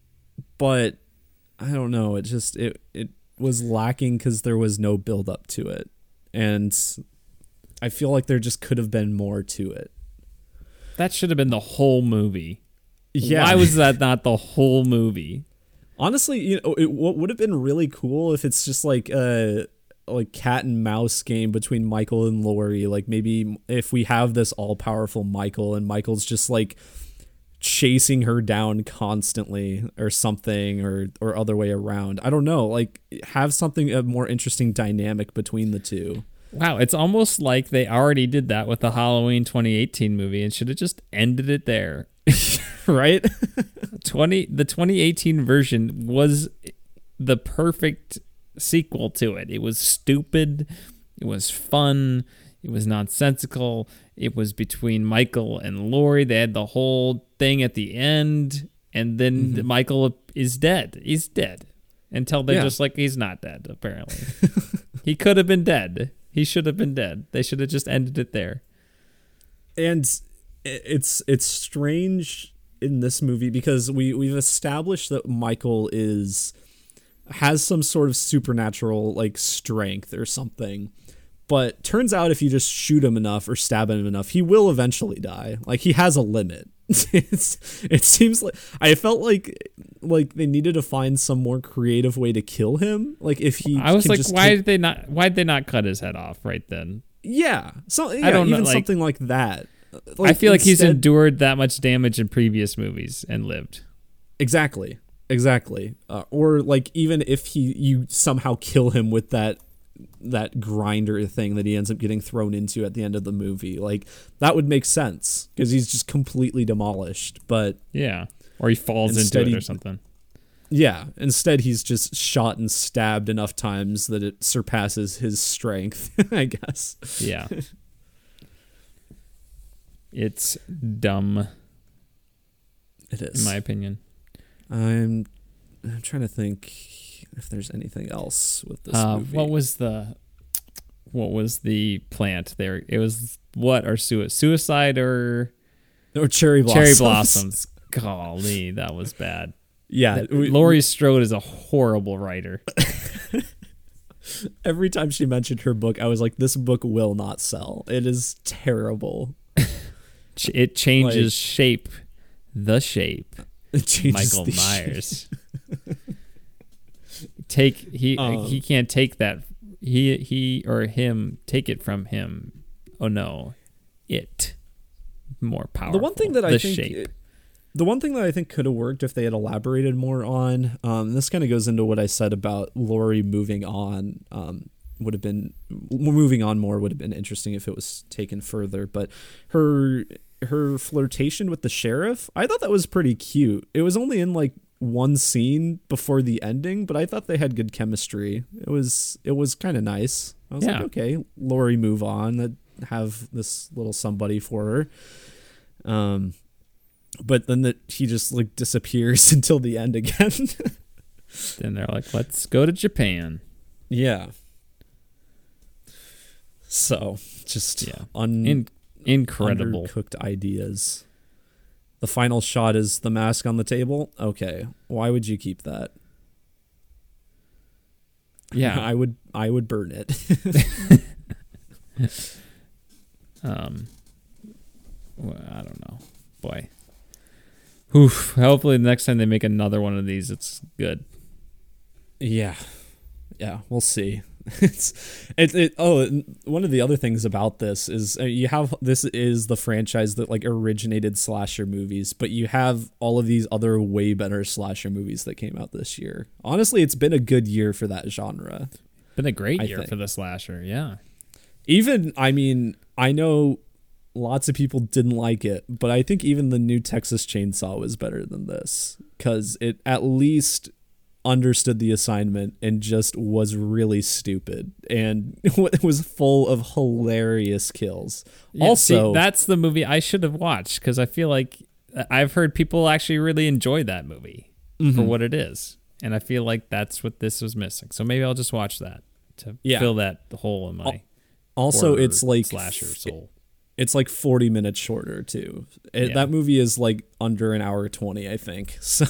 but I don't know. It just it it was lacking because there was no build up to it, and I feel like there just could have been more to it. That should have been the whole movie. Yeah, Why was that not the whole movie? honestly you know it, what would have been really cool if it's just like a like cat and mouse game between michael and laurie like maybe if we have this all-powerful michael and michael's just like chasing her down constantly or something or or other way around i don't know like have something a more interesting dynamic between the two Wow, it's almost like they already did that with the Halloween 2018 movie and should have just ended it there. right 20 the 2018 version was the perfect sequel to it. It was stupid, it was fun, it was nonsensical. It was between Michael and Laurie. They had the whole thing at the end and then mm-hmm. Michael is dead. He's dead. Until they're Yeah. just like he's not dead apparently. he could have been dead. He should have been dead. They should have just ended it there. and it's it's strange in this movie because we we've established that Michael is has some sort of supernatural like strength or something but turns out if you just shoot him enough or stab him enough, he will eventually die. Like he has a limit. It's, it seems like I felt like like they needed to find some more creative way to kill him. Like if he, I was like, why did they not? Why did they not cut his head off right then? yeah, so yeah, don't know, even like- something like that. I feel like he's endured that much damage in previous movies and lived. Exactly. Exactly. Uh, or like even if he you somehow kill him with that that grinder thing that he ends up getting thrown into at the end of the movie, like that would make sense because he's just completely demolished. But Yeah, or he falls into it he- or something. yeah, instead he's just shot and stabbed enough times that it surpasses his strength, I guess. Yeah, it's dumb It is, in my opinion. I'm I'm trying to think if there's anything else with this Uh, movie. what was the what was the plant there? It was what or sui- suicide or or cherry blossoms. cherry blossoms. Golly, that was bad. Yeah, we- Laurie Strode is a horrible writer. every time she mentioned her book, I was like, this book will not sell. It is terrible. It changes Like- shape, the shape. Michael the shape. Take he Um, he can't take that. He he or him take it from him. Oh no, it more powerful. The one thing that I think shape. the one thing that I think could have worked if they had elaborated more on, um, this kind of goes into what I said about Laurie moving on. Um, would have been moving on more would have been interesting if it was taken further. But her her flirtation with the sheriff, I thought that was pretty cute. It was only in like one scene before the ending, but I thought they had good chemistry. It was it was kind of nice. I was Yeah. like, okay, Laurie, move on. That have this little somebody for her. Um, but then that he just like disappears until the end again. Then they're like, let's go to Japan. yeah. So just Yeah. un- In- incredible. cooked ideas. The final shot is the mask on the table. Okay, why would you keep that? Yeah. I would. I would burn it. Um, well, I don't know. Boy. Oof. Hopefully, the next time they make another one of these, it's good. Yeah, yeah, we'll see. It's it, it. Oh, one of the other things about this is uh, you have this is the franchise that like originated slasher movies, but you have all of these other way better slasher movies that came out this year. Honestly, it's been a good year for that genre. Been a great I year think. for the slasher. Yeah. Even I mean, I know lots of people didn't like it, but I think even the new Texas Chainsaw was better than this cuz it at least understood the assignment and just was really stupid and it was full of hilarious kills. Yeah, also, see, that's the movie I should have watched because I feel like I've heard people actually really enjoy that movie Mm-hmm. for what it is, and I feel like that's what this was missing. So maybe I'll just watch that to Yeah. fill that hole in my also it's like slasher soul. it's like 40 minutes shorter too. It, Yeah. That movie is like under an hour 20, I think. So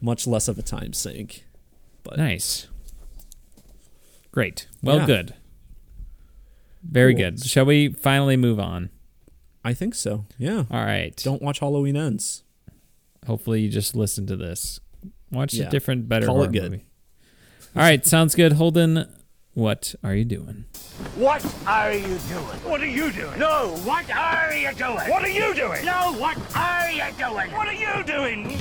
much less of a time sink. But Nice, great, well, Yeah. good, very Cool. good. Shall we finally move on? I think so. Yeah. All right. Don't watch Halloween Ends. Hopefully, you just listen to this. Watch Yeah. a different, better Call it horror good. movie. All right, sounds good. Holden, what are you doing? What are you doing? What are you doing? No, what are you doing? What are you doing? No, what are you doing? What are you doing?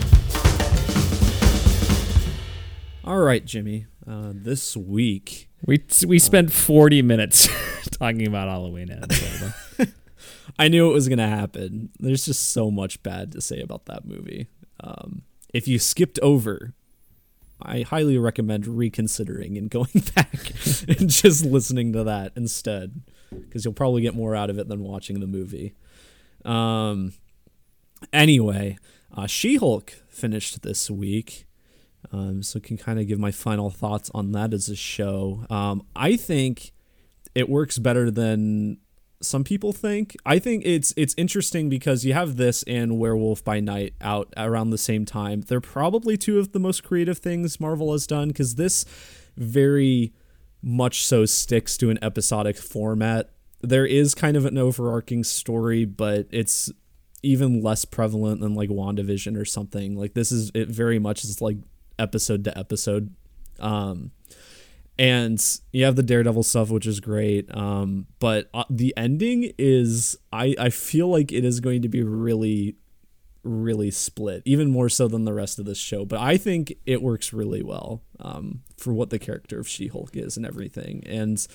All right, Jimmy. Uh, this week, We we spent forty minutes talking about Halloween ends. I knew it was going to happen. There's just so much bad to say about that movie. Um, if you skipped over, I highly recommend reconsidering and going back and just listening to that instead, because you'll probably get more out of it than watching the movie. Um, anyway, uh, She Hulk finished this week. Um, so can kind of give my final thoughts on that as a show. Um, I think it works better than some people think. I think it's it's interesting because you have this and Werewolf by Night out around the same time. They're probably two of the most creative things Marvel has done because this very much so sticks to an episodic format. There is kind of an overarching story, but it's even less prevalent than like WandaVision or something. Like this is it very much is like episode to episode. Um and you have the Daredevil stuff, which is great. Um, but uh, the ending is, I, I feel like it is going to be really, really split, even more so than the rest of this show. But I think it works really well um, for what the character of She Hulk is and everything. And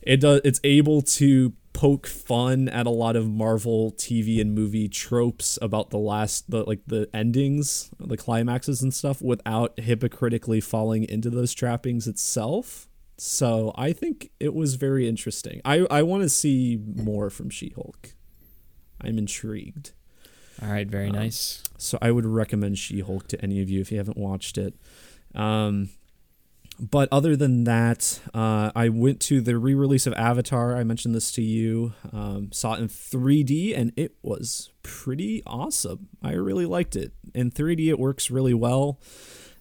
it does, it's able to poke fun at a lot of Marvel TV and movie tropes about the last the like the endings, the climaxes and stuff without hypocritically falling into those trappings itself. So I think it was very interesting. I I want to see more from She-Hulk. I'm intrigued. All right, very nice. So I would recommend She-Hulk to any of you if you haven't watched it. Um, but other than that, uh, I went to the re-release of Avatar. I mentioned this to you. Um, saw it in 3D, and it was pretty awesome. I really liked it. In 3D, it works really well.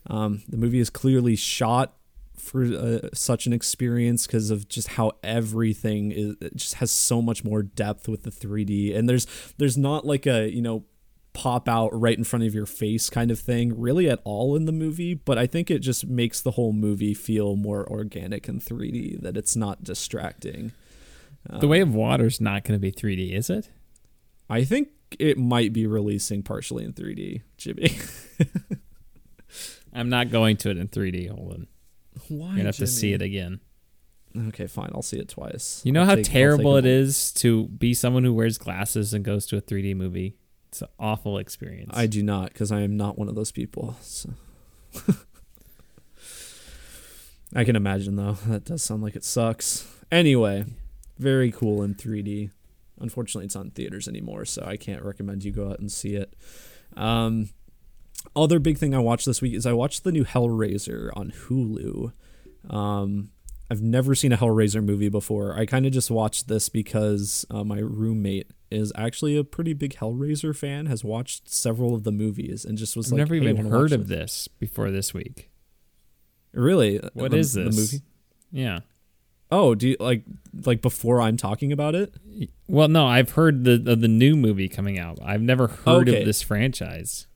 Um, the movie is clearly shot for uh, such an experience because of just how everything is. It just has so much more depth with the 3D, and there's there's not like a you know pop out right in front of your face kind of thing really at all in the movie but i think it just makes the whole movie feel more organic in 3d that it's not distracting the Way of Water's not going to be 3D, is it? i think it might be releasing partially in 3d jimmy I'm not going to it in 3D. Hold on. why You're gonna have to see it again. okay fine i'll see it twice You know I'll how take- terrible it is to be someone who wears glasses and goes to a 3D movie. It's an awful experience. i do not because i am not one of those people so. I can imagine though. That does sound like it sucks. Anyway very cool in 3d unfortunately it's not in theaters anymore so i can't recommend you go out and see it. Um other big thing i watched this week is i watched the new hellraiser on hulu. Um i've never seen a hellraiser movie before. I kind of just watched this because uh, my roommate is actually a pretty big hellraiser fan has watched several of the movies and just was like, I've like never "Hey, even heard of this before this week. really What The- is the this? movie Yeah. oh do you like like before i'm talking about it Well, no, I've heard the of the new movie coming out. I've never heard Okay. of this franchise.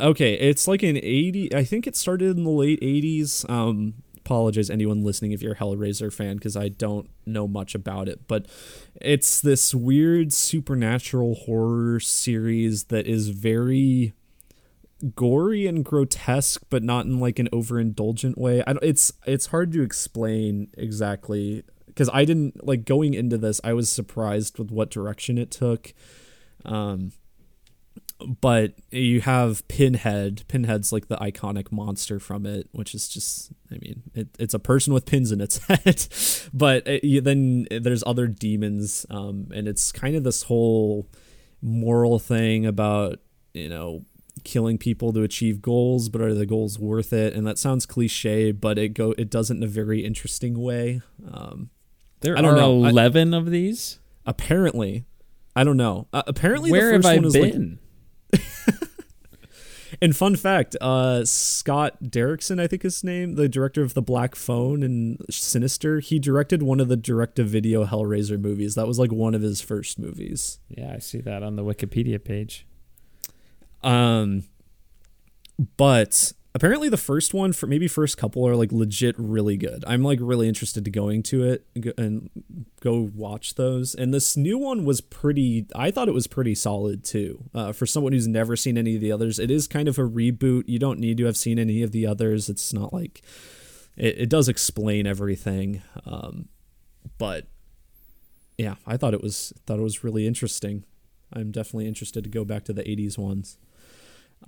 Okay, it's like an 80 I think it started in the late 80s. Um apologize anyone listening if you're a Hellraiser fan cuz I don't know much about it, but it's this weird supernatural horror series that is very gory and grotesque but not in like an overindulgent way. I don't, it's it's hard to explain exactly cuz I didn't like going into this I was surprised with what direction it took. Um but you have Pinhead. Pinhead's like the iconic monster from it, which is just, I mean, it, it's a person with pins in its head. but it, you, then there's other demons, um, and it's kind of this whole moral thing about, you know, killing people to achieve goals, but are the goals worth it? And that sounds cliche, but it go it does it in a very interesting way. Um, There I don't are know. I- eleven of these. apparently, I don't know. Uh, apparently, Where the have first I one is like been? And fun fact, uh, Scott Derrickson, I think his name, the director of The Black Phone and Sinister, he directed one of the direct-to-video Hellraiser movies. That was like one of his first movies. yeah, I see that on the Wikipedia page. Um, but apparently the first one, for maybe first couple, are like legit really good. I'm like really interested to going to it and go- watch those. And this new one was pretty. I thought it was pretty solid too. Uh, for someone who's never seen any of the others, it is kind of a reboot. You don't need to have seen any of the others. It's not like it, it does explain everything. Um, but yeah, I thought it was thought it was really interesting. I'm definitely interested to go back to the 80s ones.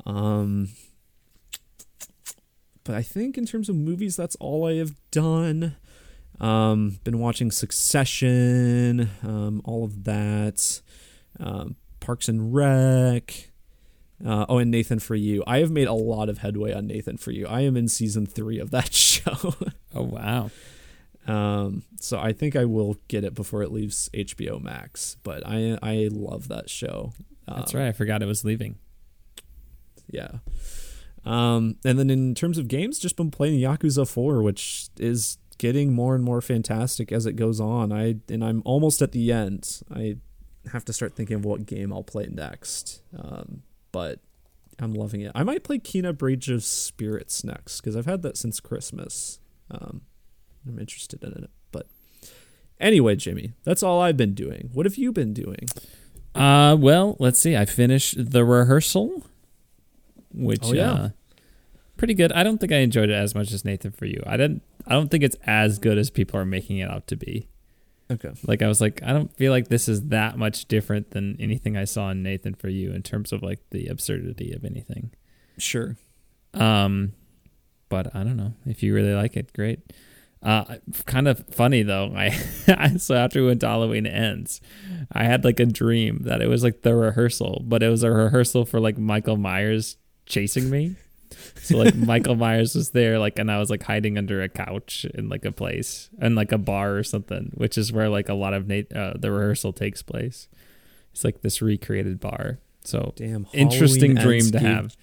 Um, I think in terms of movies, that's all I have done. Um, been watching Succession, um, all of that, um, Parks and Rec. Uh, oh, and Nathan for You. I have made a lot of headway on Nathan for You. I am in season three of that show. Oh wow. Um, so I think I will get it before it leaves HBO Max. But I I love that show. That's Um, right. I forgot it was leaving. Yeah. Um, and then in terms of games, just been playing Yakuza 4, which is getting more and more fantastic as it goes on. I and I'm almost at the end. I have to start thinking of what game I'll play next. Um, but I'm loving it. I might play Kena Bridge of Spirits next because I've had that since Christmas. Um, I'm interested in it. But anyway, Jimmy, that's all I've been doing. What have you been doing? Uh, well, let's see. I finished the rehearsal, which Oh, yeah. uh, pretty good. I don't think I enjoyed it as much as Nathan for you. I didn't. I don't think it's as good as people are making it out to be. Okay. Like I was like, I don't feel like this is that much different than anything I saw in Nathan for you in terms of like the absurdity of anything. Sure. Um, but I don't know if you really like it, great. Uh, kind of funny though. I so after we went to Halloween ends, I had like a dream that it was like the rehearsal, but it was a rehearsal for like Michael Myers chasing me. So like Michael Myers was there, like, and I was like hiding under a couch in like a place and like a bar or something, which is where like a lot of Nate, uh, the rehearsal takes place. It's like this recreated bar. So Damn. interesting dream to gave- have.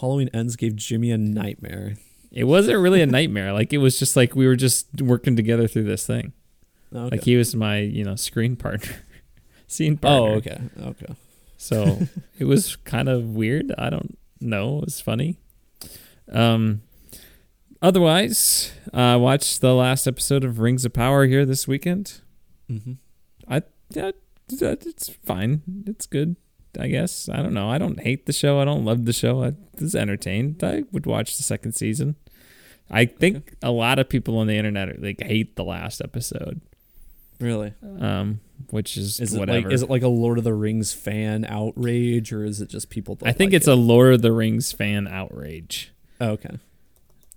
Halloween ends gave Jimmy a nightmare. It wasn't really a nightmare. Like it was just like we were just working together through this thing. Okay. Like he was my, you know, screen partner, scene partner. oh, okay. Okay. So it was kind of weird. I don't know. It was funny. Um, otherwise, I watched the last episode of Rings of Power here this weekend. Mm-hmm. I yeah, it's fine. It's good. I guess. I don't know. I don't hate the show. I don't love the show. I was entertained. I would watch the second season. I think a lot of people on the internet are, like hate the last episode, Really? um, which is, Is it like is it like a Lord of the Rings fan outrage, or is it just people? I think like it's it? a Lord of the Rings fan outrage. Oh, okay.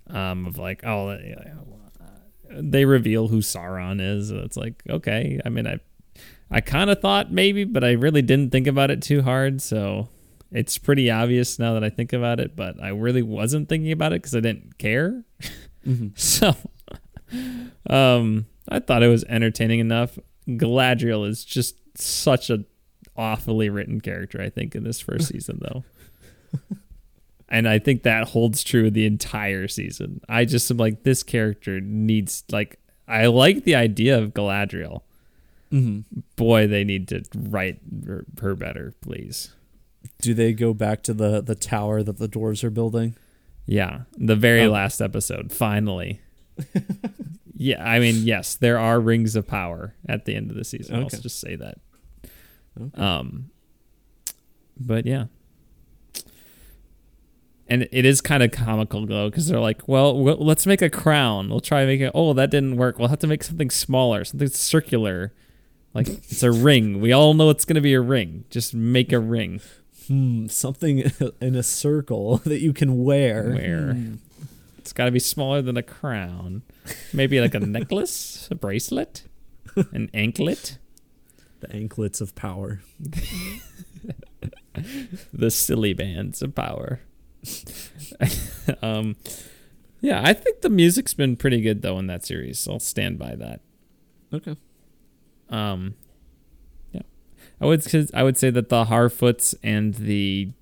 Um, of like, oh, uh, they reveal who Sauron is. It's like, okay. I mean, I, I kind of thought maybe, but I really didn't think about it too hard. So it's pretty obvious now that I think about it. But I really wasn't thinking about it because I didn't care. Mm-hmm. So, um, I thought it was entertaining enough. Galadriel is just such a awfully written character. I think in this first season, though. And I think that holds true the entire season. I just am like, this character needs like I like the idea of Galadriel. Mm-hmm. Boy, they need to write her, her better, please. Do they go back to the the tower that the dwarves are building? Yeah, the very Oh. last episode, finally. yeah, I mean, yes, there are rings of power at the end of the season. I'll just say that. Okay. Um, but yeah, and it is kind of comical though because they're like, well, well, let's make a crown. We'll try making it. Oh, that didn't work. We'll have to make something smaller, something circular. Like it's a ring. We all know it's gonna be a ring. Just make a ring. Hmm, something in a circle that you can wear. wear Hmm. It's got to be smaller than a crown. Maybe like a necklace, a bracelet, an anklet. The anklets of power. the silly bands of power. um, yeah, I think the music's been pretty good though in that series. I'll stand by that. Okay. Um, yeah, I would cause I would say that the Harfoots and the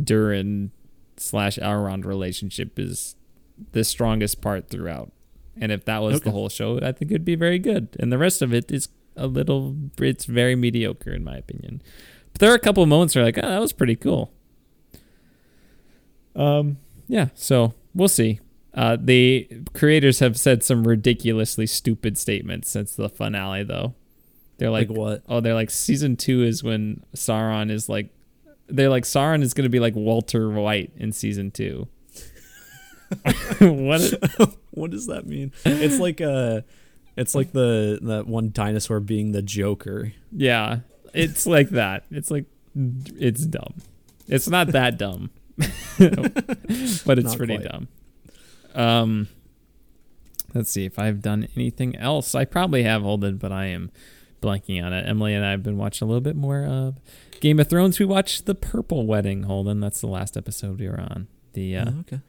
Durin slash Elrond relationship is the strongest part throughout. And if that was Okay. the whole show, I think it'd be very good. And the rest of it is a little, it's very mediocre in my opinion. But there are a couple moments where like, oh, that was pretty cool. Um, yeah. So we'll see. Uh, the creators have said some ridiculously stupid statements since the finale, though. They're Like, like, what? oh, they're like season two is when Sauron is like, they're like Sauron is going to be like Walter White in season two. what? Is, What does that mean? It's like uh it's like the that one dinosaur being the Joker. yeah, it's like that. It's like it's dumb. It's not that dumb, but it's Not pretty quite. dumb. Um, let's see if I've done anything else. I probably have Holden, but I am blanking on it. Emily and I have been watching a little bit more of Game of Thrones. We watched the Purple Wedding. Holden, that's the last episode we were on. The uh, Oh, okay.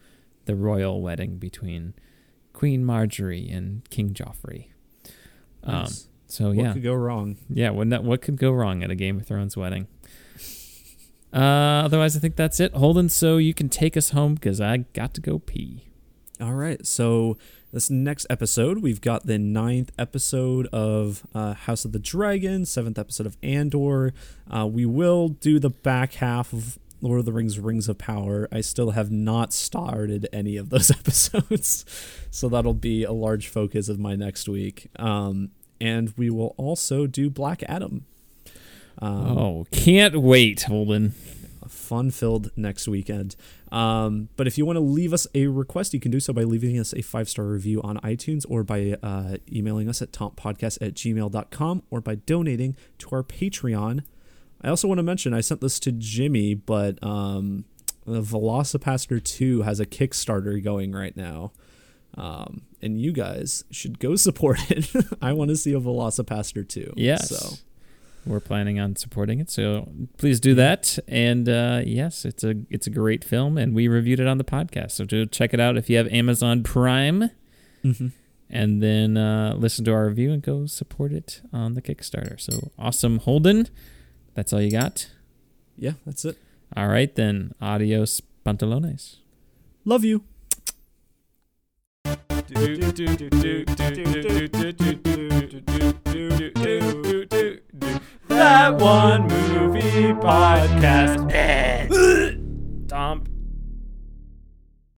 The royal wedding between Queen Margaery and King Joffrey. Um, Nice. so yeah, what could go wrong? yeah. What what could go wrong at a Game of Thrones wedding? Uh, otherwise, I think that's it, Holden. So you can take us home because I got to go pee. All right. So this next episode, we've got the ninth episode of uh, House of the Dragon, seventh episode of Andor. Uh, we will do the back half of Lord of the Rings: Rings of Power. I still have not started any of those episodes, so that'll be a large focus of my next week. Um, and we will also do Black Adam. Um, oh, can't wait, Holden. fun filled next weekend. Um, but if you want to leave us a request, you can do so by leaving us a five star review on iTunes or by uh, emailing us at tompodcast at gmail.com or by donating to our Patreon. I also want to mention I sent this to Jimmy, but um, the VelociPastor 2 has a Kickstarter going right now. Um, and you guys should go support it. I want to see a VelociPastor 2. Yes. So We're planning on supporting it, so please do that. And uh, yes, it's a it's a great film, and we reviewed it on the podcast. So do check it out if you have Amazon Prime, mhm. and then uh, listen to our review and go support it on the Kickstarter. So awesome, Holden. That's all you got? Yeah, that's it. All right, then. Adios, pantalones. Love you. That one movie podcast. Dump.